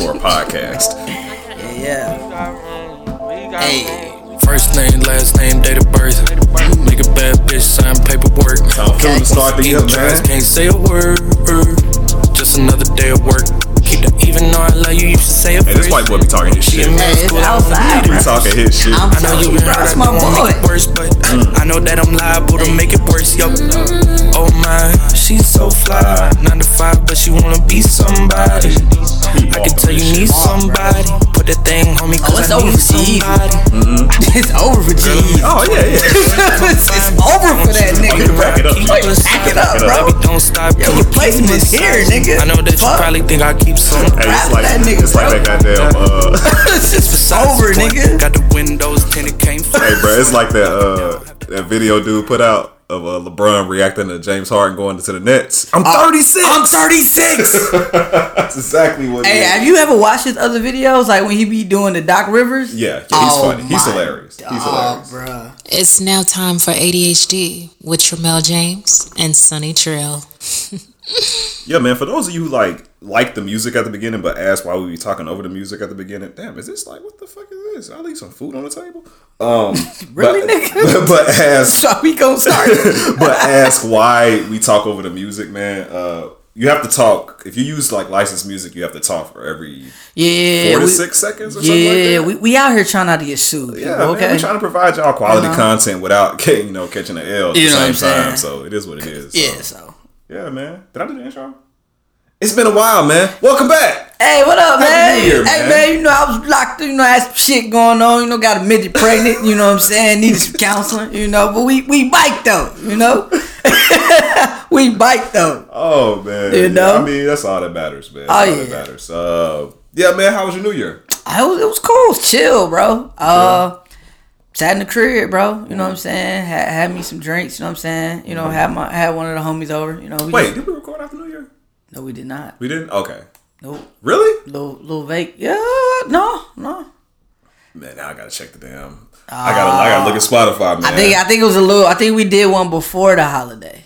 for a podcast. Yeah, yeah. Hey, First name, last name, date of birth. Make a bad bitch sign paperwork. I'm feeling to start the year, man. can't say a word. Just another day of work. Keep the, even though I love you, you should say a Hey, this white boy be talking his shit. Man. Hey, it's outside, He bro. talking his shit. I'm I know you you, been bro, hurt, that's my don't boy. make it worse, but mm. I know that I'm liable to make it worse, yo. Oh my, she's so fly. Nine to five, but she wanna be somebody. I can tell you need somebody. Put that thing on me, Oh, cause it's I over need for G. somebody. it's over for G. Oh yeah, yeah. it's, it's over for that Oh, you nigga. can back it up. Keep Wait, us- back it up, Back it bro. Baby, don't stop. Yo, Can you replacement keep is here, nigga. I know that you probably think I keep some. Hey, Rap it's like that nigga, it's like bro. that goddamn. Uh, it's just over, nigga. Got the windows tinted, can't hey, bro, it's like that uh that video dude put out of uh, LeBron reacting to James Harden going to the Nets. I'm 36. I'm 36. That's exactly what. hey, it is. have you ever watched his other videos? Like when he be doing the Doc Rivers? Yeah, yeah, he's Oh funny. He's my hilarious. He's Oh, hilarious. bruh. It's now time for ADHD with Tramel James and Sunny Trail. Yeah, man. For those of you who like like the music at the beginning, but ask why we be talking over the music at the beginning. Damn, is this like what the fuck is this? I'll leave some food on the table. Um, Really, but, nigga? But ask, So we gonna start. but ask why we talk over the music, man. Uh, you have to talk. If you use like licensed music, you have to talk for every yeah, four to we, six seconds or something like yeah, that. we, we out here trying not to get sued. yeah, people, man, okay. we're trying to provide y'all quality know? content without you know catching the L at You the same I'm time. So it is what it is. yeah, So. so. Yeah, man. Did I do the intro? It's been a while, man. Welcome back. Hey, what up, Happy man? New Year, hey, man. man. you know, I was locked, you know, I had some shit going on, you know, got a midget pregnant, you know what I'm saying? Needed some counseling, you know, but we we bike though, you know? we bike though. Oh man. You Yeah, know? I mean, that's all that matters, man. Oh, That's all that matters. Uh, yeah, man. How was your New Year? I was, it was cool, it was chill, bro. Uh, sat in the crib, bro. You know what I'm saying? Had, had me some drinks. You know what I'm saying? You know, mm-hmm. had my had one of the homies over. You know, we Wait, just- did we record after New Year? no, we did not. We didn't. Okay. Nope. Really? Little little vague. Yeah, no, no. Man, now I gotta check the damn. I gotta. I gotta look at ah. Spotify, man. I think I think it was a little. I think we did one before the holiday,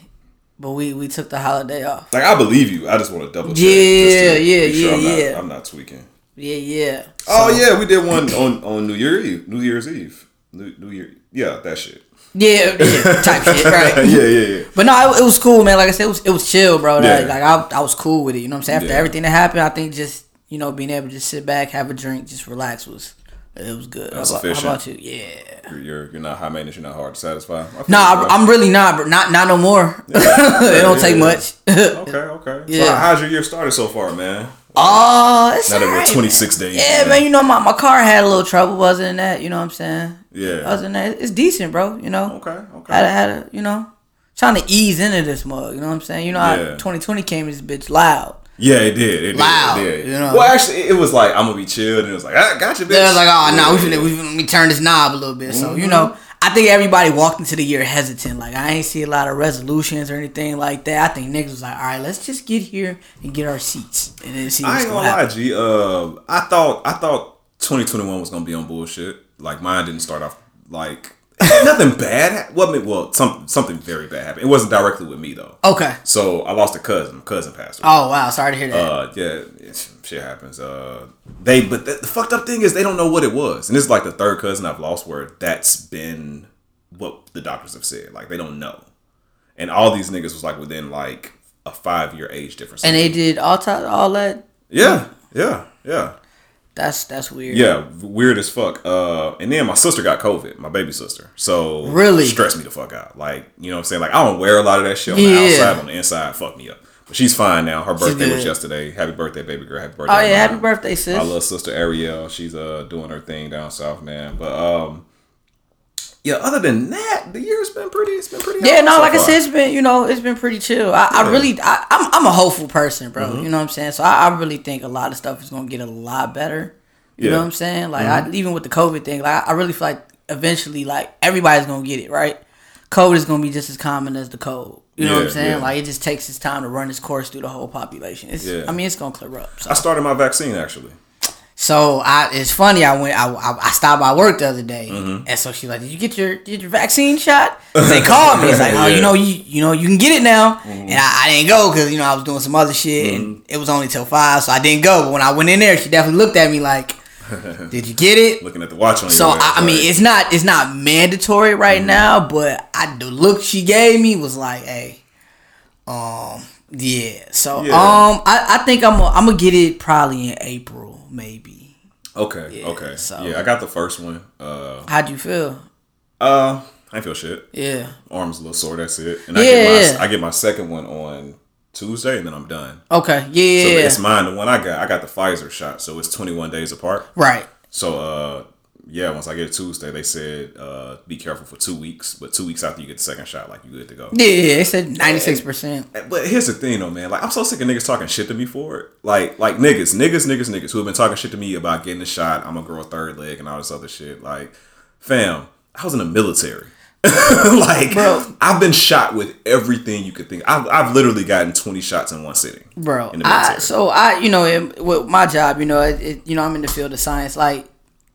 but we we took the holiday off. like I believe you. I just want to double check. Yeah, yeah, sure I'm yeah, not, yeah. I'm not tweaking. Yeah, yeah. Oh yeah, we did one on on New Year Eve. New Year's Eve. New, New Year. Yeah, that shit. Yeah, yeah, type shit, right? yeah, yeah, yeah. But no, it, it was cool, man. Like I said, it was it was chill, bro. Like, Yeah. like I, I was cool with it. You know what I'm saying? After Yeah. everything that happened, I think just you know being able to just sit back, have a drink, just relax was it was good. That's how, about, how about you? Yeah. You're, you're you're not high maintenance. You're not hard to satisfy. No, bro. I'm really not, bro. Not not no more. it don't yeah, take yeah. much. Okay, okay. So Yeah. how's your year started so far, man? Oh, it's Now that we're 26 days. Yeah, in. man. You know my, my car had a little trouble. Other than that, you know what I'm saying? Yeah. Other than that, it's decent, bro. You know. Okay, okay. Had a, had a, you know, trying to ease into this mug. You know what I'm saying? You know, how 2020 came this bitch loud. Yeah, it did. It did. Loud, it did. you know. Well, actually, it was like I'm gonna be chilled, and it was like I got you, bitch. They was like, oh no, we Yeah. finna, we finna we turn this knob a little bit. So Mm-hmm. you know, I think everybody walked into the year hesitant. Like I ain't see a lot of resolutions or anything like that. I think niggas was like, all right, let's just get here and get our seats and then see I ain't gonna lie. G. Uh, I thought I thought 2021 was gonna be on bullshit. Like mine didn't start off like nothing bad. Well, I mean, well, some something very bad happened. It wasn't directly with me though. Okay. So I lost a cousin. My cousin passed away. Oh wow, sorry to hear that. Uh, yeah, shit happens. Uh, they but the, the fucked up thing is they don't know what it was, and this is like the third cousin I've lost where that's been what the doctors have said. Like they don't know, and all these niggas was like within like a five year age difference. and they did all t- all that. yeah, yeah, yeah, That's that's weird. yeah, weird as fuck. Uh, and then my sister got COVID, my baby sister. So Really? stressed me the fuck out. Like you know what I'm saying. Like I don't wear a lot of that shit on the outside. On the inside, fuck me up. But she's fine now. Her birthday was yesterday. Happy birthday, baby girl. Happy birthday. Oh yeah, happy birthday, sis. my little sister Ariel. She's uh doing her thing down south, man. But um, yeah. Other than that, the year's been pretty. It's been pretty. Yeah, no, so like I said, it's been you know it's been pretty chill. I, I really I, I'm I'm a hopeful person, bro. Mm-hmm. You know what I'm saying? So I, I really think a lot of stuff is gonna get a lot better. You know what I'm saying? Like I, even with the COVID thing, like I really feel like eventually like everybody's gonna get it right. COVID is gonna be just as common as the cold. You know what I'm saying? yeah. Like it just takes its time to run its course through the whole population. It's Yeah. I mean it's gonna clear up. So I started my vaccine actually. So I, it's funny. I went. I, I, I stopped by work the other day, Mm-hmm. and so she's like, "Did you get your did your vaccine shot?" They called me. It's like, "Oh, Yeah. you know, you you know, you can get it now." Mm-hmm. And I, I didn't go because you know I was doing some other shit, and it was only till five, so I didn't go. But when I went in there, she definitely looked at me like, "Did you get it?" Looking at the watch on So your I, I mean, it's not it's not mandatory right Mm-hmm. now, but I the look she gave me was like, hey, um, yeah. So Yeah. um, I, I think I'm i I'm gonna get it probably in April, maybe. Okay, yeah, okay, so- yeah. I got the first one. Uh, How'd you feel? uh, I feel shit. Yeah. Arms a little sore. That's it. And I Yeah, get my yeah. I get my second one on Tuesday, and then I'm done. Okay. Yeah. So it's mine. The one I got, I got the Pfizer shot, so it's 21 days apart. right. So uh, yeah, once I get it Tuesday, they said uh, be careful for two weeks, but two weeks after you get the second shot, like you good to go. Yeah, yeah. It said ninety six percent. But here's the thing, though, man. Like, I'm so sick of niggas talking shit to me for it. Like, like niggas, niggas, niggas, niggas who have been talking shit to me about getting the shot. I'm gonna grow a third leg and all this other shit. Like, fam, I was in the military. like, Bro. I've been shot with everything you could think. I've, I've literally gotten 20 shots in one sitting, bro. I, so I, you know, in, with my job, you know, it, it, you know, I'm in the field of science. Like,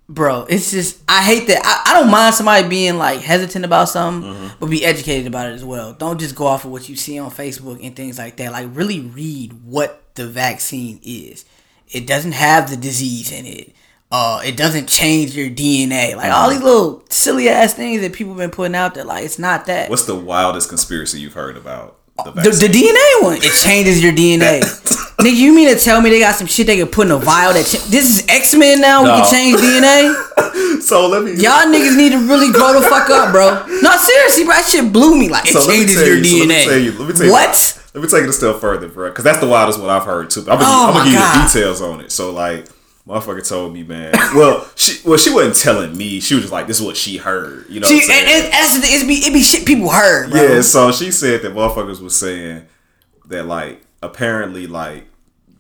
bro, it's just I hate that. I, I don't mind somebody being like hesitant about something, Mm-hmm. but be educated about it as well. Don't just go off of what you see on Facebook and things like that. Like, really read what the vaccine is. It doesn't have the disease in it. Uh, it doesn't change your DNA. Like all these little silly ass things that people have been putting out there. Like, it's not that. What's the wildest conspiracy you've heard about the The, the DNA one, it changes your DNA. Nigga, you mean to tell me they got some shit they can put in a vial that cha- this is X Men now? We can change DNA. so let me. Y'all niggas need to really grow the fuck up, bro. No, seriously, bro. That shit blew me. Like it So let changes your you- so DNA. let me tell you. Let me tell you. what? Let me take it a step further, bro, because that's the wildest one I've heard too. I'm gonna, Oh I'm gonna give you the details on it. So like, motherfucker told me, man. Well, she well she wasn't telling me. She was just like, this is what she heard. You know. See, what and, and that's. It be it be shit people heard, bro. yeah. So she said that motherfuckers was saying that like apparently like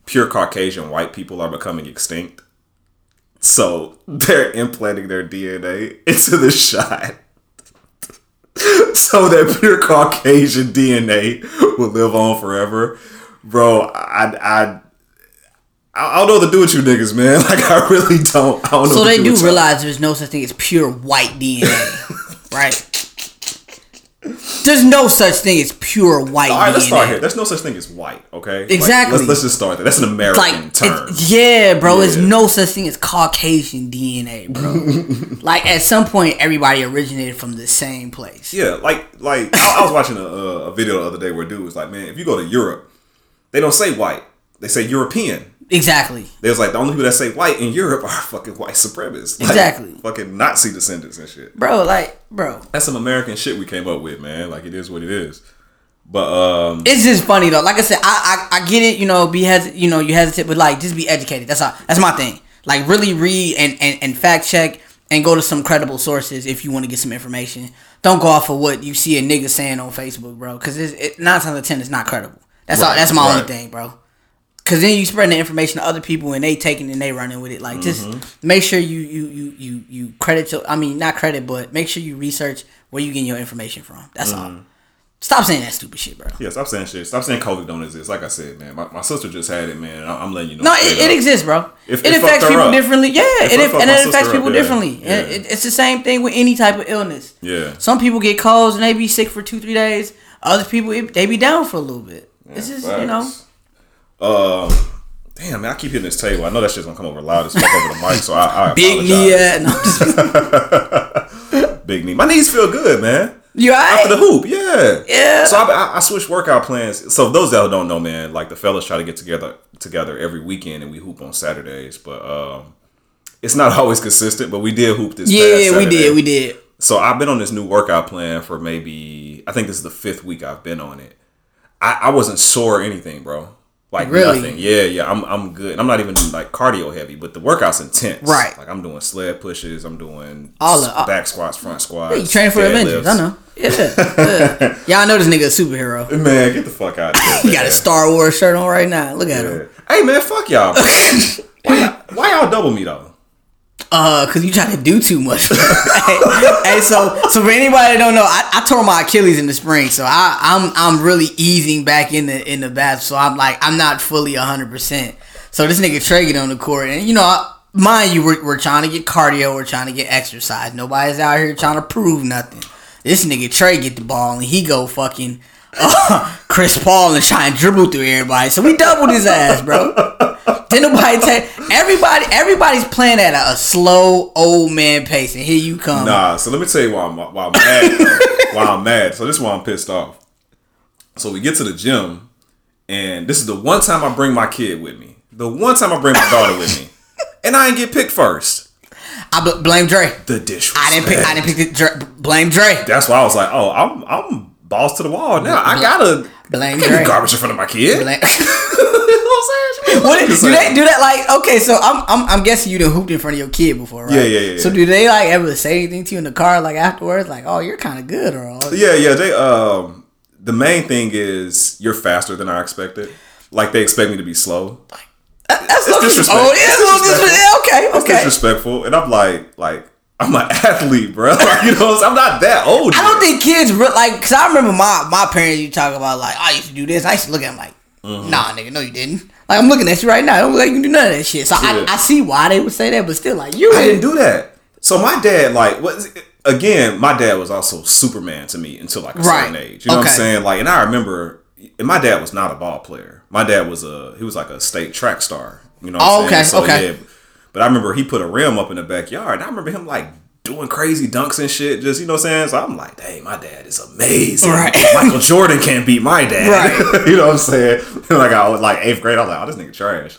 pure Caucasian white people are becoming extinct. So they're implanting their DNA into the shot. so that pure Caucasian DNA will live on forever. Bro, I I I don't know what to do with you niggas, man. Like I really don't. I don't know. So they do realize there's no such thing as pure white DNA, right? There's no such thing as pure white All right, DNA. let's start here. There's no such thing as white, okay? Like, Exactly. let's, let's just start there. That's an American like term. yeah, bro. There's no such thing as Caucasian DNA, bro. like at some point, everybody originated from the same place. Yeah, like like I, I was watching a, a video the other day where dude was like, man, if you go to Europe, they don't say white, they say European. Exactly. They was like the only people that say white in Europe are fucking white supremacists, Like, Exactly. fucking Nazi descendants and shit. Bro, like, bro. That's some American shit we came up with, man. Like it is what it is. But um, It's just funny though. Like I said, I I, I get it. You know, be hes you know, you hesitate, but like, just be educated. That's all. That's my thing. Like, really read and and, and fact check and go to some credible sources if you want to get some information. Don't go off of what you see a nigga saying on Facebook, bro. Because it's it, nine times out of ten, it's not credible. That's all. That's my only thing, bro. Cause then you spreading the information to other people and they taking and they running with it. Like Mm-hmm. just make sure you you you you you credit your I mean not credit but make sure you research where you getting your information from. That's Mm-hmm. all. Stop saying that stupid shit, bro. yeah, stop saying shit. Stop saying COVID don't exist. Like I said, man, my, my sister just had it, man. I- I'm letting you know. No, it, it exists, bro. If- it it affects people up. differently. Yeah, It and, it, fucked and it affects people yeah. differently. Yeah. And it, it's the same thing with any type of illness. Yeah. Some people get colds and they be sick for two, three days. Other people, it, they be down for a little bit. it's just, you know. Um, damn, man, I keep hitting this table. I know that shit's gonna come over loud as fuck over the mic, so I, I Big knee, yeah. No, just, Big knee. My knees feel good, man. you After the hoop, yeah, Yeah. So I, I, I switched workout plans. So those that don't know, man, like the fellas try to get together together every weekend, and we hoop on Saturdays. But um, it's not always consistent. But we did hoop this. Yeah, we did, we did. So I've been on this new workout plan for maybe I think this is the fifth week I've been on it. I, I wasn't sore or anything, bro. Like Really? nothing. Yeah, yeah. I'm I'm good. I'm not even like cardio heavy, but the workout's intense. Right. Like I'm doing sled pushes. I'm doing All the- uh, back squats, front squats. You train for Avengers, I know. Yeah, yeah. Y'all know this nigga a superhero. Man, get the fuck out of here. He got a Star Wars shirt on right now. Look at him. Hey man, fuck y'all. why, y'all why y'all double me though? Uh, cause you try to do too much. hey, so so for anybody that don't know, I, I tore my Achilles in the spring, so I, I'm I'm really easing back in the in the bath. So I'm like I'm not fully hundred percent. So this nigga Trey get on the court, and you know I, mind you, we're, we're trying to get cardio, we're trying to get exercise. Nobody's out here trying to prove nothing. This nigga Trey get the ball and he go fucking uh, Chris Paul and try and dribble through everybody. So we doubled his ass, bro. Did nobody take everybody? Everybody's playing at a, a slow old man pace, and here you come. Nah, so let me tell you why I'm why I'm mad. why I'm mad. So this is why I'm pissed off. So we get to the gym, and this is the one time I bring my kid with me. The one time I bring my daughter with me, and I ain't get picked first. I bl- blame Dre. The dish. I didn't pick. I didn't pick the Dre. Blame Dre. That's why I was like, oh, I'm I'm balls to the wall now. I gotta Blame I Dre. garbage in front of my kid. Blame- you know what I'm saying? What, do they do that like okay? So I'm, I'm I'm guessing you done hooped in front of your kid before, right? Yeah, yeah, yeah, So yeah. do they like ever say anything to you in the car like afterwards, like oh you're kind of good or all? Yeah, yeah. They um the main thing is you're faster than I expected. Like they expect me to be slow. That's It's okay. Oh, it's yeah, it's a disrespectful. disrespect- yeah, okay, It's okay. disrespectful, and I'm like, like I'm an athlete, bro. Like, you know, I'm not that old. I don't yet. think kids re- like because I remember my my parents you talk about like I used to do this. I used to look at them like, Mm-hmm. nah, nigga, no, you didn't. Like I'm looking at you right now. I don't look like you can do none of that shit. So Yeah. I, I see why they would say that, but still, like you I didn't didn't do that. So my dad, like, what? Again, my dad was also Superman to me until like a certain age. You know what I'm saying? Like, and I remember, and my dad was not a ball player. My dad was a he was like a state track star. You know? What Oh, I'm okay, saying? So, okay. Yeah, but I remember he put a rim up in the backyard, and I remember him like doing crazy dunks and shit. Just you know what I'm saying? So I'm like, dang, my dad is amazing. Right. Michael Jordan can't beat my dad. Right. you know what I'm saying? like I was like eighth grade, I was like, oh, this nigga trash.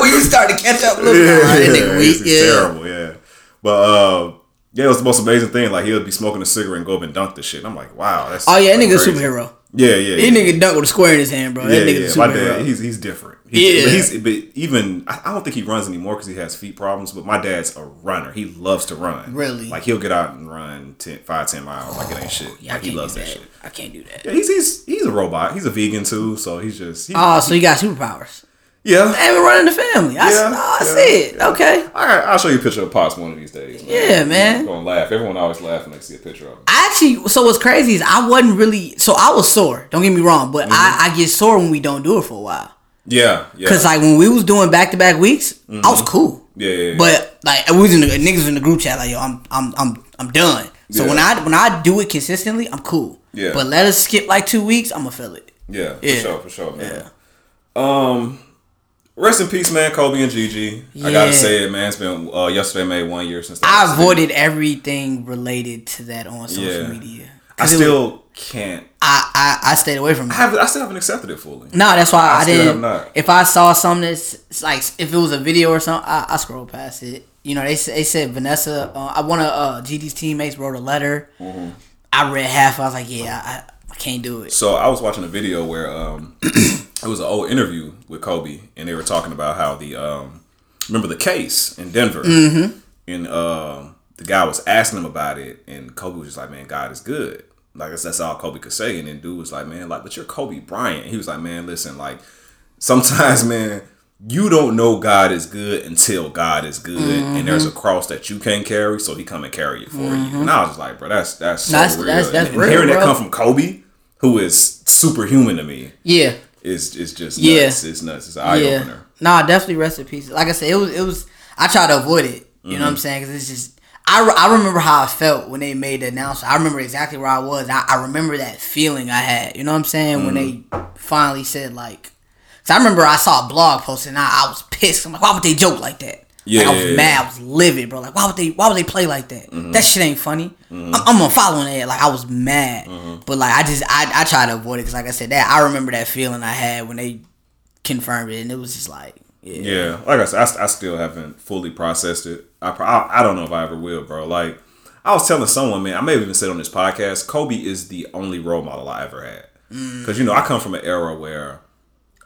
when you start to catch up. Look, yeah, that nigga weak. Yeah. terrible. Yeah, but uh, yeah, it was the most amazing thing. Like he'll be smoking a cigarette and go up and dunk the shit. And I'm like, wow, that's Oh yeah, that like, nigga a crazy. superhero. Yeah, yeah, yeah. nigga dunk with a square in his hand, bro. Yeah, That nigga yeah. a My dad, he's he's different. He's, Yeah. but he's but even I don't think he runs anymore because he has feet problems. But my dad's a runner. He loves to run. Really? Like he'll get out and run 10, 5, 10 miles. Like it ain't shit. Oh, yeah, like he loves that that. shit. I can't do that. Yeah, he's he's he's a robot. He's a vegan too. So he's just he, Oh, so you got superpowers. yeah. Ain't been running the family. I, Yeah, oh, I yeah. see it. Okay. All right, I'll show you a picture of Pops one of these days. Yeah, man. You're gonna laugh. Everyone always laugh when they see a picture of him. I actually, so what's crazy is I wasn't really, so I was sore. Don't get me wrong, but mm-hmm. I, I get sore when we don't do it for a while. Yeah, yeah. Cause like when we was doing back to back weeks, I was cool. Yeah, yeah, yeah. But like we was in the niggas in the group chat like yo, I'm I'm I'm I'm done. So when I when I do it consistently, I'm cool. Yeah. But let us skip like two weeks, I'm gonna feel it. yeah, for sure, for sure, man. Yeah. Um, rest in peace, man. Kobe and Gigi. I gotta say it, man. It's been uh, yesterday made one year since. I avoided everything related to that on social Yeah. media. I it was- still can't. I, I I stayed away from I it. have. I still haven't accepted it fully. No, that's why I I, didn't. If I saw something that's like if it was a video or something, I, I scroll past it. You know, they they said Vanessa. Uh, I one of uh, GD's teammates wrote a letter. Mm-hmm. I read half. I was like, yeah, I, I can't do it. So I was watching a video where um, it was an old interview with Kobe, and they were talking about how the um, remember the case in Denver, Mm-hmm. and um, the guy was asking him about it, and Kobe was just like, "Man, God is good." Like that's, that's all Kobe could say, and then dude was like, "Man, like, but you're Kobe Bryant." He was like, "Man, listen, like, sometimes, man." You don't know God is good until God is good, and there's Mm-hmm. a cross that you can't carry, so He come and carry it for you. And I was just like, bro, that's that's so That's- real. that's- that's and, and real, hearing that come from Kobe, who is superhuman to me, Yeah, is is just Yeah. nuts. It's nuts. It's an eye yeah. opener. Nah, definitely rest in peace. Like I said, it was it was. I tried to avoid it. You know what I'm Mm-hmm. saying? Because it's just. I, I remember how I felt when they made the announcement. I remember exactly where I was. I, I remember that feeling I had. You know what I'm saying? When they Mm-hmm. finally said like, cause I remember I saw a blog post and I, I was pissed. I'm like, why would they joke like that? Yeah, like, I was yeah, Mm-hmm. mad. I was livid, bro. Like, why would they? Why would they play like that? That shit ain't funny. I'm, I'm gonna follow that. Like, I was mad, Mm-hmm. but like, I just I I tried to avoid it because, like I said, that I remember that feeling I had when they confirmed it, and it was just like, yeah, Yeah, like I said, I, I still haven't fully processed it. I, I I don't know if I ever will, bro. Like I was telling someone, man, I may have even said on this podcast, Kobe is the only role model I ever had. Mm. Because you know, I come from an era where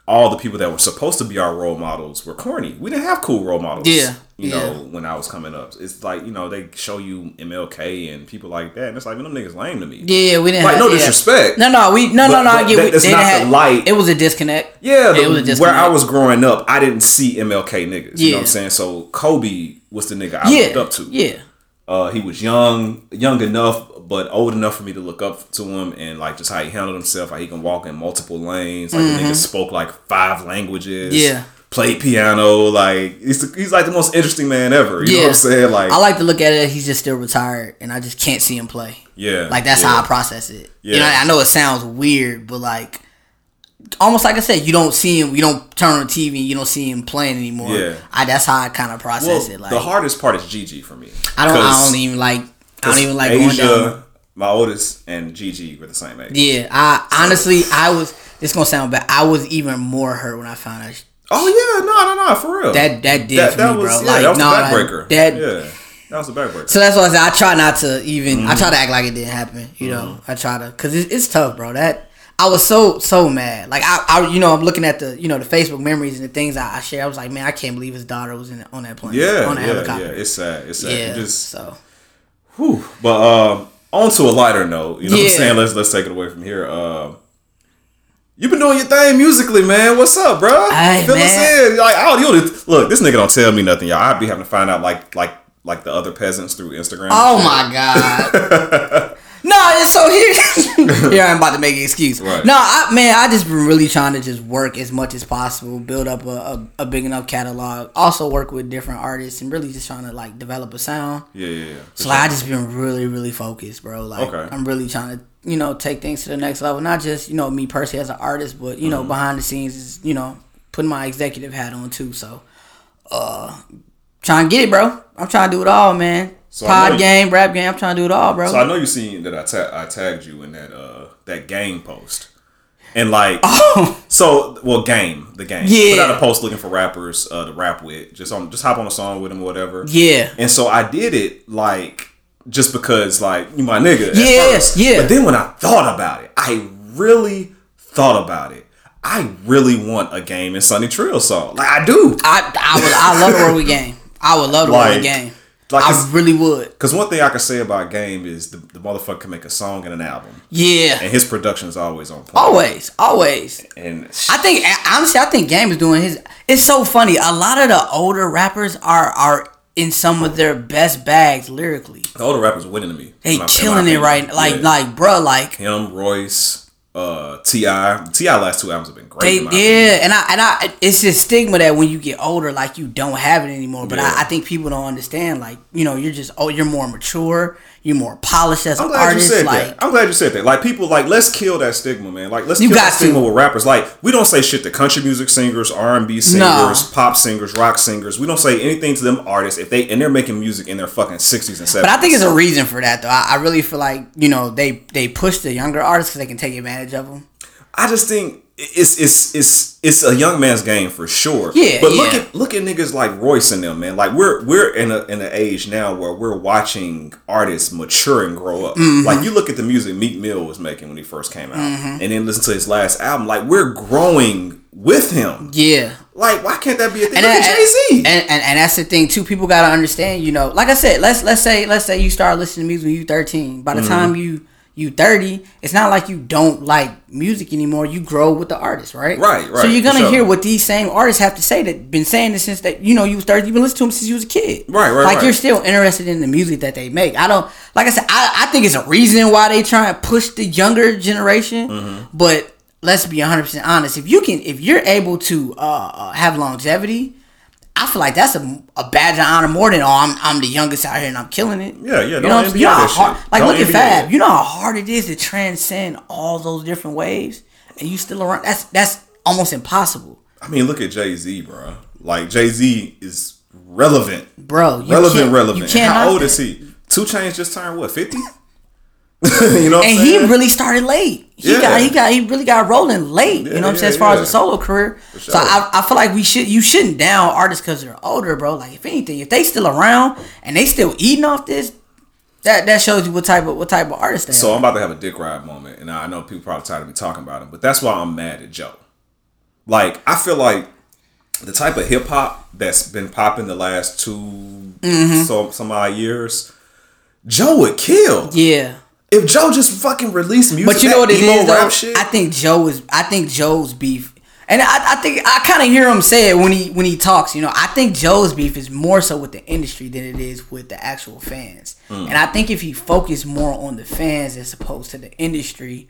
all the people that were supposed to be our role models were corny. We didn't have cool role models. Yeah, You yeah. know, when I was coming up, it's like you know they show you MLK and people like that, and it's like them niggas lame to me. Yeah, we didn't. Like, have, no yeah. disrespect. No, no, we no, no, But- no. I get. that- we, that's not the light. It was a disconnect. Yeah, the, it was a disconnect. where I was growing up, I didn't see MLK niggas. You know what I'm saying? So Kobe was the nigga I Yeah, looked up to. yeah, Uh, he was young, young enough, but old enough for me to look up to him and like just how he handled himself, how he can walk in multiple lanes. Like the nigga spoke like five languages. Mm-hmm. Yeah. played piano. Like he's he's like the most interesting man ever. You know what I'm saying? Like I like to look at it. He's just still retired, and I just can't see him play. yeah, Like that's yeah. how I process it. You know, Yeah. I know it sounds weird, but like almost like I said, you don't see him. You don't turn on TV. You don't see him playing anymore. Yeah. I that's how I kind of Well, process it. Like the hardest part is Gigi for me. I don't. I don't even like. I don't even like going down. My oldest, and Gigi were the same age. Yeah, I honestly, I was. It's gonna sound bad. I was even more hurt when I found out Oh yeah, no, no, no, for real. that that did for me, bro. yeah, like, that was like, backbreaker. that. yeah, that was a backbreaker. So that's why I said I try not to even. I try Mm-hmm. to act like it didn't happen. You know, I try to because it, it's tough, bro. That I was so so mad. Like I, I, you know, I'm looking at the you know the Facebook memories and the things I, I share. I was like, man, I can't believe his daughter was in on that plane. yeah, on that yeah, helicopter. yeah. It's sad. It's sad. Yeah, It just, so whew. But um, on to a lighter note. You know what I'm saying? Let's let's take it away from here. Um. You've been doing your thing musically, man. What's up, bro? Hey, Fill man. us in. Like, oh, you look, this nigga don't tell me nothing, y'all. I'd be having to find out like, like, like the other peasants through Instagram. Oh my god. no, it's so here. here I'm about to make an excuse. Right. No, I man, I just been really trying to just work as much as possible, build up a, a, a big enough catalog. Also work with different artists and really just trying to like develop a sound. Yeah, yeah, yeah. So like, I just been really, really focused, bro. Like Okay. I'm really trying to, you know, take things to the next level. Not just, you know, me personally as an artist, but you Mm-hmm. know, behind the scenes is, you know, putting my executive hat on too. So uh trying to get it, bro. I'm trying to do it all, man. So Pod you- game, rap game, I'm trying to do it all, bro. So I know you seen that I ta- I tagged you in that uh that game post. And like oh. so well game, the game. Yeah. Put out a post looking for rappers uh to rap with. Just on just hop on a song with them or whatever. Yeah. And so I did it like just because like you my nigga. Yeah, first. yeah. But then when I thought about it, I really thought about it. I really want a game and Sunny Trill song. Like I do. I I would I love to with game. I would love to Like- with game. Like I really would. Cause one thing I can say about Game is the, the motherfucker can make a song and an album. Yeah. And his production is always on point. Always, always. And I think honestly, I think Game is doing his. It's so funny. A lot of the older rappers are are in some of their best bags lyrically. the older rappers winning to me. They my- killing it right. Like Yeah. like bro, like him, Royce, uh, Ti. T.I. last two albums have been great. they yeah. And I and I it's this stigma that when you get older, like you don't have it anymore. But Yeah. I, I think people don't understand. Like you know, you're just oh, you're more mature. You're more polished as I'm an glad artist. you said like that. I'm glad you said that. Like people, like let's kill that stigma, man. Like let's You kill that stigma to. with rappers. Like we don't say shit to country music singers, R and B singers, pop singers, rock singers. We don't say anything to them artists if they and they're making music in their fucking sixties and seventies. But I think it's a reason for that, though. I, I really feel like you know they they push the younger artists because they can take advantage of them. I just think it's it's it's it's a young man's game for sure. Yeah, But look yeah. at look at niggas like Royce and them, man. Like we're we're in a in an age now where we're watching artists mature and grow up. Mm-hmm. Like you look at the music Meek Mill was making when he first came out, and then listen to his last album. Like we're growing with him. Yeah. Like why can't that be a thing? And, look Jay Z. and, and and that's the thing too. People gotta understand. You know, like I said, let's let's say let's say you start listening to music when you thirteen. By the Mm-hmm. time you you thirty, it's not like you don't like music anymore. You grow with the artist, right? Right, right So you're gonna hear what these same artists have to say that been saying this since that you know you was thirty. You've been listening to them since you was a kid. Right, right, Like right. you're still interested in the music that they make. I don't like I said. I, I think it's a reason why they try and push the younger generation, Mm-hmm. but. Let's be 100% honest. If you can, if you're able to uh, uh, have longevity, I feel like that's a, a badge of honor more than oh I'm I'm the youngest out here and I'm killing it. Yeah, yeah, You know, what I'm- you know how shit. hard, like Don't look at Fab. You know how hard it is to transcend all those different waves, and you still around. That's that's almost impossible, I mean, look at Jay Z, bro. Like Jay Z is relevant. bro. You relevant, relevant. You. How old that. is he? 2 Chainz just turned what fifty? you know, And he really started late. He Yeah. got he got he really got rolling late. you know what I'm saying? As yeah, far as a solo career. sure. So I, I feel like we should you shouldn't down artists because they're older, bro. Like if anything, if they still around and they still eating off this, that that shows you what type of what type of artist they So are. I'm about to have a dick ride moment, and I know people probably tired of me talking about him, but that's why I'm mad at Joe. Like I feel like the type of hip hop that's been popping the last 2 Mm-hmm. so some odd years, Joe would kill. Yeah. If Joe just fucking released music, But you know what that it emo though? shit. I think Joe is. I think Joe's beef, and I, I think I kind of hear him say it when he when he talks. You know, I think Joe's beef is more so with the industry than it is with the actual fans. Hmm. And I think if he focused more on the fans as opposed to the industry,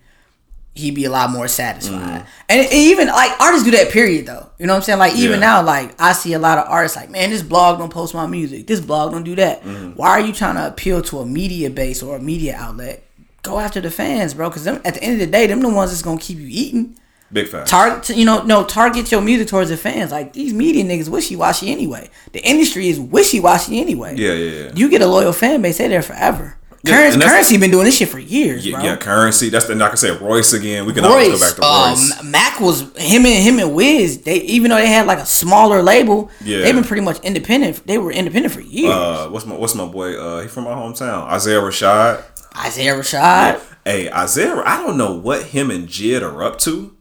he'd be a lot more satisfied. Mm-hmm. And, and even like artists do that period though. You know what I'm saying? Like even Yeah. now, like I see a lot of artists like, man, this blog don't post my music. This blog don't do that. Mm-hmm. Why are you trying to appeal to a media base or a media outlet? Go after the fans, bro. Because at the end of the day, them the ones that's gonna keep you eating. Big fact. Target, you know, no, target your music towards the fans. Like these media niggas wishy washy anyway. The industry is wishy washy anyway. Yeah, yeah, yeah. You get a loyal fan base, they there forever. Yeah, Curren$y, Curren$y been doing this shit for years, yeah, bro. yeah, Curren$y. That's the. I say Royce again. We can always go back to Royce. um, Mac was him and him and Wiz. They even though they had like a smaller label, Yeah. they've been pretty much independent. They were independent for years. uh, what's my what's my boy? Uh, he from my hometown. Isaiah Rashad. Isaiah Rashad. Hey, Isaiah. I don't know what him and Jid are up to,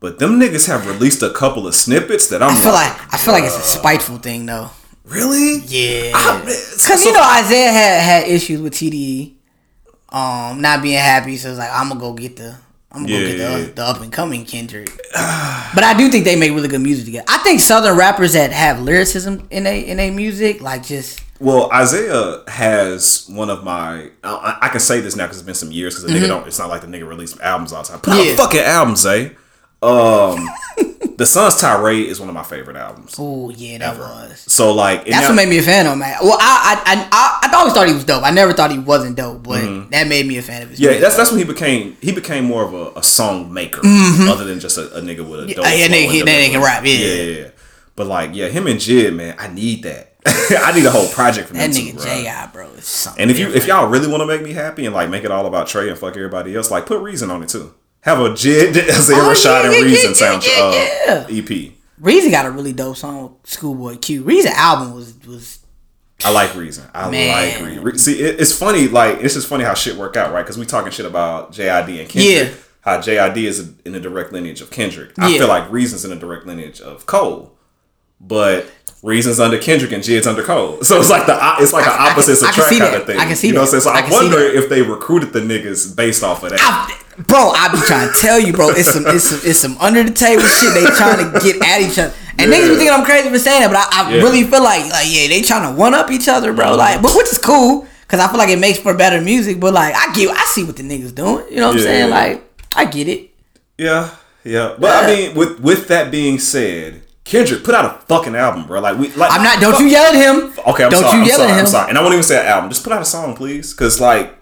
but them niggas have released a couple of snippets that I'm I feel like I feel like it's a spiteful thing though. really. Yeah, because you know Isaiah had had issues with TDE, um, not being happy. So it's like I'm gonna go get the. I'm gonna Yeah, go get the, yeah. the up and coming Kendrick, but I do think they make really good music together. I think Southern rappers that have lyricism in a in a music like just Well, Isaiah has one of my. I, I can say this now because it's been some years. Because the nigga don't. It's not like the nigga released albums all the time. Put Mm-hmm. Yeah. out fucking albums, Zay. Um, the Sun's Tirade is one of my favorite albums. oh yeah that was. So like, That's now- what made me a fan of man. Well, I I, I I always thought he was dope. I never thought he wasn't dope, but that made me a fan of his. Mm-hmm. Yeah, music. that's that's when he became he became more of a, a song maker other than just a, a nigga with a dope. Mm-hmm. yeah, nigga- he- that nigga can rap, yeah. yeah, yeah, yeah. But like, yeah, him and Jid, man, I need that. I need a whole project from that nigga two, bro. J.I. bro is something. And if you if y'all really want to make me happy and like make it all about Trey and fuck everybody else, like put Reason on it too. Have a Jid, Isaiah Oh, Rashad, yeah, and Reason yeah, sound yeah, uh, EP. Reason got a really dope song Schoolboy Q. Reason album was was I like Reason. I Man. like Reason. See, it, it's funny. Like it's just funny how shit work out, right? Because we talking shit about JID and Kendrick. Yeah. How JID is in a direct lineage of Kendrick. I feel like Reason's in a direct lineage of Cole, but Reason's under Kendrick and Jid's under Cole. So it's like the it's like an I- I opposite can- I can see kind that. of thing. I can see you know that. what I'm saying? So I wonder if they recruited the niggas based off of that. Bro, I be trying to tell you, bro. It's some it's some it's some under the table shit. They trying to get at each other. And Yeah. niggas be thinking I'm crazy for saying that, but I, I Yeah. really feel like like yeah, they trying to one up each other, bro. Like, but which is cool because I feel like it makes for better music. But like, I get I see what the niggas doing. You know what I'm saying? Like, I get it. Yeah, yeah. But I mean, with with that being said, Kendrick put out a fucking album, bro. Like we, like I'm not. Don't you yell at him. Okay, I'm don't sorry. you I'm yell sorry, at him. I'm sorry. And I won't even say an album. Just put out a song, please. Because like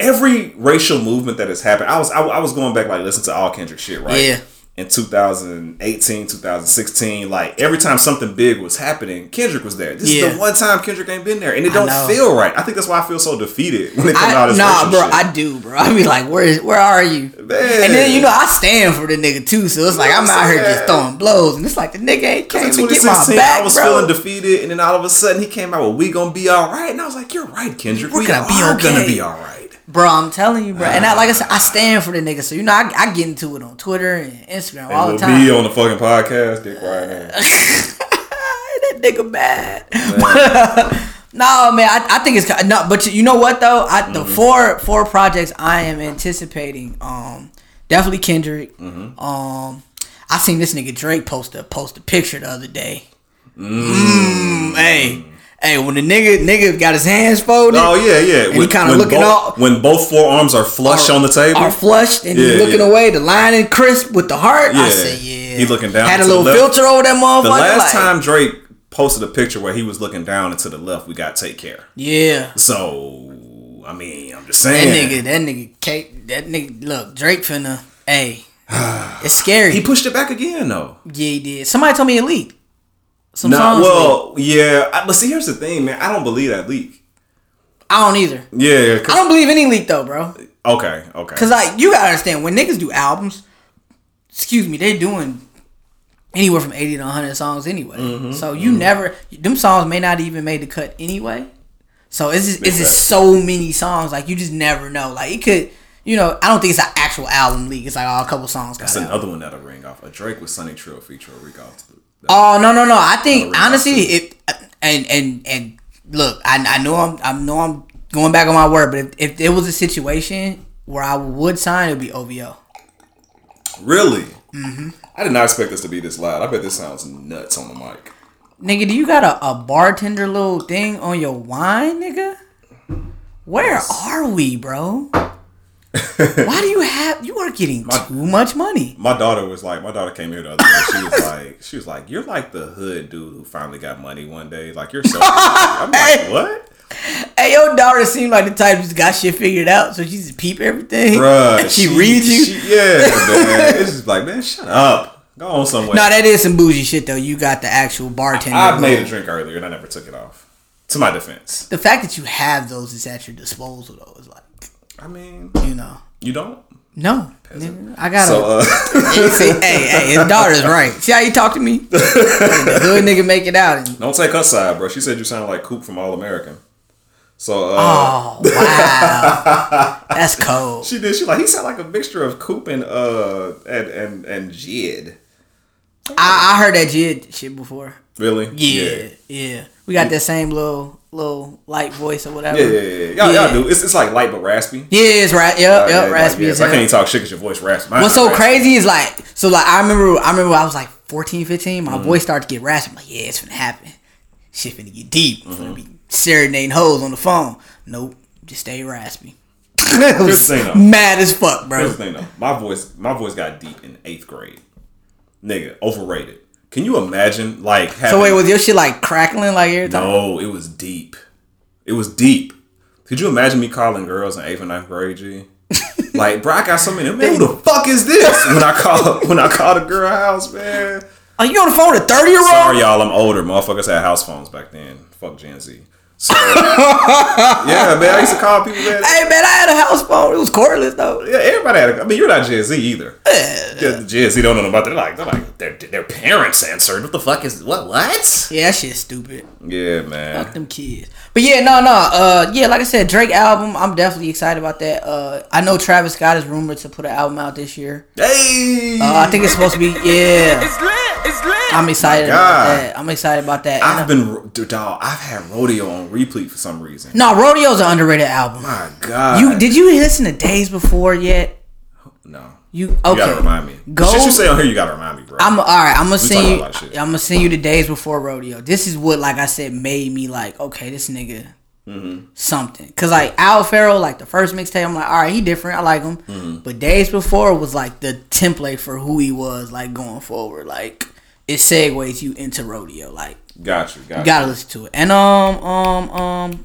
every racial movement that has happened, I was I, I was going back like listen to all Kendrick shit, right? Yeah. In 2018, 2016, like every time something big was happening, Kendrick was there. This is the one time Kendrick ain't been there, and it don't feel right. I think that's why I feel so defeated when it comes out nah, bro, shit. I do, bro. I be like, where is, where are you? And then you know I stand for the nigga too, so it's like I'm out here just throwing blows, and it's like the nigga ain't came can't get my 2016, back, I was bro. feeling defeated, and then all of a sudden he came out with "We gonna be all right," and I was like, "You're right, Kendrick. We're we gonna be are gonna be all right." Bro, I'm telling you, bro. And I, like I said, I stand for the nigga. So you know, I, I get into it on Twitter and Instagram all we'll the time. be on the fucking podcast, Dick Ryan. that nigga bad. no, man, I, I think it's no, but you know what though? I Mm-hmm. the four four projects I am anticipating. Um, definitely Kendrick. Mm-hmm. Um, I seen this nigga Drake post a post a picture the other day. Mm, hey, hey, when the nigga nigga got his hands folded. Oh yeah, yeah. he kinda looking both, all- when both forearms are flush are- on the table. Are flushed and Yeah, he's looking yeah. away, the line and crisp with the heart. I Yeah. said, yeah. He looking down Had a little filter over that motherfucker. the last like, time Drake posted a picture where he was looking down and to the left, we got take care. Yeah. So I mean, I'm just saying That nigga, that nigga, Kate, that nigga, look, Drake finna, hey, it's scary. he pushed it back again though. yeah, he did. Somebody told me it leaked. Some No, songs well, yeah, I- but see, here's the thing, man. I don't believe that leak. I don't either. Yeah, I don't believe any leak though, bro. okay, okay. Cause like you gotta understand when niggas do albums, excuse me, they doing anywhere from eighty to hundred songs anyway. Mm-hmm, so you never them songs may not even made the cut anyway. So it's just, it's just so many songs like you just never know. Like it could, you know, I don't think it's an actual album leak. It's like oh, a couple songs. That's got out. another one that'll ring off. A Drake with Sunny Trill feature a Rick off. Oh no no no! I think honestly, it and and and look, I I know I'm I know I'm going back on my word, but if, if there was a situation where I would sign, it would be OVO. Really? Mm-hmm. I did not expect this to be this loud. I bet this sounds nuts on the mic. Nigga, do you got a, a bartender little thing on your wine, nigga? Where are we, bro? Why do you have? You are getting too much money. My daughter was like, my daughter came here the other day. She was like, she was like, you're like the hood dude who finally got money one day. Like you're so. I'm like, what, Hey, your daughter seemed like the type who's got shit figured out, so she just peep everything. Bruh, she, reads you. she- yeah, man. It's just like, man, shut up. Go on somewhere. no, that is some bougie shit though. You got the actual bartender. I made a drink earlier and I never took it off. To my defense, The fact that you have those is at your disposal though is like, I mean, you know, you don't. no, I gotta. So, uh, See, hey, hey, his daughter's right. See how you talk to me? the hood nigga make it out. And, don't take her side, bro. She said you sound like Coop from All American. So, uh, oh wow, that's cold. she did. She like he sound like a mixture of Coop and uh and and and Jid. I, I heard that Jid shit before. Really? Yeah, yeah, We got that same little little light voice or whatever. Yeah, yeah, yeah. Y'all, Yeah. y'all do. It's, it's like light but raspy. Yeah, it's right. Yep, Uh, yep. yeah, raspy like, yeah, I can't even talk shit because your voice raspy. Mine What's so raspy. crazy is like, so like I remember, I remember I was like 14, 15. Mm-hmm. My voice started to get raspy. I'm like, yeah, it's gonna happen. Shit finna get deep. I'm Mm-hmm. finna be serenading hoes on the phone. Nope, just stay raspy. was the thing, mad as fuck, Here's bro. the thing though. My voice, my voice got deep in eighth grade. Nigga, overrated. Can you imagine like having? So wait, was your shit like crackling like every time? No, it was deep. It was deep. Could you imagine me calling girls in eighth and ninth grade, G? like, bro, I got so many. Man, who the fuck is this? When I call, when I call the girl house, man. Are you on the phone with a 30 year old? Sorry, y'all, I'm older. Motherfuckers had house phones back then. Fuck Gen Z. So, yeah, man, I used to call people, man. Hey man, I had a house phone. It was cordless though. Yeah, everybody had. A, I mean, you're not Gen Z either. Yeah, the Gen Z don't know about. They're like, they're like, their their parents answered. What the fuck is what? What? Yeah, that shit's stupid. Yeah, man. Fuck them kids. But yeah, no, no. Uh, yeah, like I said, Drake album. I'm definitely excited about that. Uh, I know Travis Scott is rumored to put an album out this year. Hey, Uh, I think it's supposed to be. Yeah, I'm excited about that. I'm excited about that. I've And, uh, been dude, dog. I've had rodeo on replay for some reason. no, Rodeo's an underrated album. My God, You did you listen to Days Before yet? no. You You okay? gotta remind me. Go. The shit you say on here, you gotta remind me, bro. I'm all right. I'm gonna send you. about a lot of shit. I'm gonna send you the days before rodeo. This is what, like I said, made me like, okay, this nigga Mm-hmm. something. Cause like Owl Pharaoh, like the first mixtape, I'm like, all right, he different. I like him. Mm-hmm. But days before was like the template for who he was, like going forward. Like it segues you into rodeo. Like gotcha, you. Got you gotta listen to it. And um um um.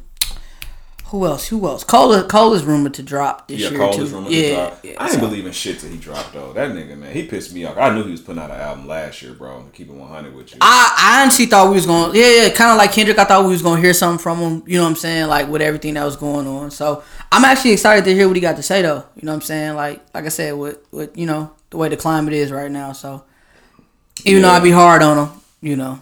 Who else? Who else? Cole, Cole is rumored to drop this Yeah, year Cole too. is rumored yeah, to drop. yeah, I didn't so- believe in shit till he dropped though. That nigga, man, he pissed me off. I knew he was putting out an album last year, bro. To keep it 100 with you. I, I honestly thought we was going yeah, yeah kind of like Kendrick. I thought we was going to hear something from him. You know what I'm saying? Like with everything that was going on. So I'm actually excited to hear what he got to say though. You know what I'm saying? Like like I said, with with you know the way the climate is right now. So even though Yeah. I be hard on them, you know.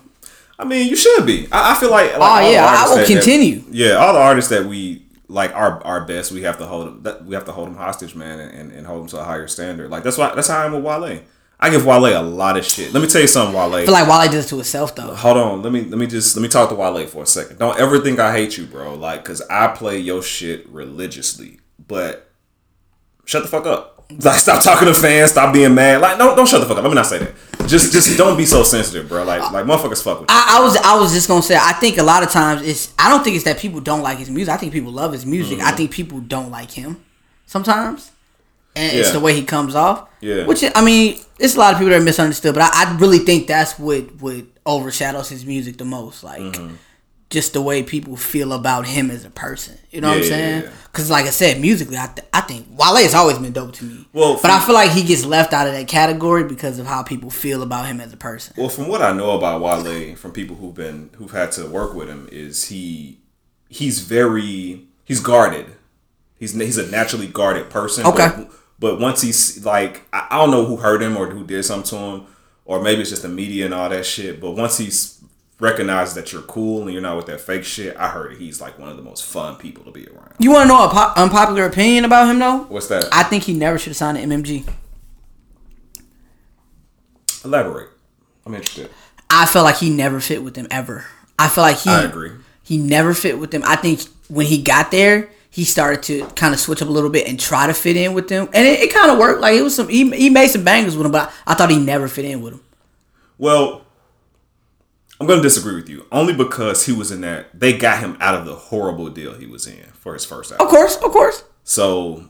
I mean, you should be. I, I feel like. like Oh, yeah, I will that- that- continue. yeah, all the artists that we like are our best. We have to hold that we have to hold them hostage, man, and, and hold them to a higher standard. Like that's why that's how I am with Wale. I give Wale a lot of shit. Let me tell you something, Wale. I feel like Wale does it to himself though. Hold on, let me let me just let me talk to Wale for a second. Don't ever think I hate you, bro. Like, cause I play your shit religiously, but shut the fuck up. Like, stop talking to fans. Stop being mad. Like, no, don't shut the fuck up. Let me not say that. Just, just don't be so sensitive, bro. Like, like motherfuckers fuck with you. I, I was I was just gonna say I think a lot of times it's I don't think it's that people don't like his music. I think people love his music. Mm-hmm. I think people don't like him sometimes, and it's the way he comes off. Yeah. Which I mean, it's a lot of people that are misunderstood, but I, I really think that's what what overshadows his music the most. Like. Mm-hmm. Just the way people feel about him as a person, you know what I'm Yeah, yeah, saying? yeah. Because, like I said, musically, I, th- I think Wale has always been dope to me. Well, but I feel like he gets left out of that category because of how people feel about him as a person. Well, from what I know about Wale, from people who've been who've had to work with him, is he he's very he's guarded. He's he's a naturally guarded person. Okay. But, but once he's like, I, I don't know who hurt him or who did something to him, or maybe it's just the media and all that shit. But once he's recognized that you're cool and you're not with that fake shit, I heard he's like one of the most fun people to be around. You want to know a po- unpopular opinion about him though? What's that? I think he never should have signed to MMG. Elaborate. I'm interested. I felt like he never fit with them ever. I feel like he I agree. he never fit with them. I think when he got there, he started to kind of switch up a little bit and try to fit in with them, and it, it kind of worked. Like it was some he, he made some bangers with him, but I, I thought he never fit in with him. Well, I'm going to disagree with you only because he was in that. They got him out of the horrible deal he was in for his first album. Of course, of course. So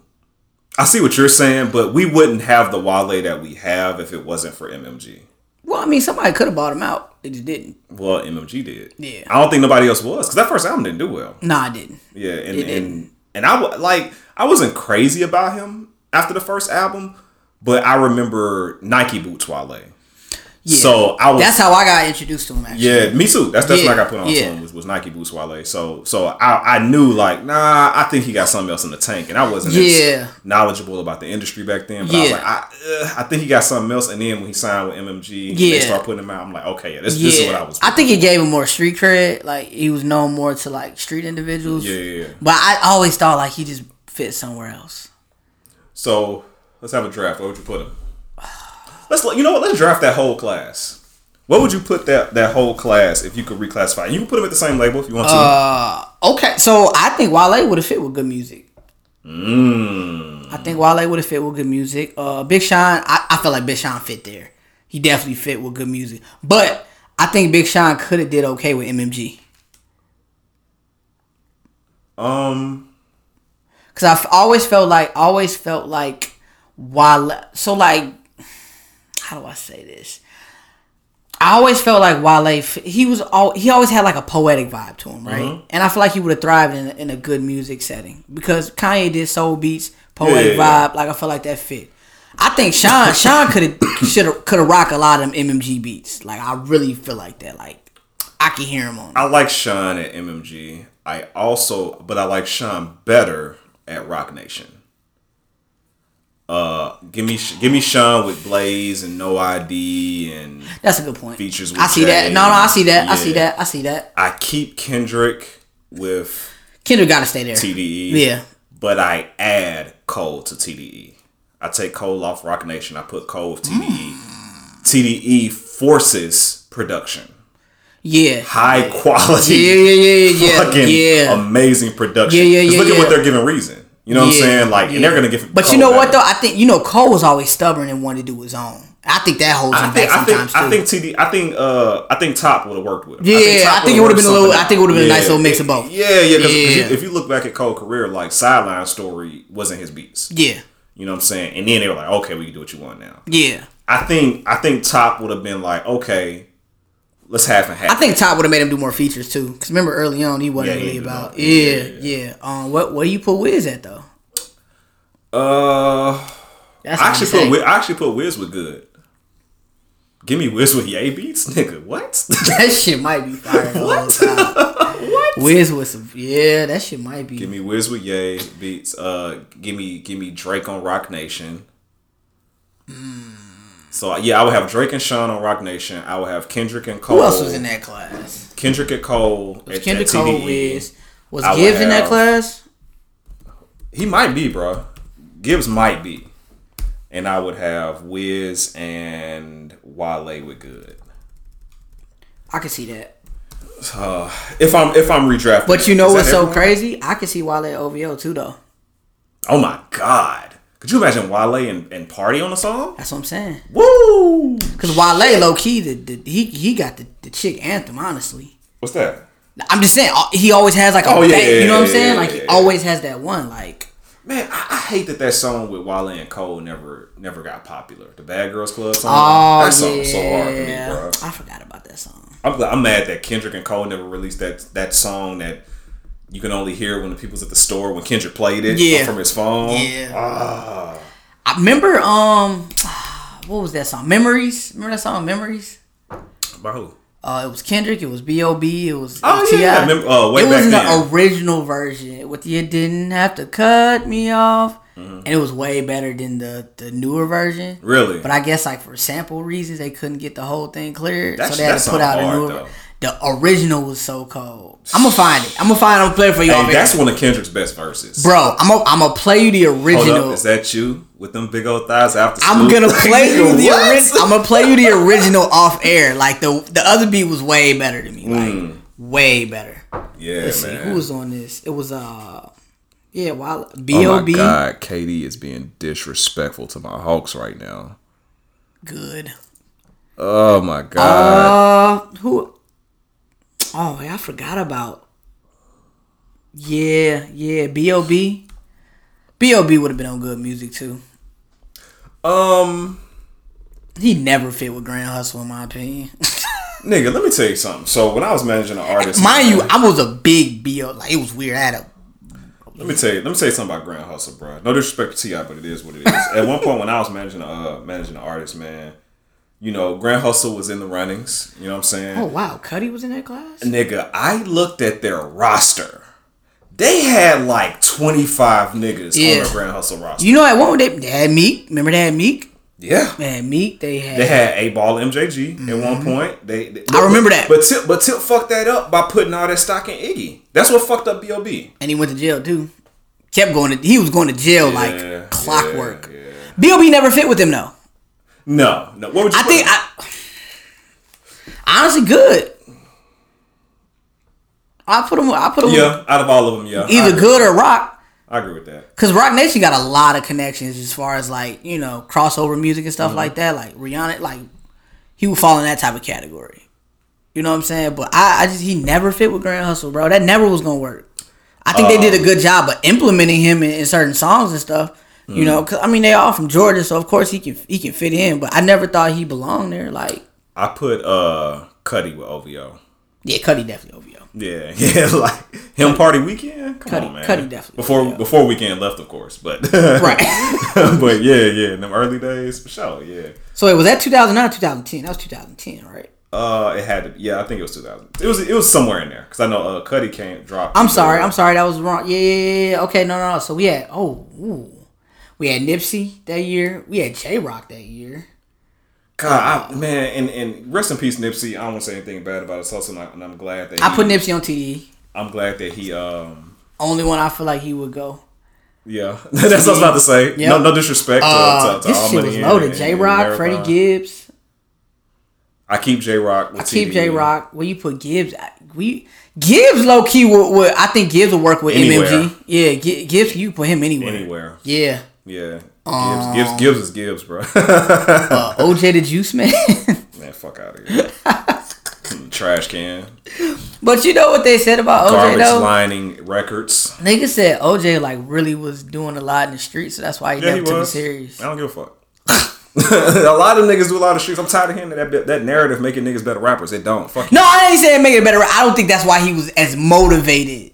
I see what you're saying, but we wouldn't have the Wale that we have if it wasn't for MMG. Well, I mean, somebody could have bought him out. They just didn't. Well, MMG did. Yeah. I don't think nobody else was because that first album didn't do well. Nah, I didn't. Yeah, and It didn't. and and I like I wasn't crazy about him after the first album, but I remember Nike boots Wale. Yeah. So I was That's how I got introduced to him. Actually. yeah, me too. That's that's what I got put on yeah. to him was, was Nike boots Wale. So so I I knew like nah, I think he got something else in the tank, and I wasn't Yeah. as knowledgeable about the industry back then. But I was Yeah. like, I, uh, I think he got something else. And then when he signed with MMG, Yeah. they start putting him out. I'm like, okay, yeah, this, this is what I was. I think it gave him more street cred. Like he was known more to like street individuals. Yeah, yeah, yeah. But I always thought like he just fit somewhere else. So let's have a draft. Where would you put him? Let's you know what? Let's draft that whole class. What would you put that that whole class if you could reclassify? You can put them at the same label if you want to. Uh, okay, so I think Wale would have fit with good music. Mm. I think Wale would have fit with good music. Uh, Big Sean, I, I feel like Big Sean fit there. He definitely fit with good music. But I think Big Sean could have did okay with MMG. Um, Cause I've always felt like always felt like Wale. So like, how do I say this? I always felt like Wale. He was all he always had like a poetic vibe to him, right? Mm-hmm. And I feel like he would have thrived in a, in a good music setting because Kanye did soul beats, poetic Yeah, vibe. Like I feel like that fit. I think Sean Sean could have should have could have rocked a lot of them MMG beats. Like I really feel like that. Like I can hear him on. I like Sean at MMG. I also, but I like Sean better at Roc Nation. Uh, give me give me Sean with Blaze and No ID, and That's a good point. Features with I see that. No, no, I see that. I see that. I see that. I keep Kendrick with Kendrick got to stay there. TDE. Yeah. But I add Cole to TDE. I take Cole off Roc Nation. I put Cole with TDE. TDE forces production. Yeah. High quality. Yeah, yeah, yeah, yeah, Fucking yeah. amazing production. Yeah, yeah, yeah, Look at what they're giving Reason. You know what I'm saying? Like, yeah. and they're gonna give. But Cole you know what though? I think you know Cole was always stubborn and wanted to do his own. I think that holds him think, back I think, sometimes I think TD, I think, uh, I think Top would have worked with him. Yeah, I think it would've would've been a little- I think it would've been a nice little mix of both. Yeah, yeah. Because Yeah. if you look back at Cole's career, like Sideline Story wasn't his beats. yeah, You know what I'm saying? And then they were like, okay, we can do what you want now. yeah. I think I think Top would have been like, okay, let's half and half. I think Top would have made him do more features too. Cause remember early on he wasn't Yeah, really about. nothing. Yeah, Yeah, yeah, Um, what where you put Wiz at though? Uh, That's I actually put. Wiz, I actually put Wiz with good. Give me Wiz with Yay beats, nigga. What? that shit might be fire. what? what? Wiz with some. Yeah, that shit might be. give me Wiz with Yay beats. Uh, give me give me Drake on Roc Nation. So uh, yeah, I would have Drake and Sean on Roc Nation. I would have Kendrick and Cole. Who else was in that class? Kendrick and Cole. Was at- Kendrick at Cole. Wiz. Was I Gibbs in that class? He might be, bro. Gibbs might be. And I would have Wiz and Wale with good. I could see that. Uh, if I'm if I'm redrafting. But you know what's so everyone? crazy? I can see Wale OVO too though. Oh my god. Could you imagine Wale and, and Party on the song? That's what I'm saying. Woo! Cause Wale low key, the, the he he got the, the chick anthem. Honestly, What's that? I'm just saying uh, he always has like a Oh, yeah, bang- yeah, you know what I'm saying? yeah, like he always has that one. Like Man, I, I hate that that song with Wale and Cole never never got popular. The Bad Girls Club song. oh that song yeah, was so hard for me, bro. I forgot about that song. I'm, I'm mad that Kendrick and Cole never released that that song that you can only hear when the people's at the store when Kendrick played it Yeah. from his phone. Yeah. Ah. I remember um, what was that song? Memories. Remember that song? Memories. By who? Uh, it was Kendrick. It was B.O.B. It was Oh, T.I. yeah, remember- uh, it was back in then. the original version with "You Didn't Have to Cut Me Off," Mm-hmm. and it was way better than the the newer version. Really? But I guess like for sample reasons, they couldn't get the whole thing cleared, That- so they had to put out a newer. though. The original was so cold. I'm gonna find it. I'm gonna find. it. I'm gonna play it for you. Hey, that's one of Kendrick's best verses. bro. I'm gonna I'm gonna play you the original. is that you with them big old thighs after I'm school? gonna play you the original. I'm gonna play you the original off air. Like the the other beat was way better to me. Like Mm. way better. Yeah, Let's see who was on this. It was uh yeah, while B O B. Oh B.O.B. my god, KD is being disrespectful to my Hawks right now. good. Oh my god. Uh who Oh I forgot about Yeah, yeah, B.O.B. B.O.B. would have been on good music too. Um, He never fit with Grand Hustle, in my opinion. nigga, let me tell you something. So when I was managing an artist, Mind you, I was a big B.O. Like it was weird. I had a Let me tell you. Let me tell you something about Grand Hustle, bro. No disrespect to T.I., but it is what it is. At one point, when I was managing uh managing an artist, man, you know, Grand Hustle was in the runnings. You know what I'm saying? Oh wow, Cudi was in that class. Nigga, I looked at their roster. They had like 25 niggas Yeah. on their Grand Hustle roster. You know at one they, they had Meek. Remember they had Meek. yeah. They had Meek. They had. They had 8Ball MJG at one point. They, they- Mm-hmm. I remember that. But Tip, but Tip fucked that up by putting all that stock in Iggy. That's what fucked up B.O.B. and he went to jail too. Kept going to. He was going to jail Yeah, like clockwork. yeah, yeah. B.O.B. never fit with him though. No, no. What would you? I think? I honestly good. I put him. I put him. yeah, out of all of them, yeah. Either good or Rock. I agree with that. Cause Roc Nation got a lot of connections as far as like you know crossover music and stuff Mm-hmm. like that. Like Rihanna, like he would fall in that type of category. You know what I'm saying? But I, I just he never fit with Grand Hustle, bro. That never was gonna work. I think they did Um, a good job of implementing him in, in certain songs and stuff. Mm-hmm. You know, cause I mean they all from Georgia, so of course he can he can fit in. But I never thought he belonged there. Like I put uh Cudi with OVO. yeah, Cudi definitely OVO. Yeah, yeah, like him party Weeknd. Come Cudi- on, man. Cudi definitely, before yeah. before Weeknd left, of course, but Right. but yeah, yeah, in them early days for sure. Yeah, so it was that 2009, 2010. That was 2010, right? uh, it had to. Yeah, I think it was 2000. It was it was somewhere in there because I know uh Cudi can't drop. I'm sorry. I'm sorry. That was wrong. Yeah, yeah, yeah, yeah. Okay, no, no, no. So we had oh, ooh. We had Nipsey that year. We had Jay Rock that year. God, I, man, and and rest in peace, Nipsey. I don't want to say anything bad about his hustle, and, I, I'm glad that I he, put Nipsey on TDE. I'm glad that he um. Only one I feel like he would go. Yeah, that's what I was about to say. Yep. No, no disrespect to, Uh, to, to this shit was loaded. Jay Rock, Freddie Gibbs. I keep Jay Rock. I keep Jay Rock. Where you put Gibbs? We Gibbs low key would, would I think Gibbs will work with Anywhere. MMG. Yeah, Gibbs you put him anywhere. anywhere. Yeah. Yeah. Um, Gibbs, Gibbs, Gibbs is Gibbs, bro. Uh, OJ the Juiceman. Man, fuck out of here. Trash can. but you know what they said about OJ Garbage though? lining records. Nigga said OJ like really was doing a lot in the streets, so that's why he Yeah, never he took it serious. I don't give a fuck. a lot of niggas do a lot of streets. I'm tired of hearing that that narrative making niggas better rappers. It don't. Fuck. No, I ain't saying make it better. I don't think that's why he was as motivated.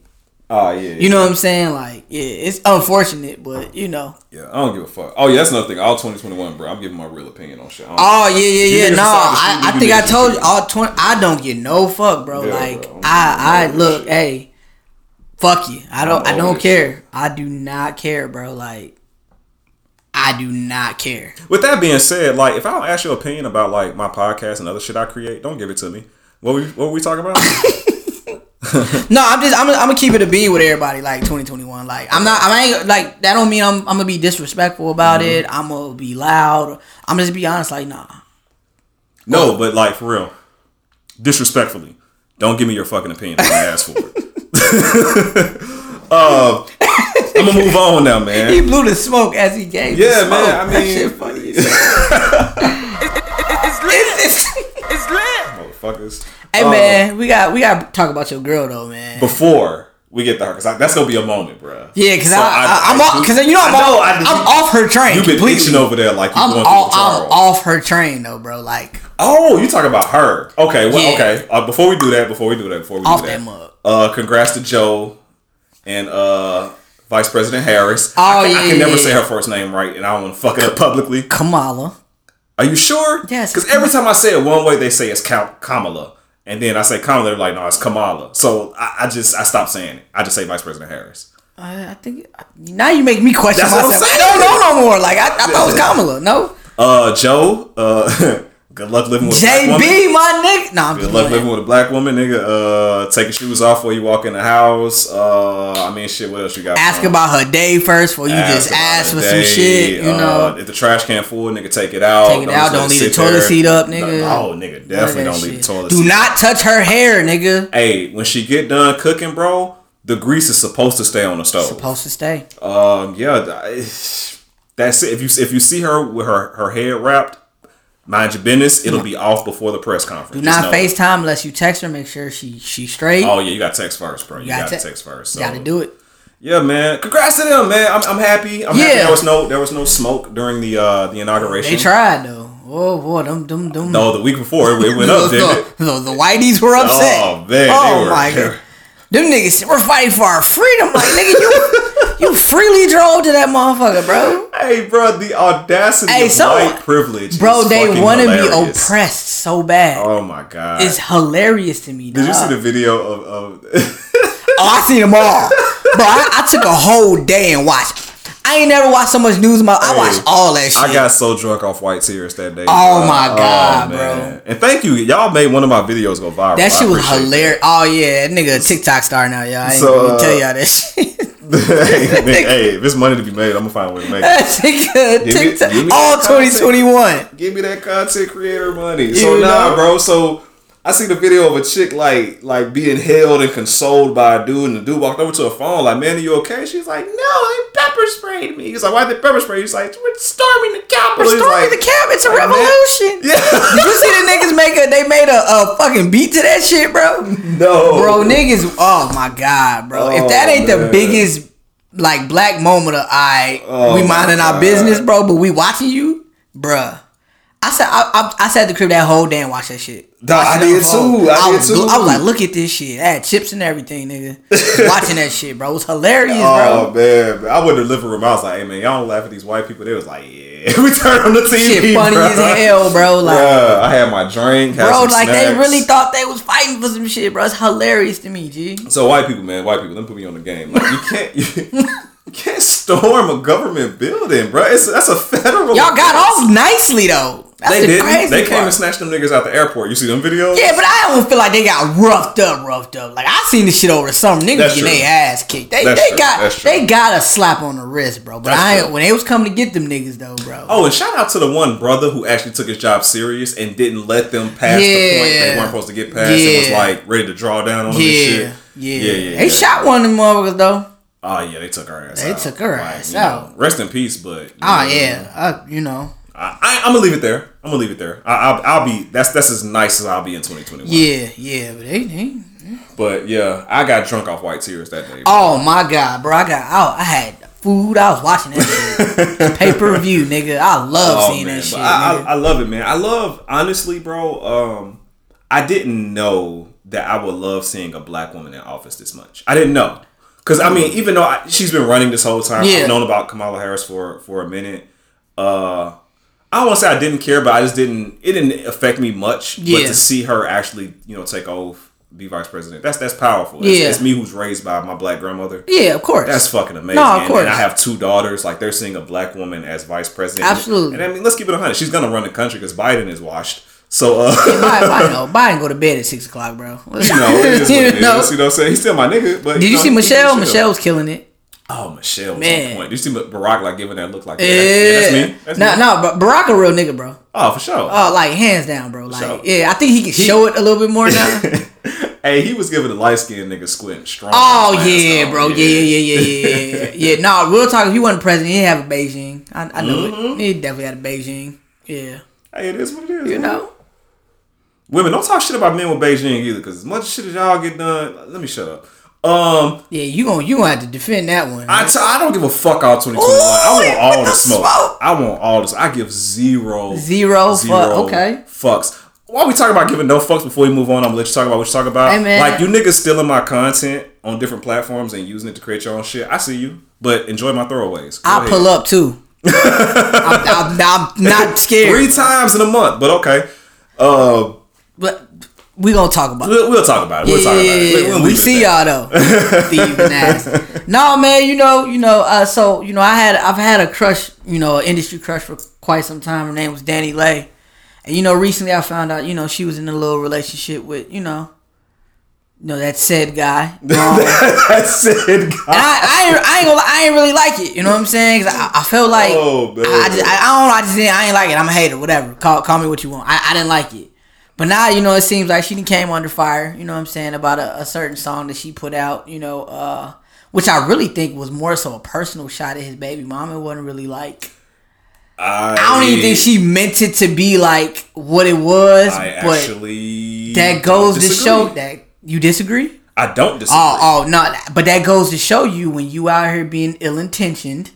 Oh yeah. You know what I'm saying? Like, yeah, it's unfortunate, but you know. Yeah, I don't give a fuck. Oh yeah, that's another thing. All 2021, bro. I'm giving my real opinion on shit. Oh yeah, yeah, yeah. No, I, I think I told you all twenty. I don't get no fuck, bro. Yeah, like bro. I, I look, shit. hey, fuck you. I don't, I'm I don't care. I do not care, bro. Like, I do not care. With that being said, like if I don't ask your opinion about like my podcast and other shit I create, don't give it to me. What we what were we talking about? No, I'm just, I'm, I'm gonna keep it a bean with everybody. Like 2021. Like, I'm not, I ain't like that. Don't mean I'm, I'm gonna be disrespectful about Mm-hmm. it. I'm gonna be loud. I'm just be honest. Like, nah. no, but like for real, disrespectfully, don't give me your fucking opinion. I'm gonna ask for it. uh, I'm gonna move on now, man. He blew the smoke as he gave. Yeah, the man, smoke. I that mean- shit funny. as hell. It's lit. It's- It's lit. Motherfuckers. Hey Uh, man, we got we got to talk about your girl though, man. Before we get to her, because that's gonna be a moment, bro. Yeah, because So I, am off because you know I'm know, off, I'm off her train. You've been completely. over there like you I'm going all, I'm off her train though, bro. Like Oh, you talking about her? Okay, well, Yeah. okay. Uh, before we do that, before we do that, before we Off do that that, mug. uh, congrats to Joe and uh, Vice President Harris. Oh, I can, yeah, I can yeah, never yeah. say her first name right, and I don't want to fuck it up publicly. Kamala. Are you sure? Yes, Because every time I say it one way, they say it's Kamala, and then I say Kamala, they're like, no, it's Kamala. So I, I just I stopped saying it. I just say Vice President Harris. I, I think now you make me question That's what I'm myself. I don't know no more. Like I, I thought it was Kamala. No, Uh, Joe. Uh, good luck living with a black woman. JB, my nigga. No, I'm Good luck living with a black woman, nigga. Uh, take your shoes off before you walk in the house. Uh, I mean, shit. What else you got? Ask for 'em? about her day first before you just ask for some shit. You Uh, know, if the trash can full, nigga, take it out. Take it out, don't leave the toilet there. seat up, nigga. No, nigga, definitely don't leave shit. the toilet Do seat. not touch her hair, nigga. Hey, when she get done cooking, bro, the grease is supposed to stay on the stove. Supposed to stay. Um, yeah, that's it. If you if you see her with her her head wrapped, mind your business. It'll be off before the press conference. Do not. FaceTime unless you text her. Make sure she she straight. Oh yeah, you got text first, bro. You, got te- text first. So. Got to do it. Yeah, man. Congrats to them, man. I'm, I'm happy. I'm happy Yeah. there was no there was no smoke during the uh the inauguration. They tried though. Oh boy, them them them. No, the week before it went up, the, didn't it? the, the, the whiteys were upset. Oh, man, Oh my god. Them niggas we're fighting for our freedom. Like nigga, you you freely drove to that motherfucker, bro. Hey, bro, the audacity Hey, of so- white privilege, Bro, they want to be oppressed so bad. Oh my god! It's hilarious to me. Did you see the video of? of Oh, I seen them all, bro. I, I took a whole day and watched. I ain't never watched so much news. My I watched all that shit. I got so drunk off white tears that day. Oh bro. my God, man. And thank you, y'all made one of my videos go viral. that shit was hilarious. Oh yeah, that nigga a TikTok star now, y'all. I ain't So, gonna uh, tell y'all that shit. that. hey, hey, if it's money to be made, I'm gonna find a way to make it. that Give me- TikTok give me all that content. 2021. Give me that content creator money. So You nah, know? bro. So I see the video of a chick like like being held and consoled by a dude, and the dude walked over to her phone like, "Man, are you okay?" She's like, "No, they pepper sprayed me." He's like, "Why they pepper spray?" you?" He's like, "We're storming the Capitol." We're storming like, the camp. It's a like, man- revolution. Yeah. Did you see the niggas make a? They made a, a fucking beat to that shit, bro. no, Bro, niggas. Oh my god, bro. if oh, that Oh, ain't the biggest like black moment of I, Oh, we minding our business, bro, but we watching you, bruh. I said I, I, I sat the crib that whole day and watched that shit. I did on the phone. too. I did was, too. I was like, look at this shit. I had chips and everything, nigga. watching that shit, bro. It was hilarious, Oh bro. man, I went to the living room. I was like, "Hey man, y'all don't laugh at these white people." They was like, "Yeah." we turned on the TV. Shit funny bruh. as hell, bro. Like, I had my drink, had bro, like they really thought they was fighting for some shit, bro. It's hilarious to me, G. So white people, man, white people, let me put me on the game. Like you can't, you, you can't storm a government building, bro. It's that's a federal. Y'all got off nicely though. That's They the didn't. crazy They came and snatched them niggas out the airport. You see them videos? Yeah, but I don't feel like they got roughed up, roughed up. Like I seen this shit over some. Niggas getting their ass kicked. They That's they true. got they got a slap on the wrist, bro. But That's I true. when they was coming to get them niggas though, bro. Oh, and shout out to the one brother who actually took his job serious and didn't let them pass the point they weren't supposed to get past. and was like ready to draw down on yeah, shit. yeah, yeah, yeah. They yeah. shot one of them motherfuckers though. Oh yeah, they took her ass. They out. took her Like, ass you know, out. rest in peace, but Oh know, yeah, uh, you know. I, I'm gonna leave it there. I'm gonna leave it there. I, I'll, I'll be that's that's as nice as I'll be in 2021. Yeah, yeah, but they, they But yeah, I got drunk off white tears that day. Oh my god, bro! I got out. I had food. I was watching that shit. Pay per view, nigga. I love Oh, seeing man, that shit. I. I, I love it, man. I love honestly, bro. Um, I didn't know that I would love seeing a black woman in office this much. I didn't know because I mean, even though I, she's been running this whole time, Yeah. I've known about Kamala Harris for for a minute. Uh, I don't want to say I didn't care, but I just didn't. It didn't affect me much. But Yeah. to see her actually, you know, take oath, be vice president, that's that's powerful. It's, Yeah. it's me who's raised by my black grandmother. yeah, of course. That's fucking amazing. No, of And- course. And I have two daughters. Like they're seeing a black woman as vice president. Absolutely. And I mean, let's keep it a hundred. She's gonna run the country because Biden is washed. So uh, Biden, Biden, no, Biden go to bed at six o'clock, bro. you know, it is what it is. You know? what I'm saying? He's still my nigga. But Did you know, see he's Michelle? Michelle's killing it. Oh, Michelle was Man. on point. Did you see Barack like giving that look like? Yeah, Yeah, that's, yeah, that's me. That's no, me. no, but Barack a real nigga, bro. Oh, for sure. Oh, like hands down, bro. Like, sure. yeah, I think he can show it a little bit more now. hey, he was giving the light skinned nigga squint strong. oh yeah, time. bro. Yeah, yeah, yeah, yeah, yeah, yeah. yeah. No, real talk. If he wasn't president, he'd have a Beijing. I, I know Mm-hmm. it. He definitely had a Beijing. Yeah, Hey, it is what it is. you man. know. Women don't talk shit about men with Beijing either. Because as much shit as y'all get done, let me shut up. Um, Yeah, you gonna you gonna have to defend that one. I t- I don't give a fuck all 2021. I want all the smoke. smoke. I want all this. I give zero, Zero fuck- okay. fucks. Why we talking about giving no fucks before we move on? I'm gonna let you talk about what you talk about. Like you niggas stealing my content on different platforms and using it to create your own shit. I see you, but enjoy my throwaways. Go I'll ahead. pull up too. I'm, I'm, I'm not scared. three times in a month, but okay. Uh, But we gonna talk about. it. we'll, we'll talk about it. We'll talk about it. We'll- we'll it see y'all though. Thieving ass. No man, you know, you know. Uh, so you know, I had I've had a crush, you know, industry crush for quite some time. Her name was DaniLeigh, and you know, recently I found out, you know, she was in a little relationship with, you know, you know that said guy. Um, That's it. And I, I, ain't, I ain't gonna, I ain't really like it. You know what I'm saying? 'Cause I, I felt like Oh, man. I, I just, I, I don't know. I just didn't, I ain't like it. I'm a hater. Whatever. Call, call me what you want. I, I didn't like it. But now, you know, it seems like she came under fire. You know what I'm saying about a, a certain song that she put out. You know, uh, which I really think was more so a personal shot at his baby mom. It wasn't really like. I, I don't even think she meant it to be like what it was. I but actually that goes to show that you disagree. I don't disagree. Oh, oh no, but that goes to show you when you out here being ill intentioned.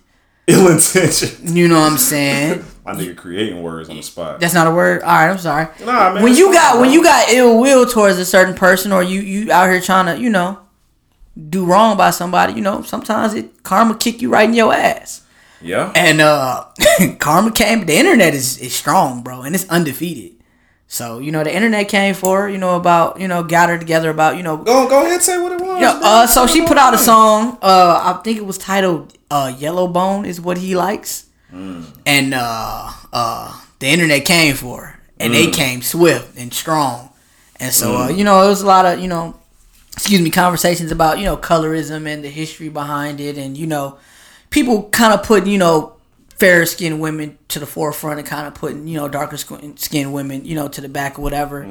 Ill intentioned. You know what I'm saying? My nigga creating words on the spot. That's not a word. All right, I'm sorry. Nah, man, when you got when you got ill will towards a certain person, or you you out here trying to you know do wrong by somebody, you know sometimes it karma kick you right in your ass. yeah. And uh karma came. The internet is is strong, bro, and it's undefeated. So you know the internet came for her, you know about you know got her together about you know Go go ahead, say what it was. Yeah, man. uh, so she put out a song. Uh, I think it was titled uh, "Yellow Bone" is what he likes, and uh, uh, the internet came for her, and they came swift and strong, and so uh, you know it was a lot of you know, excuse me, conversations about you know colorism and the history behind it, and you know, people kind of putting you know fair skinned women to the forefront and kind of putting you know darker skinned women you know to the back or whatever,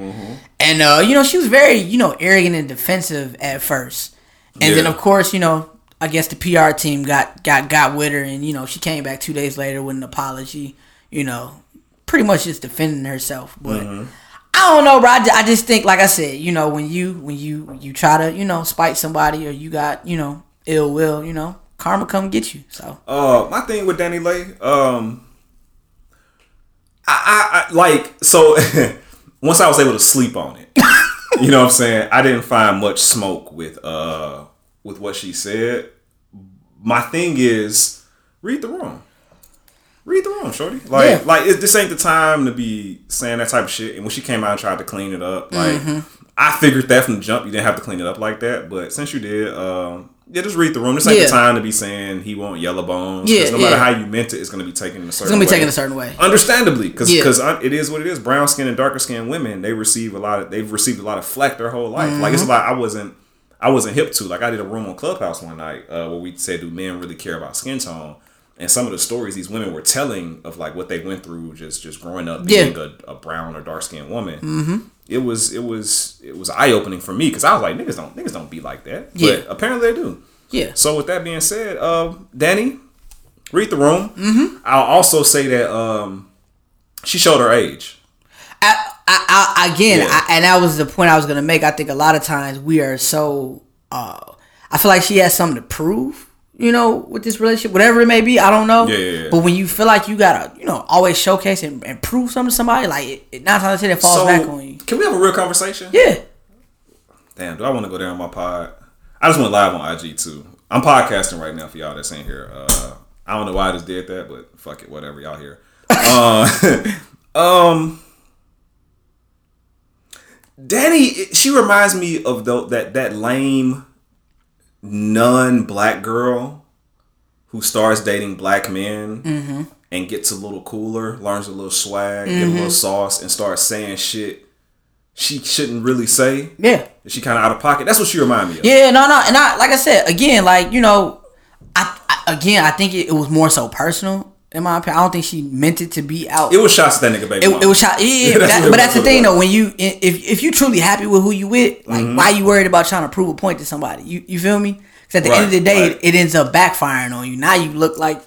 and uh, you know she was very you know arrogant and defensive at first. And then of course, you know, I guess the PR team got got got with her, and you know, she came back two days later with an apology. You know, pretty much just defending herself. But Mm-hmm. I don't know, bro. I, I just think, like I said, you know, when you when you you try to you know spite somebody or you got you know ill will, you know, karma come get you. So Uh, my thing with DaniLeigh, um, I, I, I like so once I was able to sleep on it, you know what I'm saying. I didn't find much smoke with uh with what she said. My thing is read the room. Read the room, shorty. Like, Yeah. like it, this ain't the time to be saying that type of shit. And when she came out and tried to clean it up, like Mm-hmm. I figured that from the jump, you didn't have to clean it up like that. But since you did, um, yeah, just read the room. This ain't Yeah. the time to be saying he want yellow bones. Yeah, no matter yeah. how you meant it, it's gonna be taken in a certain. it's gonna be way. taken a certain way. Understandably, because Yeah. it is what it is. Brown skin and darker skinned women they receive a lot of they've received a lot of flack their whole life. Like Mm-hmm. it's like I wasn't I wasn't hip to. Like I did a room on Clubhouse one night uh, where we said, "Do men really care about skin tone?" And some of the stories these women were telling of like what they went through just just growing up Yeah. being a, a brown or dark skinned woman. Mm-hmm. It was it was it was eye opening for me because I was like niggas don't niggas don't be like that. Yeah. But apparently they do. Yeah. So with that being said, uh, Dani, read the room. Mm-hmm. I'll also say that um, she showed her age. I, I, I again, Yeah. I, and that was the point I was gonna make. I think a lot of times we are so. Uh, I feel like she has something to prove. You know, with this relationship, whatever it may be, I don't know. Yeah, yeah. But when you feel like you gotta, you know, always showcase and, and prove something to somebody, like it, it nine times out of ten, it falls so back on you. can we have a real conversation? Yeah, Damn, do I want to go down my pod? I just went live on IG too. I'm podcasting right now for y'all that's in here. Uh, I don't know why I just did that, but fuck it, whatever y'all hear. Uh, um, Dani, she reminds me of the, that that lame non-black girl who starts dating black men mm-hmm. and gets a little cooler, learns a little swag, get a little mm-hmm. sauce, and starts saying shit she shouldn't really say. yeah, she kind of out of pocket? That's what she remind me of. yeah. No, no, and I like I said again, like you know, I, I again, I think it, it was more so personal. In my opinion, I don't think she meant it to be out. It was shots at that nigga baby. It, it was shot. Yeah, yeah, That's that- but that's the thing though. When you if if you truly happy with who you with, like Mm-hmm. why you worried about trying to prove a point to somebody? You you feel me? Because at the end of the day, right. it, it ends up backfiring on you. Now you look like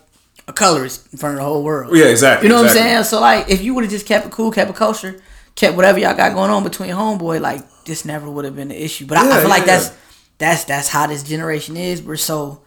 a colorist in front of the whole world. Yeah, exactly. You know exactly. what I'm saying? So like, if you would have just kept it cool, kept it kosher, kept whatever y'all got going on between homeboy, like this never would have been an issue. But I, I Yeah, feel like yeah, that's yeah. that's that's how this generation is. We're so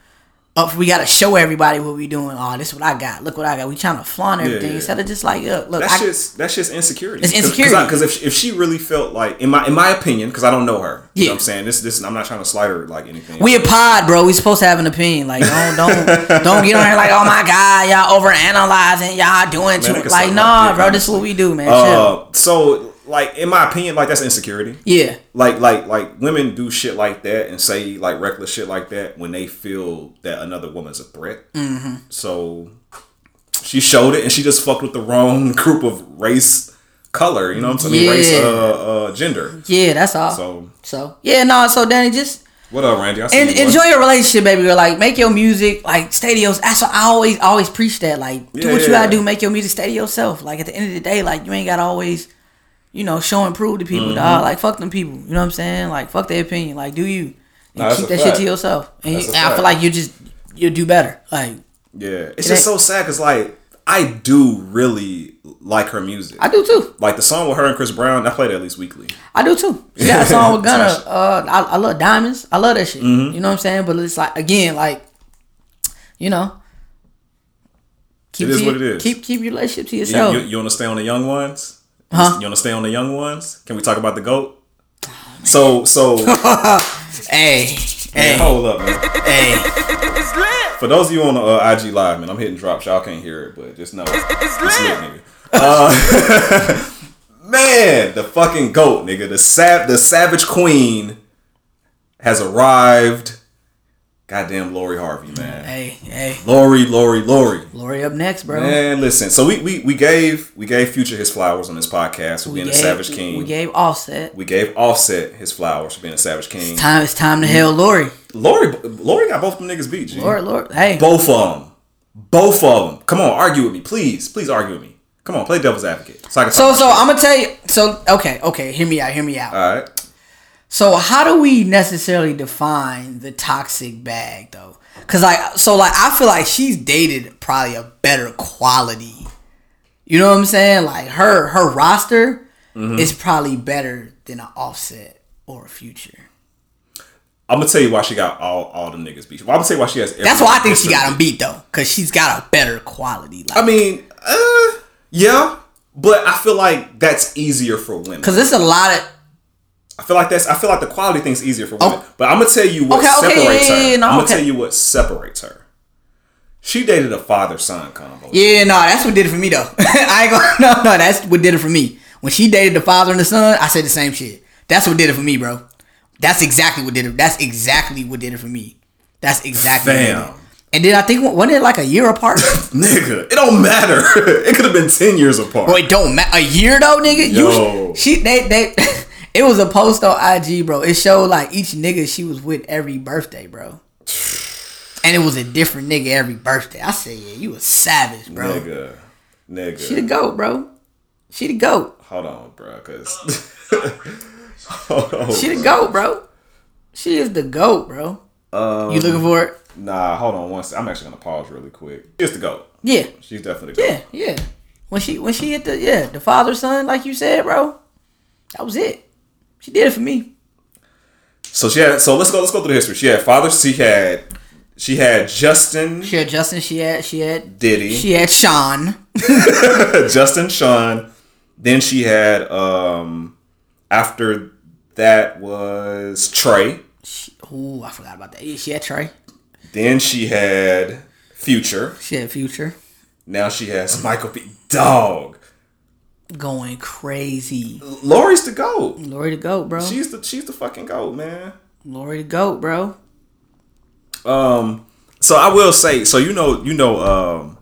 up. We got to show everybody what we doing. Oh, this is what I got. Look what I got. We trying to flaunt everything yeah. instead of just like, look, look. That's I, just that's just insecurity. It's insecurity. Because if, if she really felt like, in my in my opinion, because I don't know her, you Yeah. know what I'm saying this this I'm not trying to slight her like anything. We a pod, bro. We supposed to have an opinion. Like, don't don't don't get on here like, oh my god, y'all over analyzing, y'all doing too. Man, nigga, Like, nah, bro. This is what we do, man. Uh, so like in my opinion, like that's insecurity. Yeah, Like like like women do shit like that and say like reckless shit like that when they feel that another woman's a threat. Mm-hmm. So she showed it and she just fucked with the wrong group of race, color. You know what I'm saying? Race, uh, uh, gender. yeah, that's all. So, So yeah, no. So Dani, just what up, Randy? I see en- you, boy. enjoy your relationship, baby girl. Like, make your music. Like, stay to yourself. That's what I always always preach that. Like, do Yeah, what you yeah. gotta do. Make your music. Stay to yourself. Like at the end of the day, like you ain't gotta always. You know, show and prove to people, Mm-hmm. dog. Like, fuck them people. You know what I'm saying? Like, fuck their opinion. Like, do you? And keep that shit to yourself. And, you, and I feel like you just, you'll do better. Like, Yeah, it's It just so sad because like I do really like her music. I do too. like the song with her and Chris Brown. I play that at least weekly. I do too. She got a song with Gunna. Uh, I, I love Diamonds. I love that shit. Mm-hmm. You know what I'm saying? But it's like again, like, you know, keep It is to- what it is. Keep keep your relationship to You, yourself. you, you want to stay on the young ones? Huh? You want to stay on the young ones? Can we talk about the goat? So so hey, hey, hold up, man. hey. For those of you on the uh, IG live, man, I'm hitting drops. Y'all can't hear it, but just know it's lit, nigga. Uh, man, the fucking goat, nigga. The sav- the savage queen has arrived. Goddamn, Lori Harvey, man. Hey, hey, Lori, Lori, Lori. Lori up next, bro. Man, listen. So we, we we gave we gave Future his flowers on this podcast for we being gave, a Savage King. We gave Offset. We gave Offset his flowers for being a Savage King. It's Time it's time to mm. hail Lori. Lori Lori got both of them niggas beat. G. Lord, Lord, hey. Both of them. Both of them. Come on, argue with me, please. Please argue with me. Come on, play devil's advocate. So I can So talk so. I'm gonna tell you. So okay, okay. Hear me out. Hear me out. All right. So how do we necessarily define the toxic bag though? Cause like so like I feel like she's dated probably a better quality. You know what I'm saying? Like her her roster Mm-hmm. is probably better than an offset or a future. I'm gonna tell you why she got all all the niggas beat. Well, I'm gonna tell you why she has. That's why I think she got him beat though. Cause she's got a better quality. Like, I mean, uh, yeah, but I feel like that's easier for women. cause there's a lot of I feel like that's. I feel like the quality thing's easier for oh. women. But I'm gonna tell you what Okay, okay, separates yeah, yeah, her. no, I'm gonna okay. tell you what separates her. She dated a father son combo. Yeah, no, that's what did it for me though. I ain't gonna no, no, that's what did it for me. When she dated the father and the son, I said the same shit. That's what did it for me, bro. That's exactly what did it. That's exactly what did it for me. That's exactly. It. And then I think wasn't it like a year apart? Nigga, it don't matter. it could have been ten years apart. Bro, it don't matter. A year though, nigga. Yo. You she they they. It was a post on IG, bro. It showed like each nigga she was with every birthday, bro. And it was a different nigga every birthday. I said, yeah, you a savage, bro. Nigga, nigga. She the goat, bro. She the goat. Hold on, bro, cause. Hold on. She the goat, bro. She is the goat, bro. Um, you looking for it? Nah, hold on one second. I'm actually gonna pause really quick. She's the goat. Yeah, She's definitely the goat. yeah, yeah. When she when she hit the yeah the father son like you said, bro, that was it. She did it for me. So she had. So let's go. Let's go through the history. She had father. She had. She had Justin, She had Justin. She had she had Diddy, she had Sean. Justin, Sean. Then she had. um After that was Trey. She, ooh, I forgot about that. Yeah, she had Trey. Then she had Future. She had Future. Now she has Michael B. Dog. Going crazy. Lori's the goat. Lori the goat, bro. She's the she's the fucking goat, man. Lori the goat, bro. Um, so I will say, so you know, you know, um,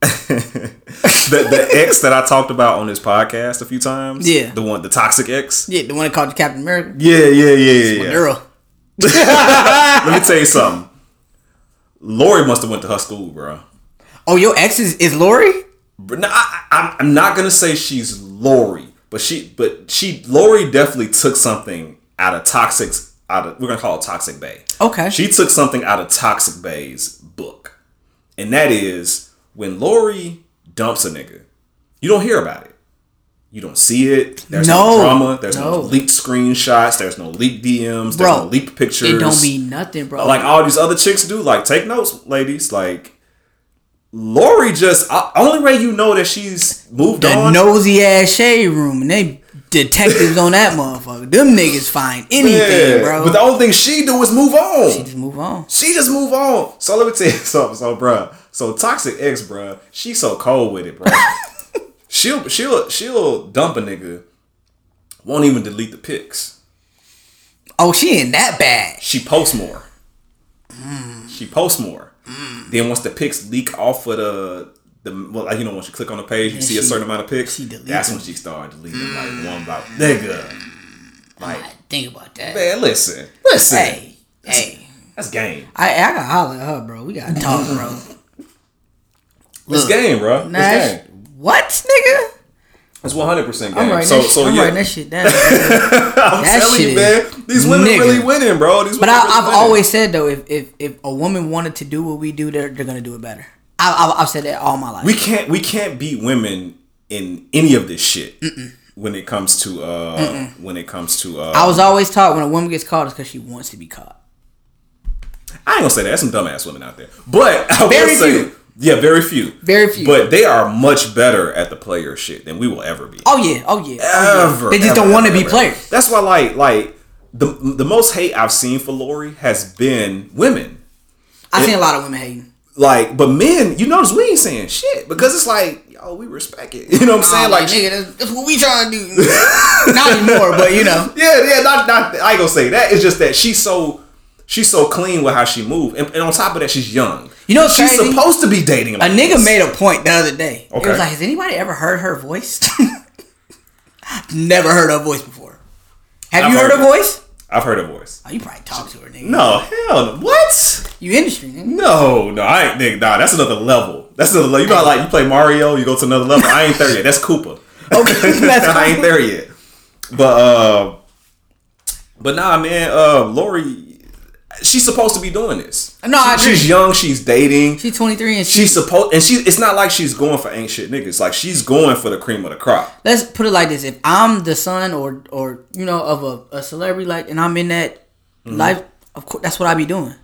the the ex that I talked about on this podcast a few times, Yeah. the one, the toxic ex, Yeah, the one that called you Captain America. yeah, yeah, yeah, yeah. yeah. Girl. Let me tell you something. Lori must have went to her school, bro. Oh, your ex is, is Lori? But no, I, I'm not gonna say she's Lori, but she, but she, Lori definitely took something out of toxic, out of we're gonna call it Toxic Bay. Okay. She took something out of Toxic Bay's book, and that is when Lori dumps a nigga, you don't hear about it. You don't see it. There's no, No. drama. There's no. No. leaked screenshots. There's no leaked DMs. There's Bro, no leaked pictures. It don't mean nothing, bro. like all these other chicks do. Like take notes, ladies. Like Lori just uh, only way you know that she's moved the on. nosy ass shade room and they detectives on that motherfucker. Them niggas find anything, Yeah, bro. But the only thing she do is move on. She just move on. She just move on. So let me tell you something, so bro. So toxic ex, bro. She so cold with it, bro. she'll she'll she'll dump a nigga. Won't even delete the pics. Oh, she ain't that bad. She posts more. She posts more. Mm. Then once the pics leak off of the the well, like you know, once you click on the page, you see a certain amount of pics. That's them. when she started deleting like mm. one about nigga. Like Think about that. man, listen, listen. Hey, hey. That's game. I I gotta holler at her, bro. We gotta talk, bro. It's game, bro. Nah, It's game. what, nigga? It's one hundred percent game. I'm writing so that. so I'm yeah. writing that shit down. I'm That telling shit you, man. These women nigga. really winning, bro. These But women I, really winning. always said though, if, if if a woman wanted to do what we do, they're they're gonna do it better. I I've said that all my life. we can't we can't beat women in any of this shit when it comes to uh when it comes to uh I was always taught when a woman gets caught, it's because she wants to be caught. I ain't gonna say that. There's some dumbass women out there, but I Very will say, few. Yeah, very few, Very few. But they are much better at the player shit than we will ever be. Oh yeah, oh yeah. oh, ever. They just ever, don't want to be ever. players. That's why, like, like the the most hate I've seen for Lori has been women. I seen a lot of women hating. Like, but men, you notice we ain't saying shit because it's like, yo, we respect it. You know what I'm saying? Like, like, nigga, that's, that's what we trying to do. Not anymore, but you know. yeah, yeah, not, not. I ain't gonna say that. It's just that she's so. She's so clean with how she move, and, and on top of that, she's young. You know she's crazy? supposed to be dating A nigga made a point the other day. It Okay. was like, has anybody ever heard her voice? Never heard her voice before. Have I've you heard, heard her voice? I've heard her voice. Oh, you probably talk to her, nigga. No, hell no. What? You industry, nigga. No, no, I ain't nigga. Nah, that's another level. That's another level. You know, like you play Mario, you go to another level. I ain't there yet. That's Koopa. Okay, that's I ain't there yet. But uh, but nah, man. Uh, Lori, she's supposed to be doing this. No, I She- agree. She's young. She's dating. She's 23 and she, She's supposed, and she. It's not like she's going for ain't shit niggas. Like she's going for the cream of the crop. let's put it like this: if I'm the son or or you know of a, a celebrity like, and I'm in that Mm-hmm. life, of course that's what I'd be doing.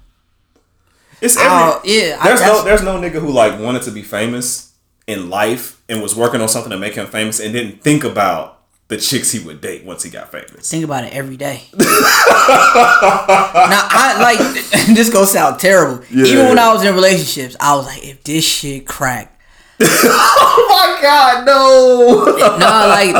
It's every. Oh, yeah, I- There's no. There's no nigga who like wanted to be famous in life and was working on something to make him famous and didn't think about the chicks he would date once he got famous. Think about it every day. now I like this gonna sound terrible. Even when I was in relationships, I was like, if this shit crack, Oh my god, no! no, like,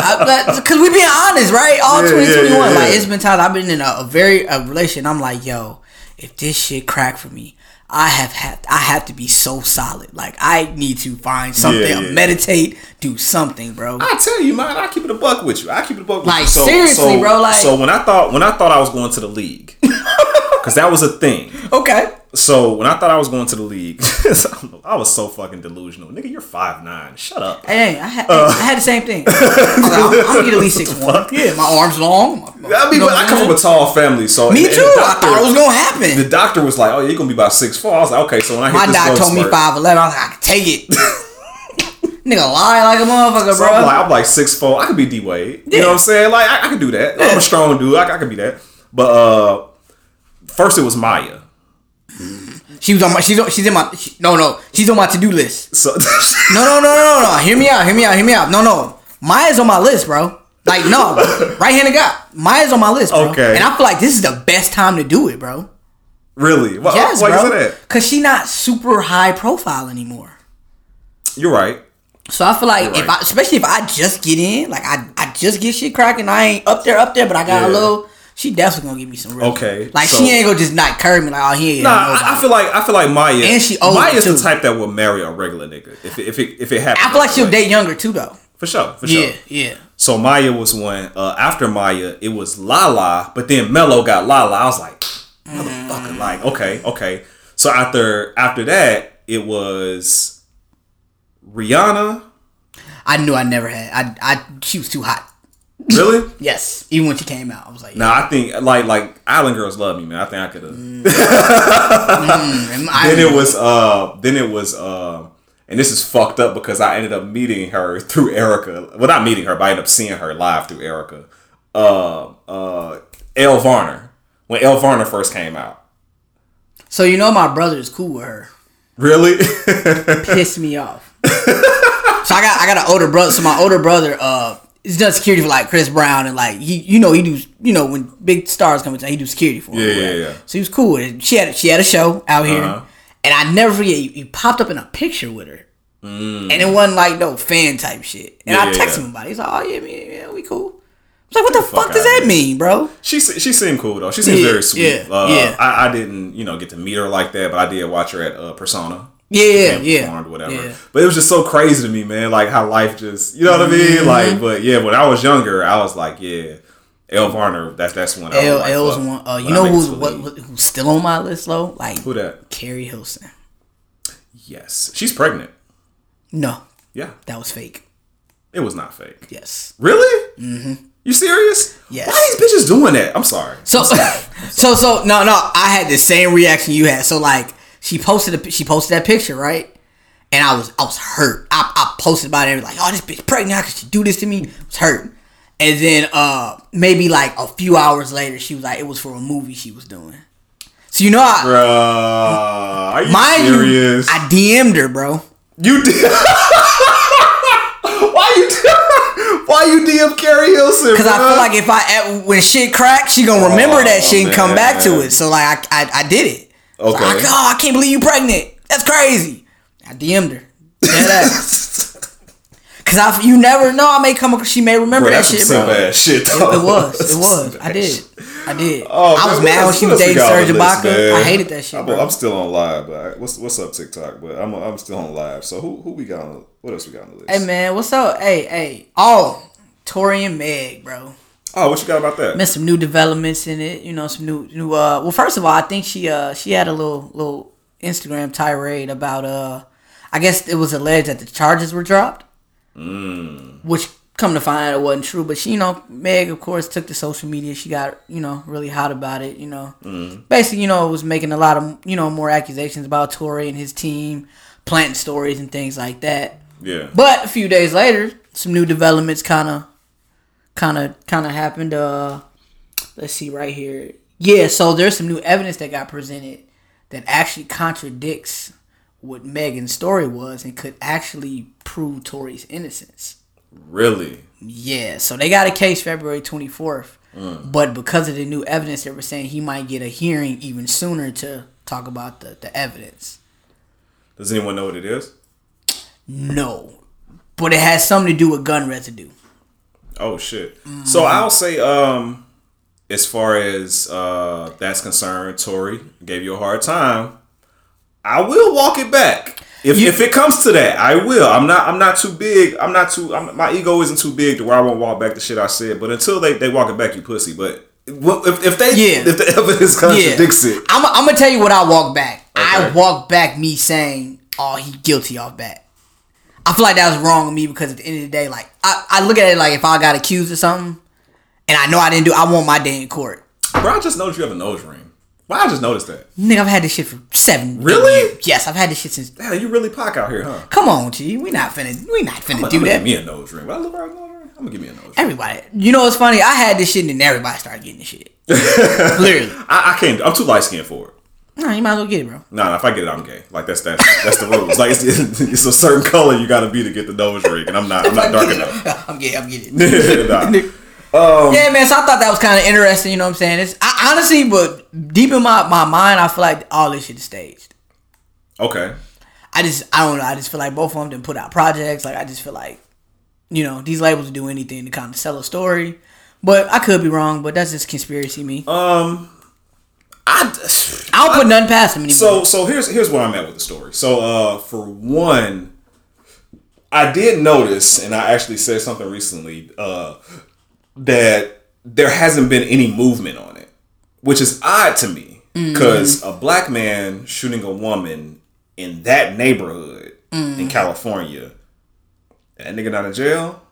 because we being honest, right? All Yeah, yeah, 2021, yeah, like it's been times I've been in a, a very a relation. I'm like, yo, if this shit crack for me, I have had I have to be so solid. Like I need to find something, Yeah, yeah. meditate, do something, bro. I tell you, man, I keep it a buck with you. I keep it a buck with Like, you. So, seriously, so, bro, like- so when I thought when I thought I was going to the league, because that was a thing. Okay. So when I thought I was going to the league, I was so fucking delusional. Nigga, you're five nine. Shut up. Hey, I had, Uh. I had the same thing. I was like, I'm, gonna get at least six one. Yeah, my arms long. my- I mean, but I come from a tall family, so Me and- and too. I thought it was gonna happen. The doctor was like, "Oh, you're gonna be about six four. I was like, "Okay." So when I hit My this doc told me spurt- five eleven. I was like, I can take it. Nigga lie like a motherfucker, So bro. I'm like, I'm like six four. I could be D Wade. You know what I'm saying? Like I, I could do that. I'm a strong dude. I, I could be that. But uh, first it was Maya. She was on my. She's on, she's in my. She, no, no. She's on my to do list. So No, no, no, no, no. Hear me out. Hear me out. Hear me out. No, no. Maya's on my list, bro. Like no, right handed guy. Maya's on my list, bro. Okay. And I feel like this is the best time to do it, bro. really? Why, Yes, why bro. say that? Cause she not super high profile anymore. You're right. So I feel like You're if right. I, especially if I just get in, like I, I just get shit cracking, I ain't up there, up there, but I got a little. She definitely gonna give me some real. Okay, Like so- she ain't gonna just not curve me like oh he ain't. Nah. I, I feel like I feel like Maya. And she older, Maya's too. the type that will marry a regular nigga if it, if it if it happens. I feel like she'll way. date younger too though. for sure. For Yeah, sure. yeah. So Maya was one. Uh, after Maya, it was Lala, but then Melo got Lala. I was like, motherfucker, like okay, okay. So after after that, it was Rihanna. I knew I never had. I, I, she was too hot. Really? Yes, even when she came out, I was like, Now I think like like Island girls love me, man. I think I could have. mm, I, then it was uh then it was uh and this is fucked up because I ended up meeting her through Erica. Well, not meeting her, but I ended up seeing her live through Erica. Uh, uh, Elle Varner when Elle Varner first came out. so you know my brother is cool with her. Really? Pissed me off. so I got I got an older brother. So my older brother, uh, is done security for like Chris Brown and like he, you know, he do, you know, when big stars come in town, he do security for him. Yeah, or yeah, yeah. So he was cool it. She had she had a show out here, Uh-huh. and I never forget. You, you popped up in a picture with her, and it wasn't like no fan type shit. And Mm. Yeah, I texted yeah. him about it. He's like, "Oh yeah, man, yeah, we cool." I was like, "What the fuck fuck does that mean, bro?" she she seemed cool though. She seemed Yeah, very sweet. yeah, uh, yeah. I, I didn't you know get to meet her like that, but I did watch her at uh, Persona. Yeah, yeah, and yeah, performed, whatever. yeah. But it was just so crazy to me, man. Like how life just, you know what I Mm-hmm. mean? Like, but yeah, when I was younger, I was like, yeah, Elle Varner. That's that's when I was L like, L's fuck, one. Uh, you know who's it to the what, who's still on my list though? Like Who that? Keri Hilson. Yes, she's pregnant. No, Yeah, that was fake. it was not fake. Yes. Really? Mm-hmm. You serious? Yes. Why are these bitches doing that? I'm sorry. So, so, so, no, no. I had the same reaction you had. So, like, she posted a, she posted that picture, right? and I was I was hurt. I, I posted about it like, oh, this bitch pregnant. How could she do this to me? I was hurt. And then uh maybe like a few hours later, she was like, it was for a movie she was doing. So you know, I, Bruh, are you mind serious? you, I DM'd her, bro. you did. Why you? Why you DM Keri Hilson? Cause I feel like if I when shit cracks, she gonna remember Oh, that shit and come back to it. So like I I, I did it. So oh, Okay. I, oh, I can't believe you pregnant. That's crazy. I DM'd her. Dead ass. Cause I you never know. I may come. ac- She may remember Bro, that that's shit, bro. bad shit. It, it was. It was. I did. I did. Oh, I was man, mad when she was dating Serge Ibaka. man? I hated that shit, I'm, bro. I'm still on live, but I- what's what's up TikTok? But I'm I'm still on live. So who who we got? On, what else we got on the list? Hey man, what's up? Hey, hey. Oh, Tori and Meg, bro. Oh, what you got about that? Been some new developments in it. You know, some new new. Uh, well, first of all, I think she uh she had a little little Instagram tirade about uh, I guess it was alleged that the charges were dropped, which come to find out it wasn't true. But she, you know, Meg of course took to social media. She got you know really hot about it. You know, basically you know was making a lot of you know more accusations about Tory and his team, planting stories and things like that. Yeah. But a few days later, some new developments kind of, kind of, kind of happened. Uh, let's see right here. Yeah, so there's some new evidence that got presented that actually contradicts what Megan's story was and could actually prove Tory's innocence. Really? Yeah, so they got a case February 24th. But because of the new evidence, they were saying he might get a hearing even sooner to talk about the, the evidence. Does anyone know what it is? No. But it has something to do with gun residue. Oh shit. So I'll say, um, as far as uh that's concerned, Tory gave you a hard time. I will walk it back. If, You- if it comes to that, I will. I'm not. I'm not too big. I'm not too. I'm, my ego isn't too big to where I won't walk back the shit I said. But until they, they walk it back, you pussy. But if, if they Yeah. if the evidence contradicts it, I'm, I'm gonna tell you what I walk back. I walk back me saying, "Oh, he guilty off bat." I feel like that was wrong of me because at the end of the day, like I, I look at it like if I got accused of something and I know I didn't do, I want my day in court. bro, I just noticed you have a nose ring. Why I just noticed that? Nigga, I've had this shit for seven. Really? years. Yes, I've had this shit since. Damn, you really pock out here, huh? Come on, G. We not finna. We not finna I'm do gonna that. give me a nose ring. But I look like a nose ring. I'm gonna give me a nose ring. Everybody, you know what's funny? I had this shit and then everybody started getting this shit. Literally. I, I can't. I'm too light skinned for it. No, you might as well get it, bro. Nah, nah, if I get it, I'm gay. Like that's that's that's the rules. Like it's, it's a certain color you got to be to get the nose ring, and I'm not. I'm not dark enough. I'm getting. I'm getting. it. Nah. Yeah, man. So I thought that was kind of interesting. You know what I'm saying? It's I, honestly, but deep in my, my mind, I feel like all this shit is staged. Okay. I just I don't know. I just feel like both of them didn't put out projects. Like I just feel like, you know, these labels do anything to kind of sell a story. But I could be wrong. But that's just conspiracy me. Um, I. I don't put nothing past them anymore. So so here's here's where I'm at with the story. So uh, for one, I did notice, and I actually said something recently uh, that there hasn't been any movement on it, which is odd to me because a black man shooting a woman in that neighborhood in California, that nigga not in jail.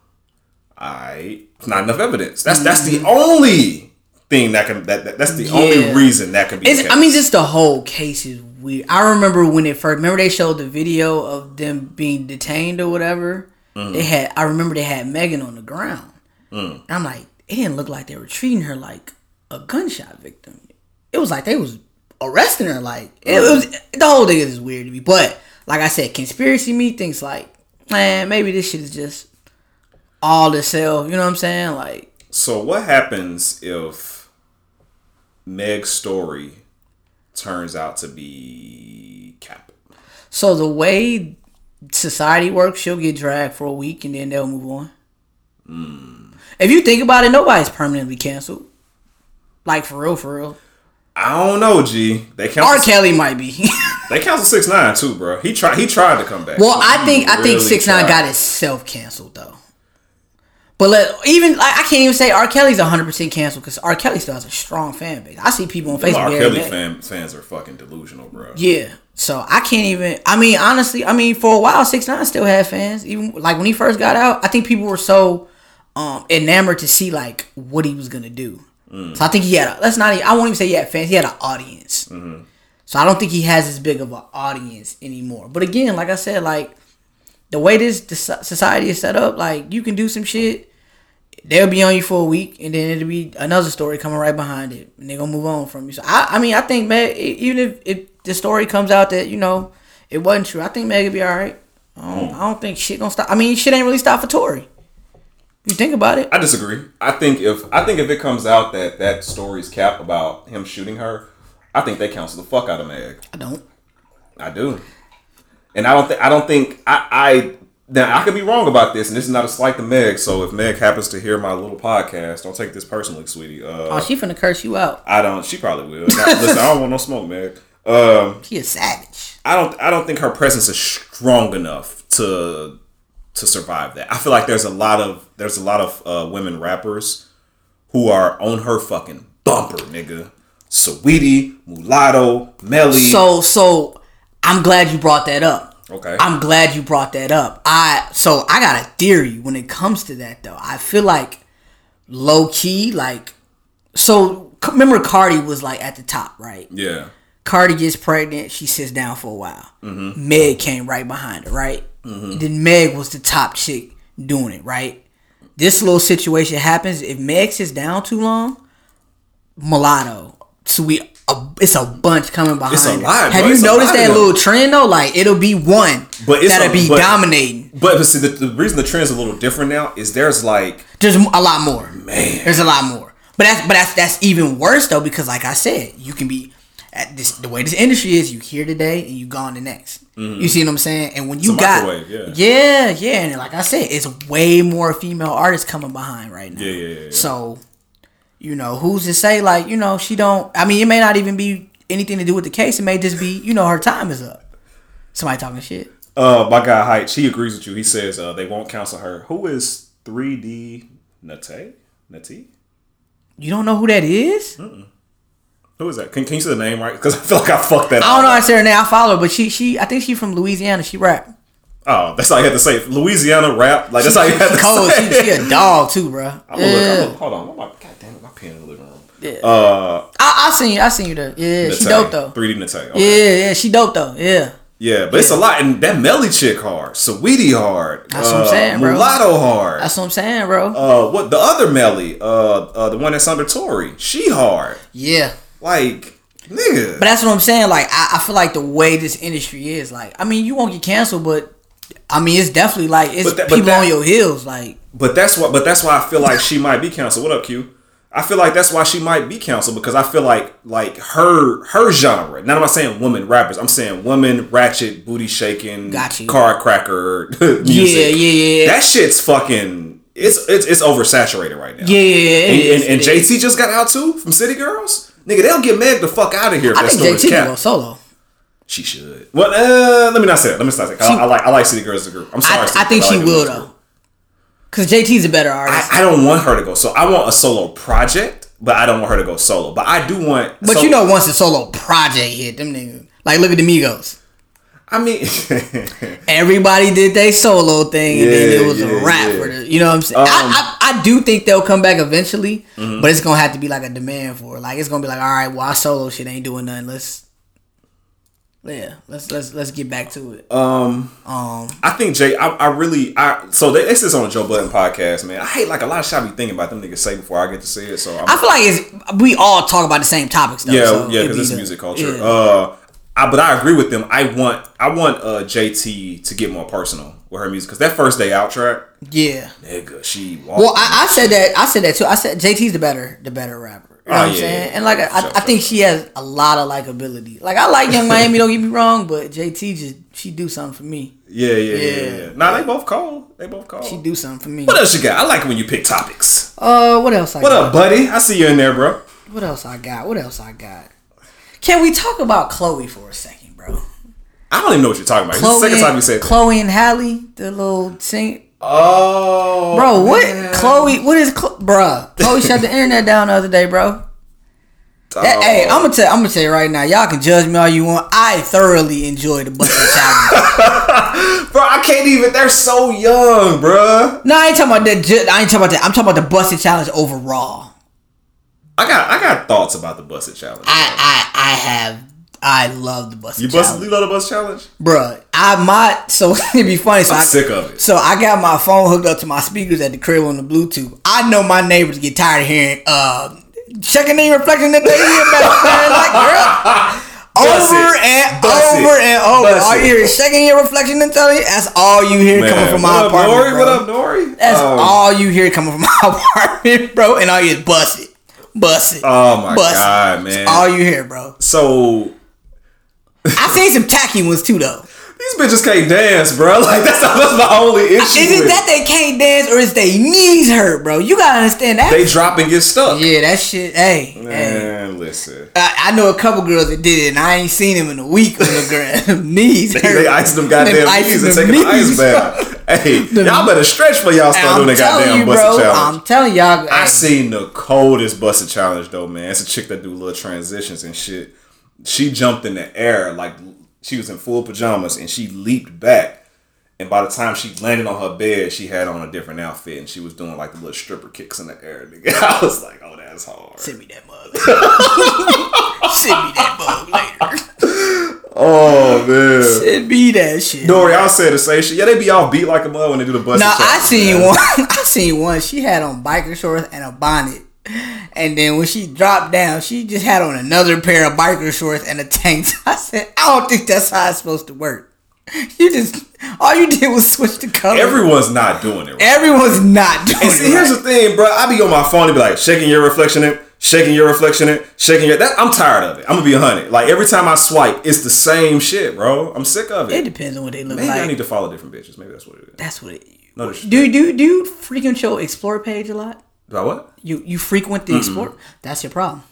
I it's not enough evidence. That's that's the only thing that can that, that that's the Yeah. only reason that can be. I mean, just the whole case is weird. I remember when it first. Remember they showed the video of them being detained or whatever. Mm. They had. I remember they had Megan on the ground. Mm. I'm like, it didn't look like they were treating her like a gunshot victim. It was like they was arresting her. Like it was. The whole thing is weird to me. But like I said, conspiracy me thinks like, man, maybe this shit is just all to sell. You know what I'm saying? Like, So what happens if Meg's story turns out to be cap? So the way society works, she'll get dragged for a week and then they'll move on. Hmm. If you think about it, nobody's permanently canceled. Like for real, for real. I don't know, G. They R. Kelly might be. They count six nine too, bro. He tried. He tried to come back. well, I think I think six nine got itself canceled though. But let, even like, I can't even say R. Kelly's hundred percent canceled because R. Kelly still has a strong fan base. I see people on Facebook. R. Kelly fan, fans are fucking delusional, bro. Yeah. So I can't even. I mean, honestly, I mean, for a while, six nine still had fans. Even like when he first got out, I think people were so um enamored to see like what he was gonna do. So I think he had. A, let's not. Even, I won't even say he had fans. He had an audience. So I don't think he has as big of an audience anymore. But again, like I said, like the way this society is set up, like you can do some shit. They'll be on you for a week, and then it'll be another story coming right behind it, and they're gonna move on from you. So I, I mean, I think Meg, even if, if the story comes out that you know it wasn't true, I think Meg will be all right. I don't, mm. I don't think shit gonna stop. I mean, shit ain't really stop for Tory. You think about it. I disagree. I think if I think if it comes out that that story's cap about him shooting her, I think they counsel the fuck out of Meg. I don't. I do, and I don't think I don't think I I now I could be wrong about this, and this is not a slight to Meg. So if Meg happens to hear my little podcast, don't take this personally, sweetie. Uh, Oh, she finna curse you out. I don't. She probably will. Now, listen, I don't want no smoke, Meg. Um, She a savage. I don't. I don't think her presence is strong enough to to survive that. I feel like there's a lot of there's a lot of uh, women rappers who are on her fucking bumper, nigga. Saweetie, Mulatto, Melly. So so I'm glad you brought that up. Okay. I'm glad you brought that up. I so I got a theory when it comes to that though. I feel like low key like so remember Cardi was like at the top, right? yeah. Cardi gets pregnant, she sits down for a while. Mm-hmm. Meg came right behind her, right? And then Meg was the top chick doing it, right? This little situation happens if Meg sits down too long, mulatto. So we, a, it's a bunch coming behind. It's a lot, Have bro. you It's noticed that little trend though? Like it'll be one, But it's that'll a- be but- dominating. But, but see, the, the reason the trend's a little different now is there's like There's a lot more. Man. there's a lot more. But that's but that's that's even worse though because like I said, you can be at this the way this industry is. You here today and you gone the next. You see what I'm saying? And when you Mm-hmm. a got microwave, yeah, yeah, and like I said, it's way more female artists coming behind right now. Yeah, yeah, yeah, yeah. So, you know, who's to say like you know she don't? I mean, it may not even be anything to do with the case. It may just be you know her time is up. Somebody talking shit. uh my guy Height, he agrees with you. He says uh, they won't counsel her. Who is 3D Natee? Nate? You don't know who that is? Who is that? Can, can you say the name right? Because I feel like I fucked that I don't know. I say her name. I follow her, but she she I think she from Louisiana. She rap. Oh, that's all you had to say. Louisiana rap. Like that's all you had to Cold. She, say. she a dog too, bro. I'm gonna look, I'm gonna, hold on. My, God damn it, my pen in the living room. Yeah. Uh, I, I seen you. I seen you there. Yeah, she dope though. 3D Natee. Okay. Yeah, yeah, she dope though. Yeah. Yeah, but it's a lot. And that Melly chick hard. Saweetie hard. That's what I'm uh, saying, bro. Mulatto hard. That's what I'm saying, bro. uh, what the other Melly? Uh, uh, the one that's under Tory. She hard. yeah. Like, nigga. But that's what I'm saying. Like, I, I feel like the way this industry is, like, I mean, you won't get canceled, but I mean, it's definitely like it's But that- but people that- on your heels. Like, But that's what. But that's why I feel like she might be canceled. What up, Q? I feel like that's why she might be canceled because I feel like like her her genre. Now I'm not saying woman rappers. I'm saying woman ratchet booty shaking, Got you. car cracker music. Yeah, yeah, yeah. That shit's fucking. It's it's it's oversaturated right now. yeah, yeah, yeah. And, is, and, and is. JT just got out too from City Girls. Nigga, they'll get Meg the fuck out of here. If I that think JT go solo. She should. Well, uh, let me not say it. Let me not say it. 'cause I, I like I like City Girls as a group. I'm sorry. I, I think she like will though. Because JT's a better artist. I, I don't want her to go. So I want a solo project, but I don't want her to go solo. But I do want. but so- you know, once the solo project hit, them niggas like look at the Migos. I mean, Everybody did their solo thing, and then it was yeah, a rap yeah. for the. You know what I'm saying? Um, I, I I do think they'll come back eventually, Mm-hmm. but it's gonna have to be like a demand for it. Like it's gonna be like, all right, well, our solo shit ain't doing nothing. Let's, yeah, let's let's let's get back to it. um, Um, I think Jay. I, I really. I so they, it's this on the Joe Budden podcast, man. I hate like a lot of shit I be thinking about them niggas say before I get to say it. So I'm, I feel like it's we all talk about the same topics though. yeah, so yeah, because be it's the- music culture. yeah. Uh, I, but I agree with them. I want I want uh JT to get more personal with her music because that first day out track, yeah. nigga, she. Well, I, I said that. I said that too. I said JT's the better, the better rapper. You know Oh, what I'm yeah, saying? yeah. And like, I, Sure, I think sure, she has a lot of likability. Like, I like Young Miami. Don't get me wrong, but JT just she do something for me. yeah, yeah, yeah, yeah. Yeah. Nah, they both cold. They both cold. She do something for me. What else you got? I like when you pick topics. Uh, what else? I What got? up, buddy? I see you in there, bro. What else I got? What else I got? Can we talk about Chloe for a second, bro? I don't even know what you're talking about. It's the second time you said that. Chloe and Halle, the little sing. Oh, Bro, what? man. Chloe, what is, Chlo- bruh? Chloe shut the internet down the other day, bro. That, Oh. hey, I'm gonna tell. I'm gonna tell you right now. Y'all can judge me all you want. I thoroughly enjoy the busted challenge. bro, I can't even. They're so young, bro. no, I ain't talking about that. I ain't talking about that. I'm talking about the busted challenge overall. I got, I got thoughts about the busted challenge. I, I, I have. I love the bus. You busted you love the bus challenge? Bruh, I my so it'd be funny. So I'm I, sick of it. So I got my phone hooked up to my speakers at the crib on the Bluetooth. I know my neighbors get tired of hearing uh checking the reflection that they hear back there. Like, girl. Bust over it. and Bust over it. and over. Bust all you hear is checking your reflection and telling you. That's all you hear coming from my what up, apartment. Nori? bro. What up, Nori? That's Oh. all you hear coming from my apartment, bro. And all you hear is bust it, bust it. Oh my bust it. God, man. That's all you hear, bro. So I seen some tacky ones too, though. these bitches can't dance, bro. Like that's that's my only issue. Is it that they can't dance or is they knees hurt, bro? You gotta understand that. they drop and get stuck? yeah, that shit. Hey, hey. Man, listen. I, I know a couple girls that did it, and I ain't seen them in a week on the ground. knees They, hurt. they ice them goddamn knees and them taking an ice knees, bath. Hey, The- y'all better stretch for y'all start doing that goddamn you, busted bro. challenge. I'm telling y'all. I hey, seen the coldest busted challenge though, man. It's a chick that do little transitions and shit. She jumped in the air like she was in full pajamas and she leaped back. And by the time she landed on her bed, she had on a different outfit and she was doing like the little stripper kicks in the air. Nigga. I was like, oh, that's hard. Send me that mug. Send me that mug later. Oh man. Send me that shit. Dory, I'll say the same shit. Yeah, they be all beat like a mud when they do the busted Now I seen man. one. I seen one. She had on biker shorts and a bonnet, and then when she dropped down, she just had on another pair of biker shorts and a tank. top. I said, I don't think that's how it's supposed to work. You just all you did was switch the color. Everyone's not doing it right. Everyone's not doing And see, it. here's the thing, bro. I be on my phone and be like, shaking your reflection in, shaking your reflection in, shaking your. That I'm tired of it. I'm gonna be a hundred. Like every time I swipe, it's the same shit, bro. I'm sick of It it. depends on what they look Maybe I need to follow different bitches. Maybe that's what it is. that's what it. No. Do do do you frequent your explore page a lot? Do I what? You you frequent the explore. That's your problem.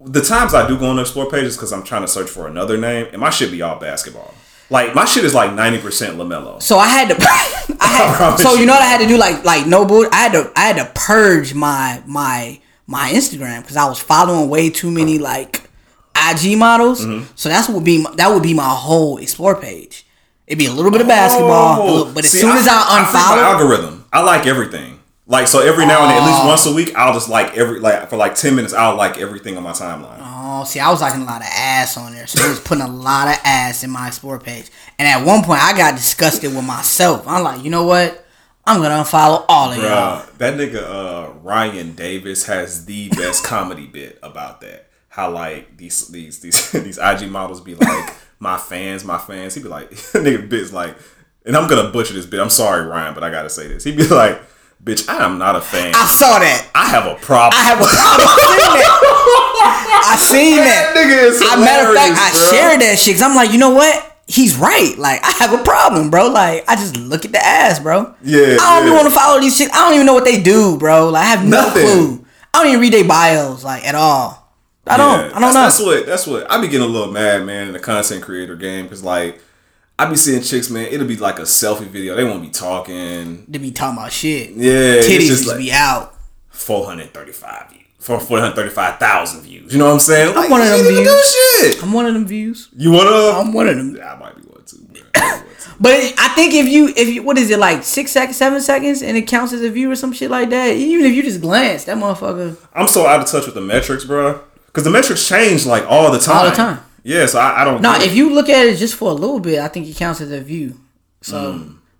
The times I do go on the explore pages because I'm trying to search for another name, and my shit be all basketball. Like my shit is like ninety percent Lamelo. So I had to. I had. promise so you you. know what I had to do? Like like no bull. I had to. I had to purge my my my Instagram because I was following way too many like IG models. Mm-hmm. So that's what would be my, that would be my whole explore page. It'd be a little bit of basketball, little- but as Oh, See, soon as I, freak my unfollow, algorithm, I like everything. Like so, every now and then, at Oh. least once a week, I'll just like every like for like ten minutes, I'll like everything on my timeline. Oh, see, I was liking a lot of ass on there, so I was putting a lot of ass in my explore page. And at one point, I got disgusted with myself. I'm like, you know what? I'm gonna unfollow all of y'all. That nigga uh, Ryan Davis has the best comedy bit about that. How like these these these these IG models be like my fans, my fans. He'd be like nigga bit's like, and I'm gonna butcher this bit. I'm sorry, Ryan, but I gotta say this. He'd be like, bitch, I am not a fan. I saw that. I have a problem. I have a problem. I seen that. That nigga is I, matter of fact, I bro. shared that shit because I'm like, you know what? He's right. Like, I have a problem, bro. Like, I just look at the ass, bro. Yeah, I don't yeah. even want to follow these shit. I don't even know what they do, bro. Like, I have no Nothing. clue. I don't even read their bios, like, at all. I don't. Yeah, I don't that's, know. That's what. That's what. I be getting a little mad, man, in the content creator game because like. I be seeing chicks, man. It'll be like a selfie video. They won't be talking. They be talking about shit. Yeah, Titties just like- be out. 435 views. For 435,000 views. You know what I'm saying? Like, one of them views. shit. I'm one of them views. You want to? I'm one of them. Yeah, might be one too. I might be one too. But I think if you if you what is it like six seconds, seven seconds, and it counts as a view or some shit like that. Even if you just glance, that motherfucker. I'm so out of touch with the metrics, bro. Because the metrics change like all the time. All the time. Yeah, so I, I don't. No, if you look at it just for a little bit, I think it counts as a view. So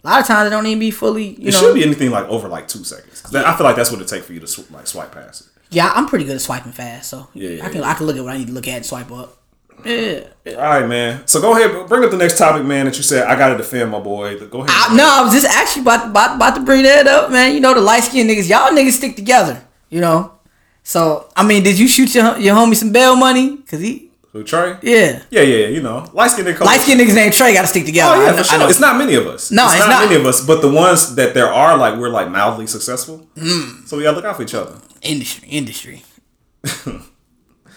a lot of times it don't even be fully. You Mm. it know, should be anything like over like two seconds. that- I feel like that's what it takes for you to sw- like swipe past it. yeah, I'm pretty good at swiping fast, so Yeah, yeah, I can yeah. I can look at what I need to look at and swipe up. Yeah. All right, man. So go ahead, bring up the next topic, man. That you said I got to defend my boy. Go ahead. I, no, I was just actually about, about about to bring that up, man. You know the light skinned niggas, y'all niggas stick together. You know. So I mean, did you shoot your your homie some bail money? Cause he, Who Trey? yeah, Yeah, yeah, you know, light skinned nigga. light skinned niggas named Trey got to stick together. Oh I yeah, know- for sure. It's not many of us. No, it's not, not. many of us. But the ones that there are, like we're like mildly successful. Mm. So we gotta look out for each other. industry, industry.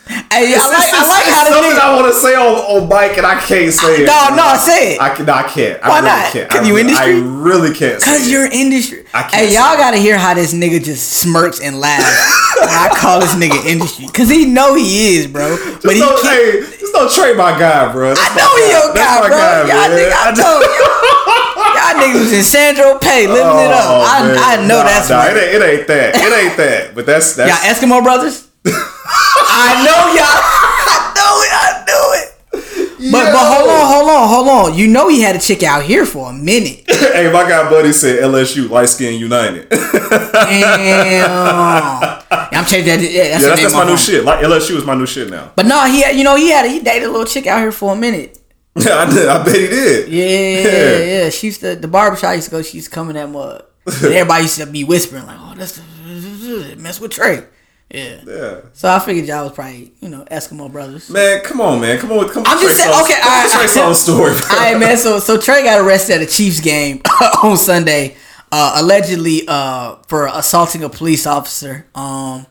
hey, I like, I like how something nigga. I want to say on, on bike and I can't say it. No, no, say it. I can. I can't. I Why really not? Can't. 'Cause I, you industry? I really can't. Cause you're industry. I can't Hey, y'all gotta hear how this nigga just smirks and laughs. when I call this nigga industry, cause he know he is, bro. Just But he don't, can't. hey, just don't trade my guy, bro. That's I know he your guy, bro. guy, y'all man. nigga, I know. Y'all niggas was in Saint-Tropez, living it up. Oh, I, man. I know Nah, that's nah, right. It ain't, it ain't that. It ain't that. But that's that's. Y'all Eskimo brothers. I know y'all. I know it. I knew it. But, Yo. but hold on, hold on. Hold on. You know he had a chick out here for a minute. hey, my guy buddy said LSU light skin united. yeah, Damn. I'm changing that. Yeah, that's, the that's, that's my of new shit. Like LSU is my new shit now. But no, he had, you know, he had, he dated a little chick out here for a minute. Yeah, I, did, I bet he did. Yeah, Yeah. yeah. She used to, the barbershop used to go, she used to come in that mud. And everybody used to be whispering, like, oh, that's mess with Trey. Yeah. Yeah. So I figured y'all was probably, you know, Eskimo brothers. Man, come on, man. Come on. Come on. I'm just saying, okay, all right. Trey Songz story. bro. All right, man. So, so Trey got arrested at a Chiefs game on Sunday, uh, allegedly uh, for assaulting a police officer. Um,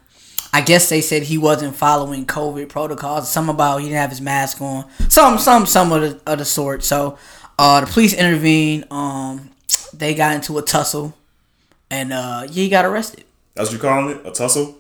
I guess they said he wasn't following COVID protocols. Some about he didn't have his mask on. Some, some, some of the, of the sort. So, uh, the police intervened. Um, they got into a tussle, and uh, yeah, he got arrested. That's what you calling it? A tussle?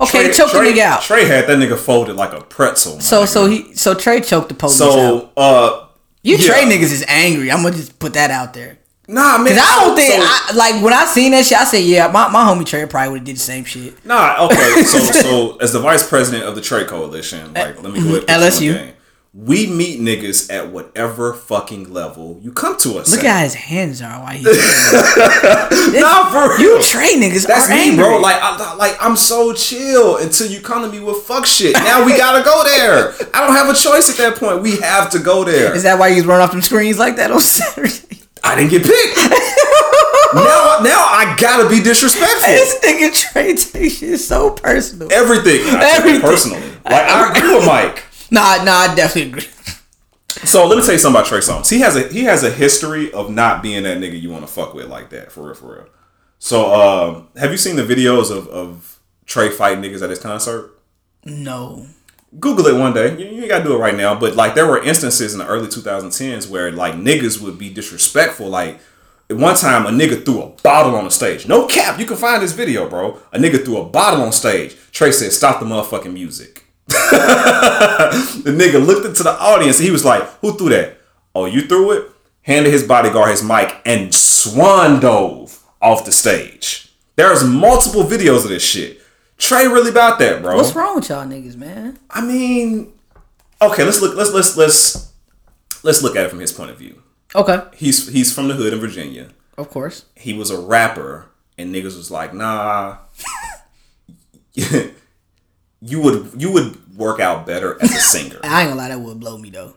Okay, Trey, choked Trey, the nigga out. Trey had that nigga folded like a pretzel. So, nigga. so he, so Trey choked the police out. So, uh, You yeah. Trey niggas is angry. I'm gonna just put that out there. Nah, man. Cause I don't think so- I, like when I seen that shit, I said, yeah, my, my homie Trey probably would have did the same shit. Nah, okay. So, so as the vice president of the Trey Coalition, like, let me go ahead. and put you on LSU. We meet niggas at whatever fucking level you come to us. Look at. how his hands are while he's Nah, for real. you Trey niggas That's me, angry. bro. Like, I, like I'm so chill until you come to me with fuck shit. Now we gotta go there. I don't have a choice at that point. We have to go there. is that why you running off them screens like that on Saturday? I didn't get picked. now, now I gotta be disrespectful. this nigga Trey takes shit so personal. Everything. I Everything. personally. Like I agree with Mike. Nah, nah, I definitely agree. So let me tell you something about Trey Songz. He has a he has a history of not being that nigga you want to fuck with like that for real, for real. So um, have you seen the videos of, of Trey fighting niggas at his concert? No. Google it one day. You, you ain't gotta do it right now. But like there were instances in the early 2010s where like niggas would be disrespectful. Like one time a nigga threw a bottle on the stage. No cap. You can find this video, bro. A nigga threw a bottle on stage. Trey said, "Stop the motherfucking music." the nigga looked into the audience and he was like, "Who threw that? Oh, you threw it." Handed his bodyguard his mic and swan dove off the stage. There's multiple videos of this shit. Trey really about that, bro. What's wrong with y'all niggas, man? I mean, okay, let's look. Let's let's let's let's look at it from his point of view. Okay. He's he's from the hood in Virginia. Of course. He was a rapper, and niggas was like, nah. you would you would work out better as a singer. I ain't gonna lie, that would blow me though.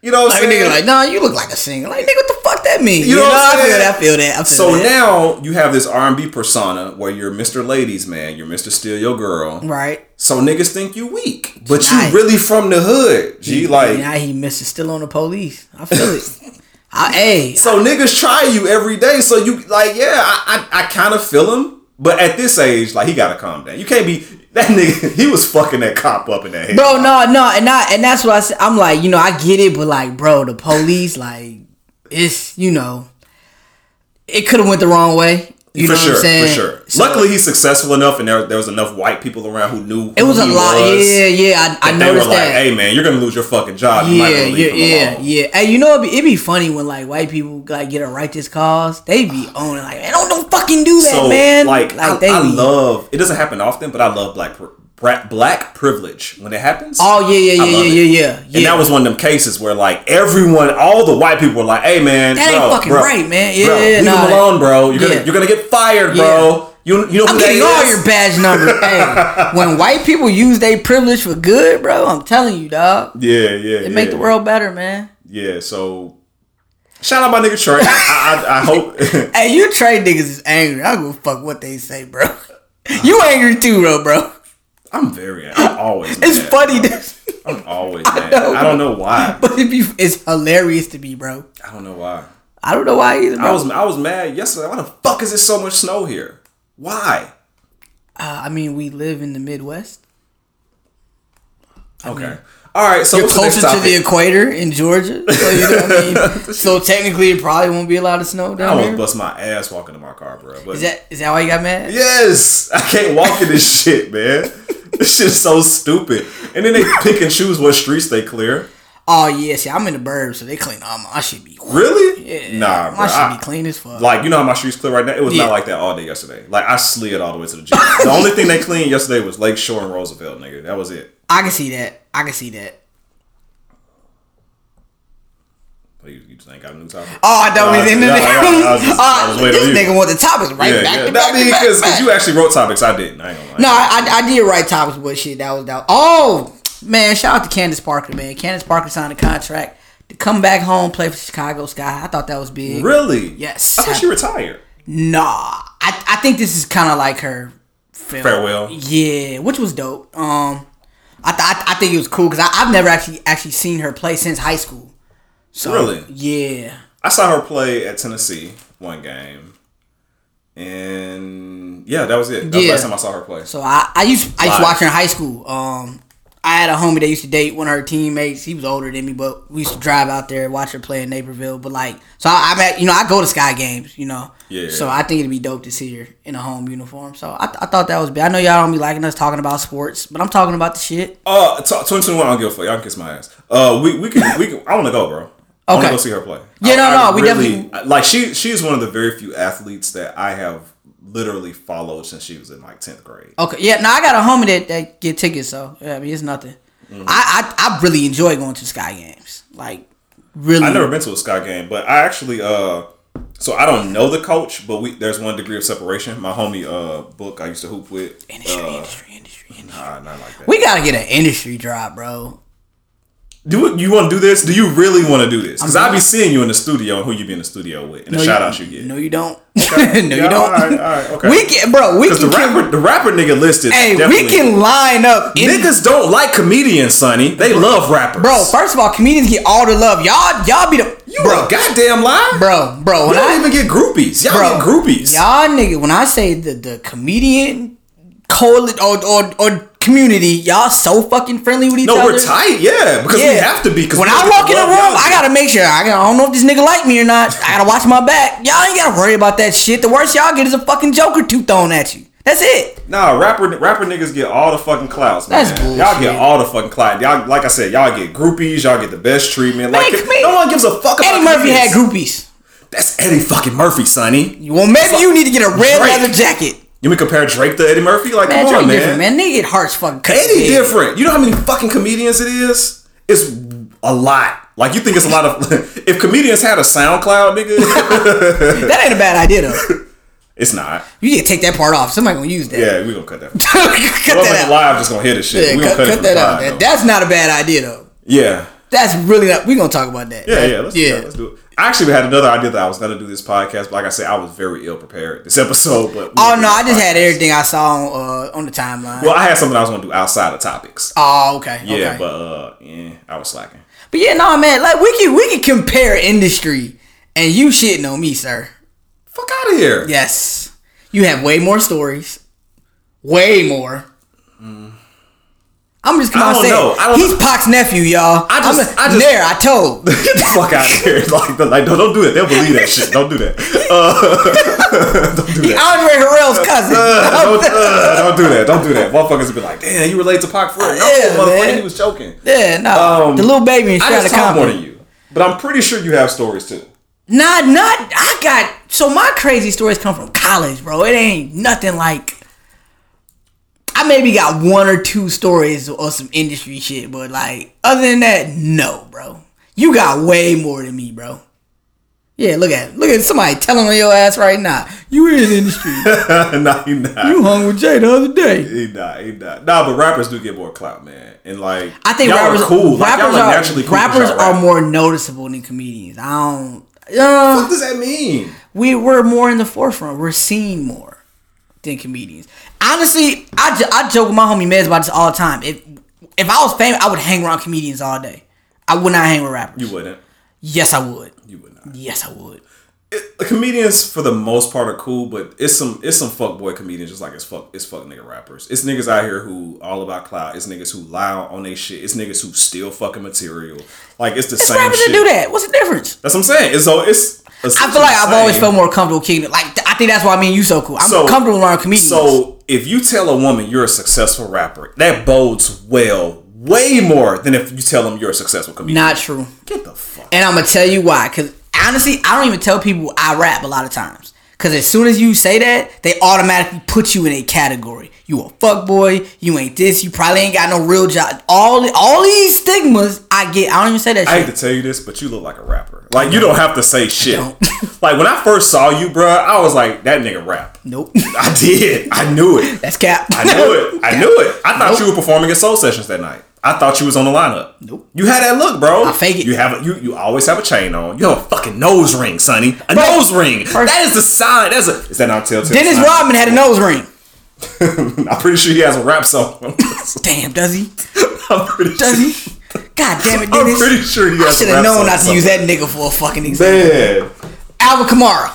You know what Like nigga like, nah, you look like a singer. Like, nigga, what the fuck that mean? You know what I'm I feel that, I feel that. I feel so that. now you have this R&B persona where you're Mr. Ladies Man, you're Mr. Steal Your Girl. Right. So niggas think you weak, but Nice. you really from the hood. G like now he misses still on the police. I feel it. I, hey, So niggas try you every day. So you like, yeah, I I, I kind of feel him, but at this age, like he gotta calm down. You can't be that nigga. He was fucking that cop up in that head. bro, no, no, and I, and that's what I said. I'm like, you know, I get it, but like, bro, the police, like, it's you know, it could have went the wrong way. You for sure, what I'm saying? for sure. So, Luckily, he's successful enough, and there, there was enough white people around who knew. it was who a lot. was, yeah, yeah, I, I they were noticed like, that. "Hey, man, you're gonna lose your fucking job. You might yeah, leave yeah, yeah, alone." yeah. Hey, you know it'd be, it'd be funny when like white people like get a righteous cause. They be owning like, man, don't don't fucking do that, So, man. like, I, they I be- love. It doesn't happen often, but I love black black privilege when it happens. Oh yeah, yeah, yeah, love yeah, yeah, yeah. And that was one of them cases where like everyone, all the white people were like, "Hey man, That ain't fucking bro, right, man. Yeah, bro, yeah, leave nah. him alone, bro. You're Yeah. gonna you're gonna get fired, Yeah. bro. You you know who I'm getting all your badge numbers. hey, when white people use their privilege for good, bro, I'm telling you, dog, yeah, yeah, yeah. it make the world better, man. Yeah, so shout out my nigga Trey. I, I, I hope. Hey, you trade niggas is angry. I don't give a fuck what they say, bro. You angry too, bro, bro. I'm very. I'm always. It's mad, funny. I'm always mad. know, I don't know why. but it be, it's hilarious to me, bro. I don't know why. I don't know why either, bro. I was I was mad yesterday. Why the fuck is there so much snow here? Why? Uh, I mean, we live in the Midwest. Okay. All right. So You're what's the closer to the equator in Georgia, so you know what I mean. so technically, it probably won't be a lot of snow down I almost there. bust my ass walking to my car, bro. But Is that is that why you got mad? yes, I can't walk in this shit, man. This shit's so stupid. And then they pick and choose what streets they clear. Oh yeah, see, I'm in the burbs, so they clean. Um, I should be Really? Yeah, Nah, bro. my should I- be clean as fuck. Like you know how my streets clear right now? It was Yeah. not like that all day yesterday. Like I slid all the way to the gym. the only thing they cleaned yesterday was Lake Shore and Roosevelt, nigga. That was it. I can see that. I can see that. just ain't got a new topic. Oh, I thought we was in the Yeah, yeah, I was just- I Uh, was This nigga want the topics right yeah, back yeah. to That back mean, back back. you actually wrote topics. I didn't. I ain't gonna lie. No, I, I, I did write topics, but shit, that was that. Oh man, shout out to Candace Parker, man. Candace Parker signed a contract to come back home, play for Chicago Sky. I thought that was big. Really? Yes. I thought she retired. Nah, I, I think this is kind of like her farewell. Farewell. Yeah, which was dope. Um, I th- I, I think it was cool because I've never actually actually seen her play since high school. So Really? yeah. I saw her play at Tennessee one game, and yeah, that was it. That was the last time I saw her play. So I, I used I used to watch her in high school. Um, I had a homie that used to date one of her teammates. He was older than me, but we used to drive out there and watch her play in Naperville. But like, so I, I'm at you know I go to Sky games, you know. Yeah. So I think it'd be dope to see her in a home uniform. So I, I thought that was big. I know y'all don't be liking us talking about sports, but I'm talking about the shit. Uh, t- 2021, I don't give a fuck. Y'all can kiss my ass. Uh, we we can we can. I want to go, bro. I want to Okay. go see her play. Yeah, I- no, I no, we definitely- like she. She's one of the very few athletes that I have literally followed since she was in like tenth grade. Okay, yeah. Now I got a homie that, that get tickets, so yeah, I mean it's nothing. Mm-hmm. I, I I really enjoy going to Sky games. Like really, I've never been to a Sky game, but I actually uh so I don't know the coach, but we there's one degree of separation. My homie uh book I used to hoop with. industry, uh, industry, industry, industry. Nah, not like that. We gotta get an industry drop, bro. Do you want to do this? Do you really want to do this? Because I'll be seeing you in the studio and who you be in the studio with, and the No, shout you, outs you get. No, you don't. no, Yeah, you don't. All right, all right, okay. We can, bro. We can. the rapper, the rapper nigga listed. hey, we can line up. Niggas don't like comedians, Sonny. They love rappers. bro. First of all, comedians get all the love. Y'all, y'all be the you bro, goddamn lie. bro, bro. When don't I, even get groupies. Y'all bro, get groupies. Y'all nigga, when I say the the comedian coalition or, or or community, y'all so fucking friendly with each no, other. No, we're tight. Yeah, because we have to be. Because when I walk in a room, I gotta make sure. I, gotta, I don't know if this nigga like me or not. I gotta watch my back. Y'all ain't gotta worry about that shit. The worst y'all get is a fucking joker tooth thrown at you. That's it. Nah, rapper rapper niggas get all the fucking clouds, man. That's Y'all get all the fucking clout. Y'all, like I said, y'all get groupies. Y'all get the best treatment. Like Man, no one gives a fuck about Eddie Murphy had groupies. That's Eddie fucking Murphy, Sonny. Well, maybe you need to get a red Drake. leather jacket. You mean compare Drake to Eddie Murphy? Like, Man, come Drake on, different, man. man. Nigga get hearts fucking cut. Eddie different. You know how many fucking comedians it is? It's a lot. Like you think it's a lot of. if comedians had a SoundCloud, nigga, That ain't a bad idea though. it's not. You need to take that part off. Somebody gonna use that. Yeah, we gonna cut that. cut Motherfuckers that out. live just gonna hit this shit. Yeah, we gonna cut, cut, that the out. pod, That- that's not a bad idea though. Yeah. That's really not. We're gonna talk about that. Yeah, yeah, let's yeah. Let's do it. I actually had another idea that I was gonna do this podcast, but like I said, I was very ill prepared this episode. But we Oh no, I just had everything I saw on, uh, on the timeline. Well, I had something I was gonna do outside of topics. oh, okay. yeah, okay. but uh, yeah, I was slacking. But yeah, no, man. Like we can we can compare industry, and you shitting on me, sir. Fuck out of here. Yes, you have way more stories, way more. I'm just I gonna say know. I don't he's know. Pac's nephew, y'all. I just- I'm a, I just- there. I told. Get the fuck out of here! Like, like don't, don't do it. They'll believe that shit. Don't do that. Uh, don't do that. Andre Harrell's cousin. Uh, don't, uh, don't do that. Don't do that. Motherfuckers will be like, "Damn, you relate to Pac for real?" No, Yeah, motherfucker, he was joking. yeah, no, Um, the little baby in I Strata just talk more Compton. than you, but I'm pretty sure you have stories too. Not, not. I got so my crazy stories come from college, bro. It ain't nothing like. I maybe got one or two stories or some industry shit, but like other than that, no, bro. You got way more than me, bro. Yeah, look at look at somebody telling on your ass right now. You in the industry. nah, he not. you hung with Jay the other day. He not. He not. Nah, but rappers do get more clout, man. And like, I think y'all rappers are cool. Like, Rappers y'all are are naturally cool rappers are rap. more noticeable than comedians. I don't. What Uh, does that mean? we we're more in the forefront. We're seen more than comedians. Honestly, I, j- I joke with my homie Mez about this all the time. If if I was famous, I would hang around comedians all day. I would not hang with rappers. You wouldn't. Yes, I would. You would not. Yes, I would. It, comedians for the most part are cool, but it's some it's some fuckboy comedians just like it's fuck it's fuck nigga rappers. It's niggas out here who all about clout. It's niggas who lie on they shit. It's niggas who steal fucking material. Like it's the It's same rappers shit. do that. What's the difference? That's what I'm saying. It's so it's. I feel like I've always felt more comfortable kicking. Like I think that's why I mean you so cool. I'm So- comfortable around comedians. So if you tell a woman you're a successful rapper, that bodes well, way more than if you tell them you're a successful comedian. not true. Get the fuck. And I'm gonna tell you why. Cause honestly, I don't even tell people I rap a lot of times. Cause as soon as you say that, they automatically put you in a category. You a fuck boy. You ain't this. You probably ain't got no real job. All all these stigmas I get. I don't even say that I hate to tell you this, but you look like a rapper. Like you don't have to say shit. like when I first saw you, bro, I was like, that nigga rap. Nope. I did. I knew it. That's cap. I knew it. I knew it. I thought you were performing at Soul Sessions that night. I thought you was on the lineup. Nope. You had that look, bro. I fake it. You have a, you you always have a chain on. You have a fucking nose ring, sonny. A Bro, nose ring. first- that is the sign. That's a. Is that not telltale? Dennis sign? Rodman had a nose ring. I'm pretty sure he has a rap song. Damn, does he? I'm pretty Does sure. he? God damn it, Dennis. I'm pretty sure he has. a should have known not to use that nigga for a fucking example. Man. Alvin Kamara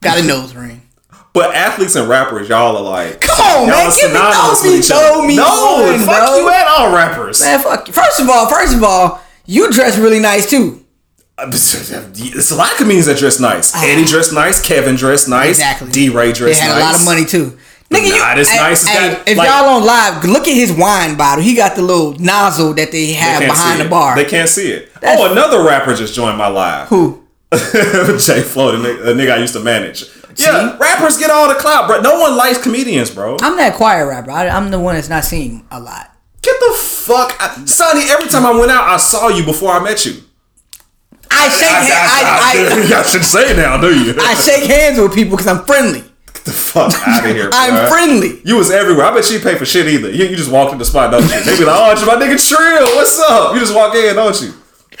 got a nose ring. But athletes and rappers, y'all are like, Come on, man, give me- throw me- with each other. throw me No, one, fuck bro. you and all rappers. Man, fuck you. First of all, first of all, you dress really nice too. Uh, it's a lot of comedians that dress nice. Ah. Eddie dressed nice. Kevin dressed nice. Exactly. D. Ray They had nice. a lot of money too. Nigga, you, not as hey, nice as hey, that- If like- y'all on live, look at his wine bottle. He got the little nozzle that they They have can't behind the bar. They can't see it. That's- oh, another rapper just joined my live. Who? Jay Flo, the nigga, the nigga I used to manage. Yeah, rappers get all the clout, bro. No one likes comedians, bro. I'm that choir rapper. I, I'm the one that's not seen a lot. Get the fuck, out. Sonny. Every time I went out, I saw you before I met you. I shake I, hands. I, I, I should say now, do you? I shake hands with people because I'm friendly. Get the fuck out of here. I'm bruh. friendly. You was everywhere. I bet she pay for shit either. You, you just walked in the spot, don't you? They be like, oh, it's my nigga Trill. What's up? You just walk in, don't you?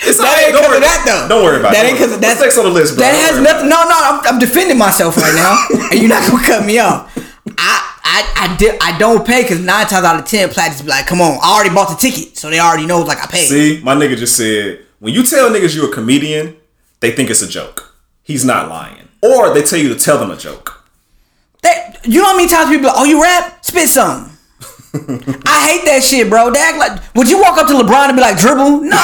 It's That ain't Don't because of that though. Don't worry about that. it. Ain't because that's next on the list, bro? That has nothing. No, no. I'm, I'm defending myself right now, and you're not gonna cut me off. I, I, I did. I don't pay because nine times out of ten, Platt just be like, "Come on, I already bought the ticket, so they already know like I paid." See, my nigga just said, when you tell niggas you're a comedian, they think it's a joke. He's not lying. Or they tell you to tell them a joke. That you know how many times people, like, oh, you rap, spit something. I hate that shit, bro. They act like, would you walk up to LeBron and be like, dribble? No, no,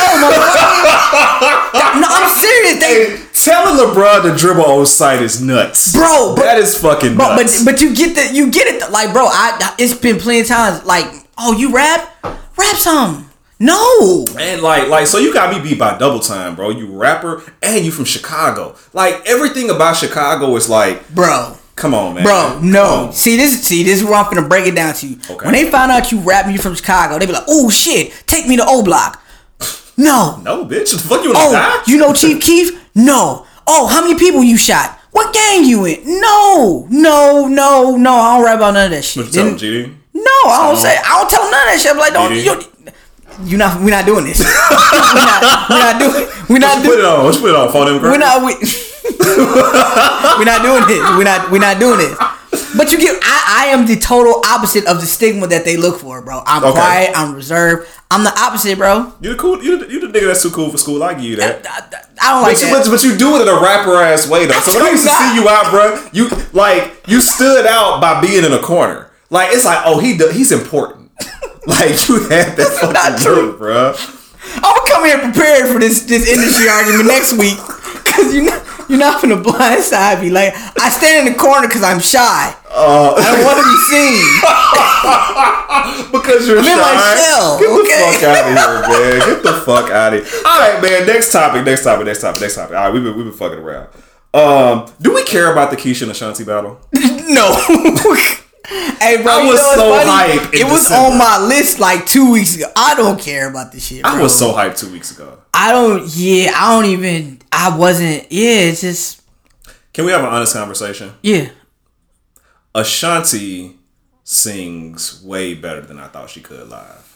I'm serious. They, Hey, telling LeBron to dribble on site is nuts. Bro, but- that is fucking But but nuts. but you get the you get it like bro. I it's been plenty of times like oh you rap rap some no And like, like, so you got me beat by double time, bro. You rapper and you from Chicago. Like everything about Chicago is like, bro come on, man. bro no see this see this is where I'm finna break it down to you. Okay. When they find out you rap and you from Chicago, they be like oh shit take me to O Block. No No, bitch. The fuck you wanna oh die? you know Chief Keef no oh how many people you shot what gang you in no no no no I don't rap about none of that shit. What you tell him, Didn't- GD? No, I don't say. I don't tell none of that shit. I'm like, don't you? You not. We're not doing this. we're not. We're not doing. We're not Put it on. Let's put it on. Phone. We're not. We, we're not doing this. We're not. We're not doing this. But you get. I, I am the total opposite of the stigma that they look for, bro. I'm Okay. quiet. I'm reserved. I'm the opposite, bro. You the cool. You the, you the nigga that's too cool for school. I give you that. I- I don't like But you, that. but, but you do it in a rapper ass way though. So when I used to see you out, bro, you like you stood out by being in a corner. Like it's like, oh, he do, he's important. like you had that not fucking true. look, bro. I'm gonna come here prepared for this this industry argument next week, cause you not you're not gonna blindside me. Like I stand in the corner because I'm shy. Uh, I don't want to be seen. because you're I'm in shy. Get the fuck out of here, man. Get the fuck out of here. All right, man. Next topic. Next topic. Next topic. Next topic. All right, we've been we've been fucking around. Um, do we care about the Keyshia and Ashanti battle? No. hey, bro, I was so funny? hype in It was December. on my list like two weeks ago. I don't care about this shit. Bro. I was so hyped two weeks ago. I don't. Yeah, I don't even. I wasn't. Yeah, it's just. Can we have an honest conversation? Yeah. Ashanti sings way better than I thought she could live.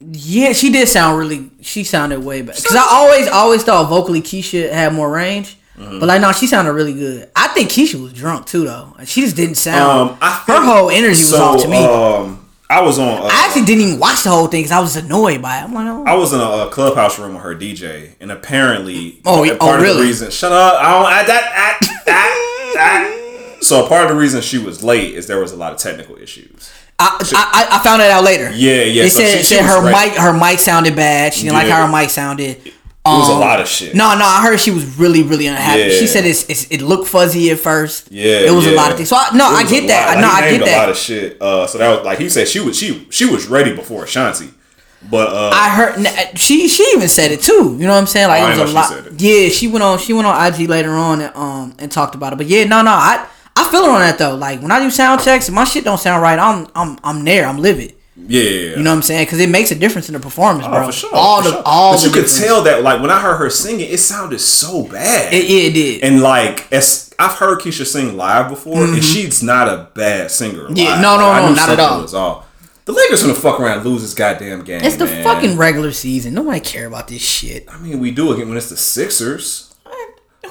Yeah, she did sound really. She sounded way better. Cause I always, always thought vocally Keyshia had more range. Mm-hmm. But like, no, she sounded really good. I think Keyshia was drunk too, though. She just didn't sound. Um, I her whole energy was so, off to me. Um, I was on. Uh, I actually didn't even watch the whole thing because I was annoyed by it. I'm like, oh. I was in a, a clubhouse room with her DJ, and apparently, Oh, a oh, part of really? the reason. Shut up! I don't. I, that, that, that. So part of the reason she was late is there was a lot of technical issues. I, I, I found that out later. Yeah, yeah, They so said, she- she said her ready. mic her mic sounded bad. She didn't like how her mic sounded. It was a lot of shit. No, no, I heard she was really, really unhappy. Yeah. She said it's, it's it looked fuzzy at first. Yeah, it was a lot of things. So I, no, I get that. lot. no, I get a lot of shit. Uh, so that was like he said she was she she was ready before Ashanti, but uh, I heard she she even said it too. You know what I'm saying? Like it was a lot. Yeah, she went on she went on IG later on and um and talked about it. But yeah, no, no, I I feel her on that though. Like when I do sound checks, my shit don't sound right. I'm I'm I'm there. I'm livid. Yeah, You know what I'm saying? Because it makes a difference in the performance, Oh, bro. for sure. All for the sure. all but the you could tell that like when I heard her singing, it sounded so bad. It, it did. and like as I've heard Keyshia sing live before, and she's not a bad singer. Mm-hmm. Yeah, no, no, Like, no, knew not at all. Was off. The Lakers gonna fuck around and lose this goddamn game. it's the man. fucking regular season. Nobody care about this shit. I mean, we do again when it's the Sixers.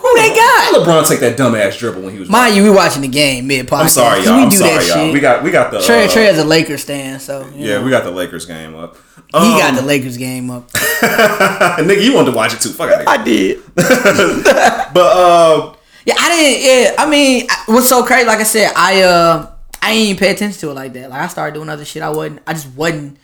Who they got? LeBron take that dumbass dribble when he was. Mind you, we watching the game mid podcast. I'm sorry, y'all. We I'm do sorry, that y'all. shit. We got we got the Trey, uh, Trey has a Lakers stand, so yeah, know, we got the Lakers game up. he Um, got the Lakers game up. nigga, you wanted to watch it too. Fuck out I did. But uh, Yeah, I didn't. Yeah, I mean, what's so crazy? Like I said, I uh, I ain't even pay attention to it like that. Like I started doing other shit. I wasn't. I just wasn't.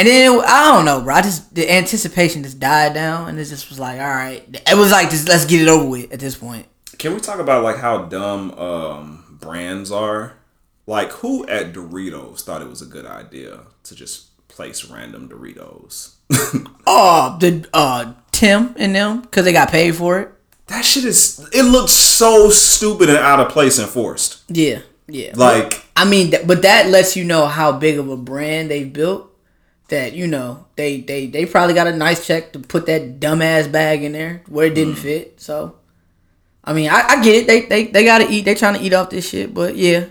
And then I don't know, bro. I just the anticipation just died down, and it just was like, all right. It was like, just let's get it over with at this point. Can we talk about like how dumb um, brands are? Like who at Doritos thought it was a good idea to just place random Doritos? Oh, the uh Tim and them because they got paid for it. that shit is it looks so stupid and out of place and forced. Yeah, yeah. Like I mean, but that lets you know how big of a brand they've built. That you know they they they probably got a nice check to put that dumbass bag in there where it didn't fit. So, I mean, I, I get it. They they they gotta eat. They trying to eat off this shit. But yeah,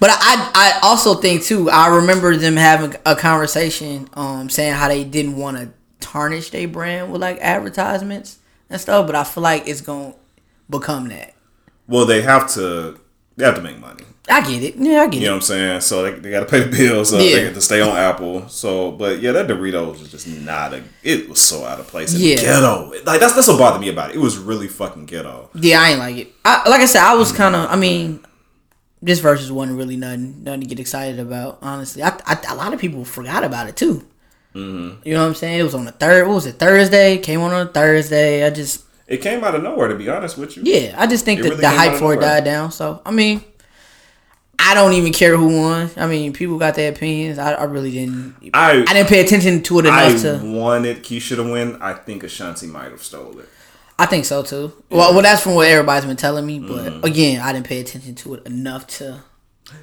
but I I also think too. I remember them having a conversation, um, saying how they didn't want to tarnish their brand with like advertisements and stuff. But I feel like it's gonna become that. well they have to they have to make money. I get it. Yeah, I get it. You know what I'm saying? So they, they got to pay the bills. Uh, Yeah. They get to stay on Apple. So, but yeah, that Doritos is just not a. It was so out of place. And Yeah. ghetto. Like that's that's what bothered me about it. It was really fucking ghetto. Yeah, I ain't like it. I, like I said, I was kind of. I mean, this Verzuz wasn't really nothing, nothing to get excited about. Honestly, I, I a lot of people forgot about it too. Mm-hmm. You know what I'm saying? It was on the third. What was it? Thursday. Came on on a Thursday. I just It came out of nowhere, to be honest with you. yeah. I just think It that really the hype for it died down. So I mean, I don't even care who won. I mean, people got their opinions. I, I really didn't. I I didn't pay attention to it I enough to. wanted Keyshia to win. I think Ashanti might have stole it. I think so too. Well, well, that's from what everybody's been telling me. But Mm-hmm. again, I didn't pay attention to it enough to.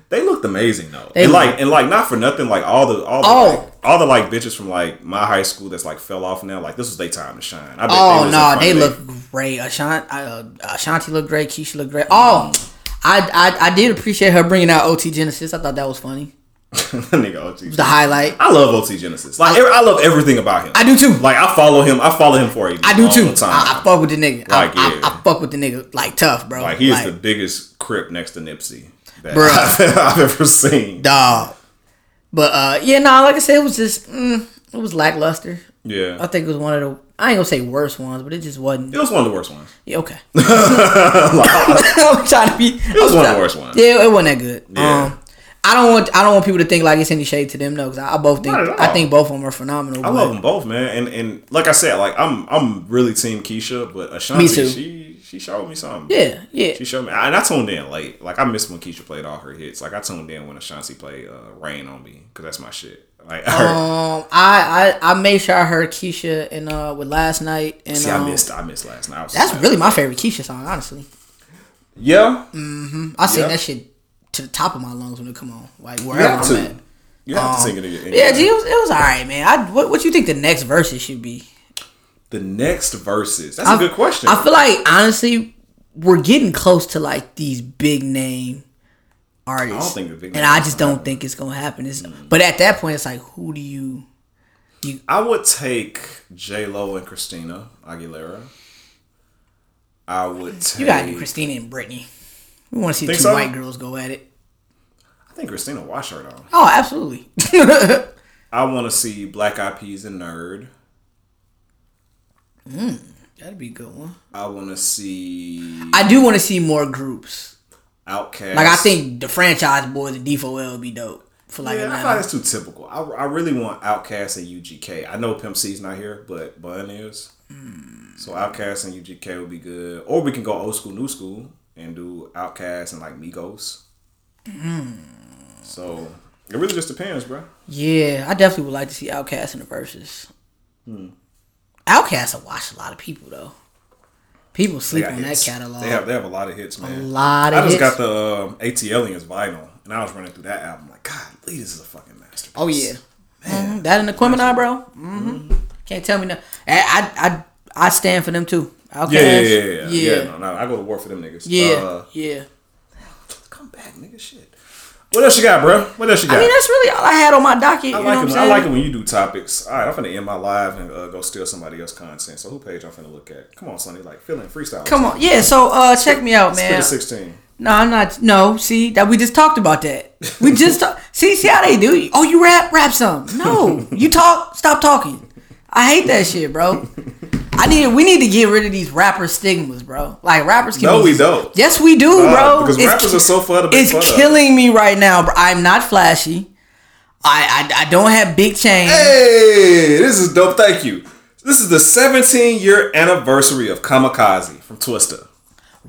They looked amazing though, They and like and like not for nothing. Like all the all the Oh. like, all the like bitches from like my high school that's like fell off now. Like this was their time to shine. I bet Oh no, they look great. Ashanti, uh, Ashanti looked great. Keyshia looked great. Oh, I, I I did appreciate her bringing out OT Genasis. I thought that was funny. nigga OT. The highlight. I love OT Genasis. Like every- I love everything about him. I do too. Like I follow him. I follow him for a I do long too. Time. I, I fuck with the nigga. Like, I, yeah. I fuck with the nigga like tough, bro. like he is Like, the biggest crip next to Nipsey that Bruh. I've, I've ever seen. dog. But uh, yeah, no, like I said, it was just mm, it was lackluster. Yeah, I think it was one of the I ain't gonna say worst ones, but it just wasn't. it was one of the worst ones. Yeah, okay. I'm trying to be. It was one of the worst ones. Yeah, it wasn't that good. Yeah. Um, I don't want I don't want people to think like it's any shade to them though, because I, I both think I think both of them are phenomenal. I love them both, man. And and like I said, like I'm I'm really team Keyshia, but Ashanti, Me too. she she showed me something. Yeah, yeah. She showed me, and I tuned in late. Like I missed when Keyshia played all her hits. Like I tuned in when Ashanti played uh, "Rain on Me" because that's my shit. Like I heard, Um, I, I I made sure I heard Keyshia and uh with last night and see, um, I missed I missed last night. That's really my favorite Keyshia song, honestly. yeah. Mm-hmm. I sing Yeah. that shit to the top of my lungs when it come on, like wherever I'm at. You have Um, to sing it. In, in Yeah, G, it was, it was all right, man. I what what you think the next Verzuz should be? The next Verzuz. That's I- a good question. I feel like honestly, we're getting close to like these big name artists. I don't think the big and I just don't think it's gonna happen. It's, mm. But at that point, it's like, who do you? You. I would take J Lo and Christina Aguilera. I would take. You got to do Christina and Britney. We want to see two so? white girls go at it. I think Christina wash her. Oh, absolutely. I want to see Black Eyed Peas and Nerd. Mm. That'd be a good one. I want to see I do want to see more groups. Outkast. Like I think the Franchize Boyz and D4L would be dope for like yeah, a I feel like that's too typical. I, I really want Outkast and UGK. I know Pimp C's not here, but Bun is. Hmm. So Outkast and UGK would be good. Or we can go old school, new school, and do Outkast and like Migos. Mmm. So it really just depends, bro. Yeah, I definitely would like to see Outkast in the Verzuz. Hmm. Outkast will watched a lot of people though. People sleep on hits. that catalog. They have they have a lot of hits, man. a lot of I just hits. got the um, ATLiens vinyl, and I was running through that album like, God, this is a fucking masterpiece. oh yeah, Mhm. That and the bro. Mm-hmm. Can't tell me no. I, I I I stand for them too. Yeah, Outkast. yeah, yeah, yeah. yeah, yeah no, no, I go to war for them niggas. yeah, Uh, yeah. come back, nigga. Shit. What else you got, bro? What else you got? I mean, that's really all I had on my docket. I you like know it. what When, I like it when you do topics. All right, I'm finna end my live and uh, go steal somebody else's content. So who page I'm finna look at? Come on, Sonny. Like feeling freestyle. Come on, yeah. So uh, check me out, man. a 16. No, I'm not. No, see that we just talked about that. We just talk, see see how they do. Oh, you rap, rap some. No, you talk. Stop talking. I hate that shit, bro. I need. We need to get rid of these rapper stigmas, bro. Like rappers can. No, we don't. Yes, we do, Nah, bro. because rappers are so fun to make It's fun of. killing me right now, bro. I'm not flashy. I, I I don't have big chains. Hey, this is dope. Thank you. This is the 17 year anniversary of Kamikaze from Twista.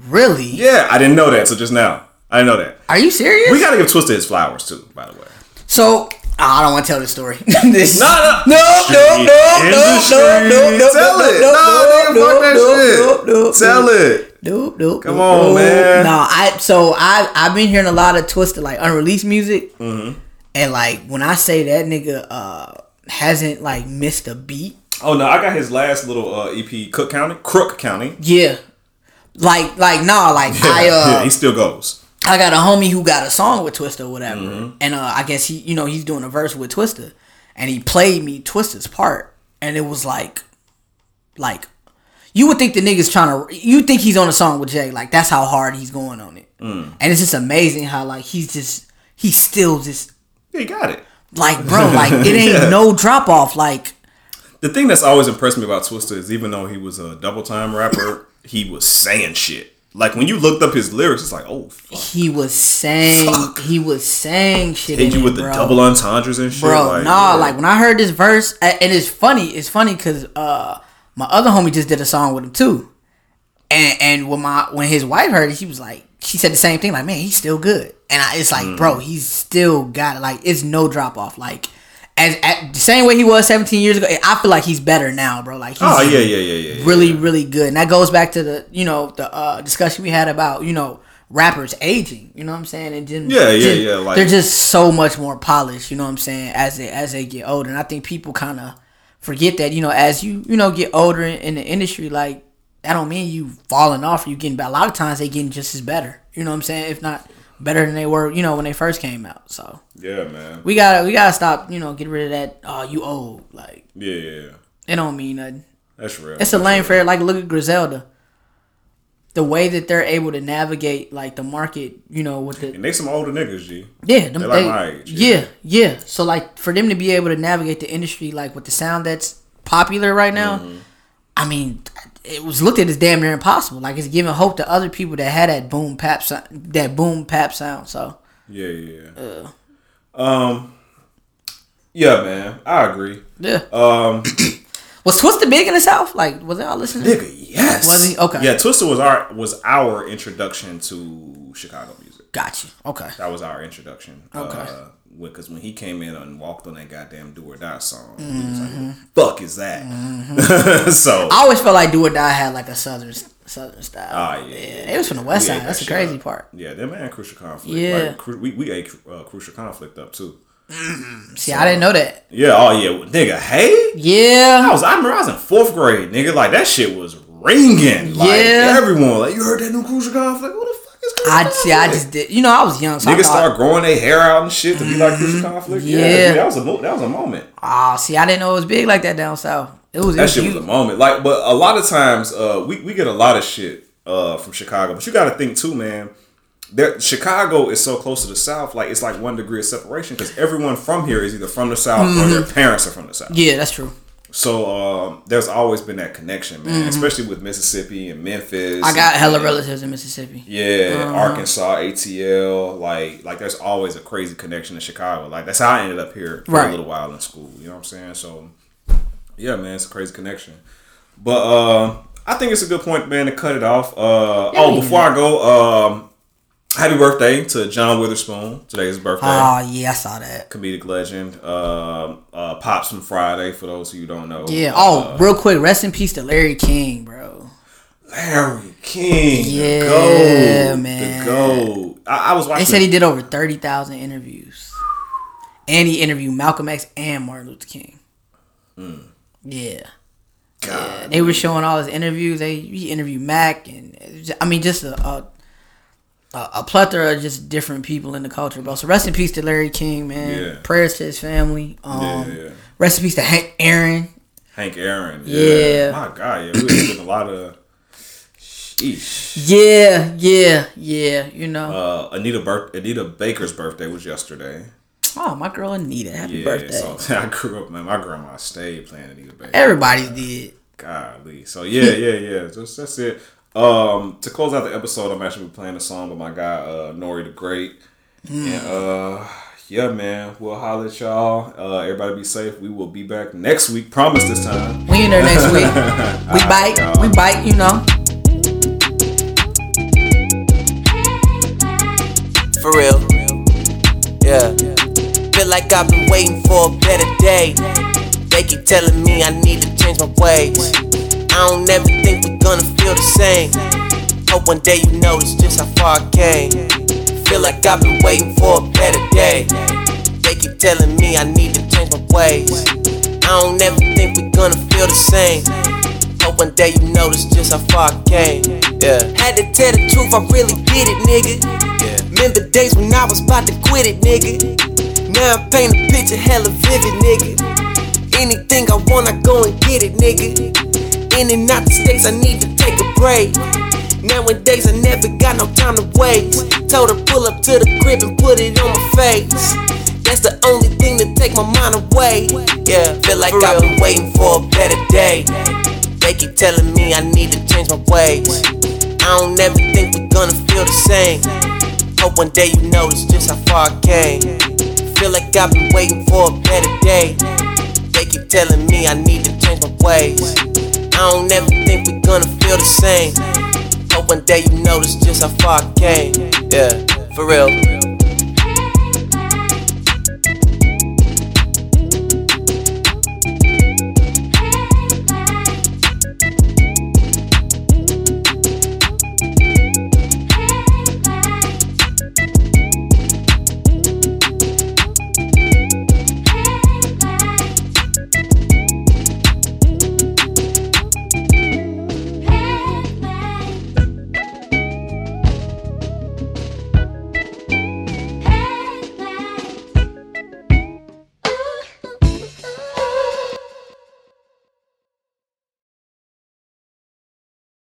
Really? Yeah, I didn't know that. So just now, I didn't know that. Are you serious? We gotta give Twista his flowers too, by the way. So I don't want to tell this story. this, No, no. no, no, Shit. no, In no, the no, street. no, no, Tell no, it. no, No, nigga, no, fuck that no, shit. no, no, Tell no. it. Nope, nope. Come nope, on, nope. man. No, I so I I've been hearing a lot of Twista's like unreleased music, Mm-hmm. and like when I say that nigga uh hasn't like missed a beat, Oh no, I got his last little uh, EP, Cook County, Crook County. yeah, like like nah, like I uh yeah, he still goes. I got a homie who got a song with Twista or whatever, Mm-hmm. and uh, I guess he, you know, he's doing a verse with Twista, and he played me Twista's part, and it was like, like, you would think the nigga's trying to, you think he's on a song with Jay, like that's how hard he's going on it, Mm. and it's just amazing how like he's just, he's still just Yeah, he got it. like, bro, like it ain't Yeah. no drop off, like, The thing that's always impressed me about Twista is even though he was a double time rapper, he was saying shit. Like when you looked up his lyrics, it's like, oh, fuck. he was saying, he was saying shit, hit you with it, the double entendres and shit. bro. like, nah, yeah. like when I heard this verse, and it's funny. It's funny because uh, my other homie just did a song with him too, and and when my when his wife heard it, she was like, she said the same thing. Like, man, he's still good, and I, it's like, Mm. bro, he's still got it. Like, it's no drop off. Like. As, at the same way he was 17 years ago, I feel like he's better now, bro. Like, he's oh yeah, yeah, yeah, yeah. yeah. really, really good. And that goes back to the, you know, the uh, discussion we had about, you know, rappers aging. You know what I'm saying? And just, Yeah, yeah, just- yeah, like- they're just so much more polished. You know what I'm saying? As they as they get older, and I think people kind of forget that. You know, as you you know get older in, in the industry, like that don't mean you falling off or you getting better. A lot of times they getting just as better. You know what I'm saying? If not better than they were, you know, when they first came out. So Yeah, man. we gotta we gotta stop. You know, get rid of that. Oh, you old. Like Yeah, yeah, yeah. it don't mean nothing. That's real. It's a lane for like look at Griselda. The way that they're able to navigate like the market, you know, with the And they some older niggas, G. yeah, them, They're like they- my age, yeah, yeah. yeah. So like for them to be able to navigate the industry like with the sound that's popular right now, Mm-hmm. I mean, it was looked at as damn near impossible. Like it's giving hope to other people that had that boom pap sound, that boom pap sound. So Yeah, yeah. yeah. Um. Yeah, man. I agree. yeah, Um. was Twista big in the South? Like was y'all listening? Nigga, yes. Was he? Okay. Yeah, Twista was our was our introduction to Chicago music. Got you. Okay. That was our introduction. Okay. Because when he came in and walked on that goddamn "Do or Die" song, Mm-hmm. like, "Fuck is that?" so I always felt like Do or Die had like a southern southern style. Ah, yeah, yeah. It was from the west we side. that That's the crazy up. part. Yeah, them and Crucial Conflict. Yeah. like, Cru- we we ate uh, Crucial Conflict up too. See, I didn't know that. Yeah, oh yeah, nigga. Hey, yeah. I was I remember I was in fourth grade, nigga. Like that shit was ringing. Like Yeah. everyone, like you heard that new Crucial Conflict? What the fuck is Crucial I see. I just did. You know, I was young, so I Niggas thought, start growing their hair out and shit to be like Crucial Conflict. Yeah, Mm-hmm. Yeah. dude, that was a that was a moment. Oh, see, I didn't know it was big like that down south. It was. It That was shit was a moment. Like, but a lot of times, uh, we we get a lot of shit uh from Chicago. But you got to think too, man. There, Chicago is so close to the South, like it's like one degree of separation because everyone from here is either from the South or their parents are from the South. Mm-hmm. Yeah, that's true. So um, there's always been that connection, man, especially with Mississippi and Memphis. Mm-hmm. I got and- hella relatives in Mississippi. Yeah, Uh-huh. Arkansas, ATL, like like there's always a crazy connection to Chicago. Like that's how I ended up here for Right. a little while in school. You know what I'm saying? So yeah, man, it's a crazy connection. But uh, I think it's a good point, man, to cut it off. Uh, oh, before I go, um, happy birthday to John Witherspoon. Today's birthday. Oh yeah, I saw that. Comedic legend. Um uh, Pops from Friday, for those who don't know. Yeah. Uh, Oh, real quick, rest in peace to Larry King, bro. Larry King. Yeah, the GOAT, man. The. I, I was watching. They said he did over thirty thousand interviews. and he interviewed Malcolm X and Martin Luther King. Hmm. Yeah. God, They were showing all his interviews. They he interviewed Mac, and I mean, just a, a a a plethora of just different people in the culture, bro. So rest in peace to Larry King, man. Yeah. Prayers to his family. Um, Yeah, yeah. Rest in peace to Hank Aaron. Hank Aaron. Yeah. My God, yeah, we was getting a lot of. Sheesh. Yeah, yeah, yeah. You know. Uh, Anita birth Anita Baker's birthday was yesterday. oh, my girl Anita, happy Yeah, birthday. so I grew up, man. My grandma stayed playing Anita Baker. Everybody did. Golly. So yeah, yeah, yeah. Just that's it. Um, to close out the episode, I'm actually playing a song by my guy uh Nori the Great. And uh yeah, man, we'll holler at y'all. Uh everybody be safe. We will be back next week. Promise this time. We in there next week. We bite. y'all. We bite. You know. For real. Yeah. Feel like I've been waiting for a better day. They keep telling me I need to change my ways. I don't ever think we're gonna feel the same. Hope one day you notice just how far I came. Feel like I've been waiting for a better day. They keep telling me I need to change my ways. I don't ever think we're gonna feel the same. Hope one day you notice just how far I came. Yeah. Had to tell the truth, I really did it, nigga. Yeah. Remember days when I was about to quit it, nigga. Now I paint a picture hella vivid, nigga. Anything I want, I go and get it, nigga. In and out the states, I need to take a break. Nowadays, I never got no time to waste. Told her pull up to the crib and put it on my face. That's the only thing to take my mind away. Yeah, feel like I've been waiting for a better day. They keep telling me I need to change my ways. I don't ever think we're gonna feel the same. Hope one day you notice just how far I came. Feel like I've been waiting for a better day. They keep telling me I need to change my ways. I don't ever think we're gonna feel the same. Hope one day you notice just how far I came. Yeah, for real.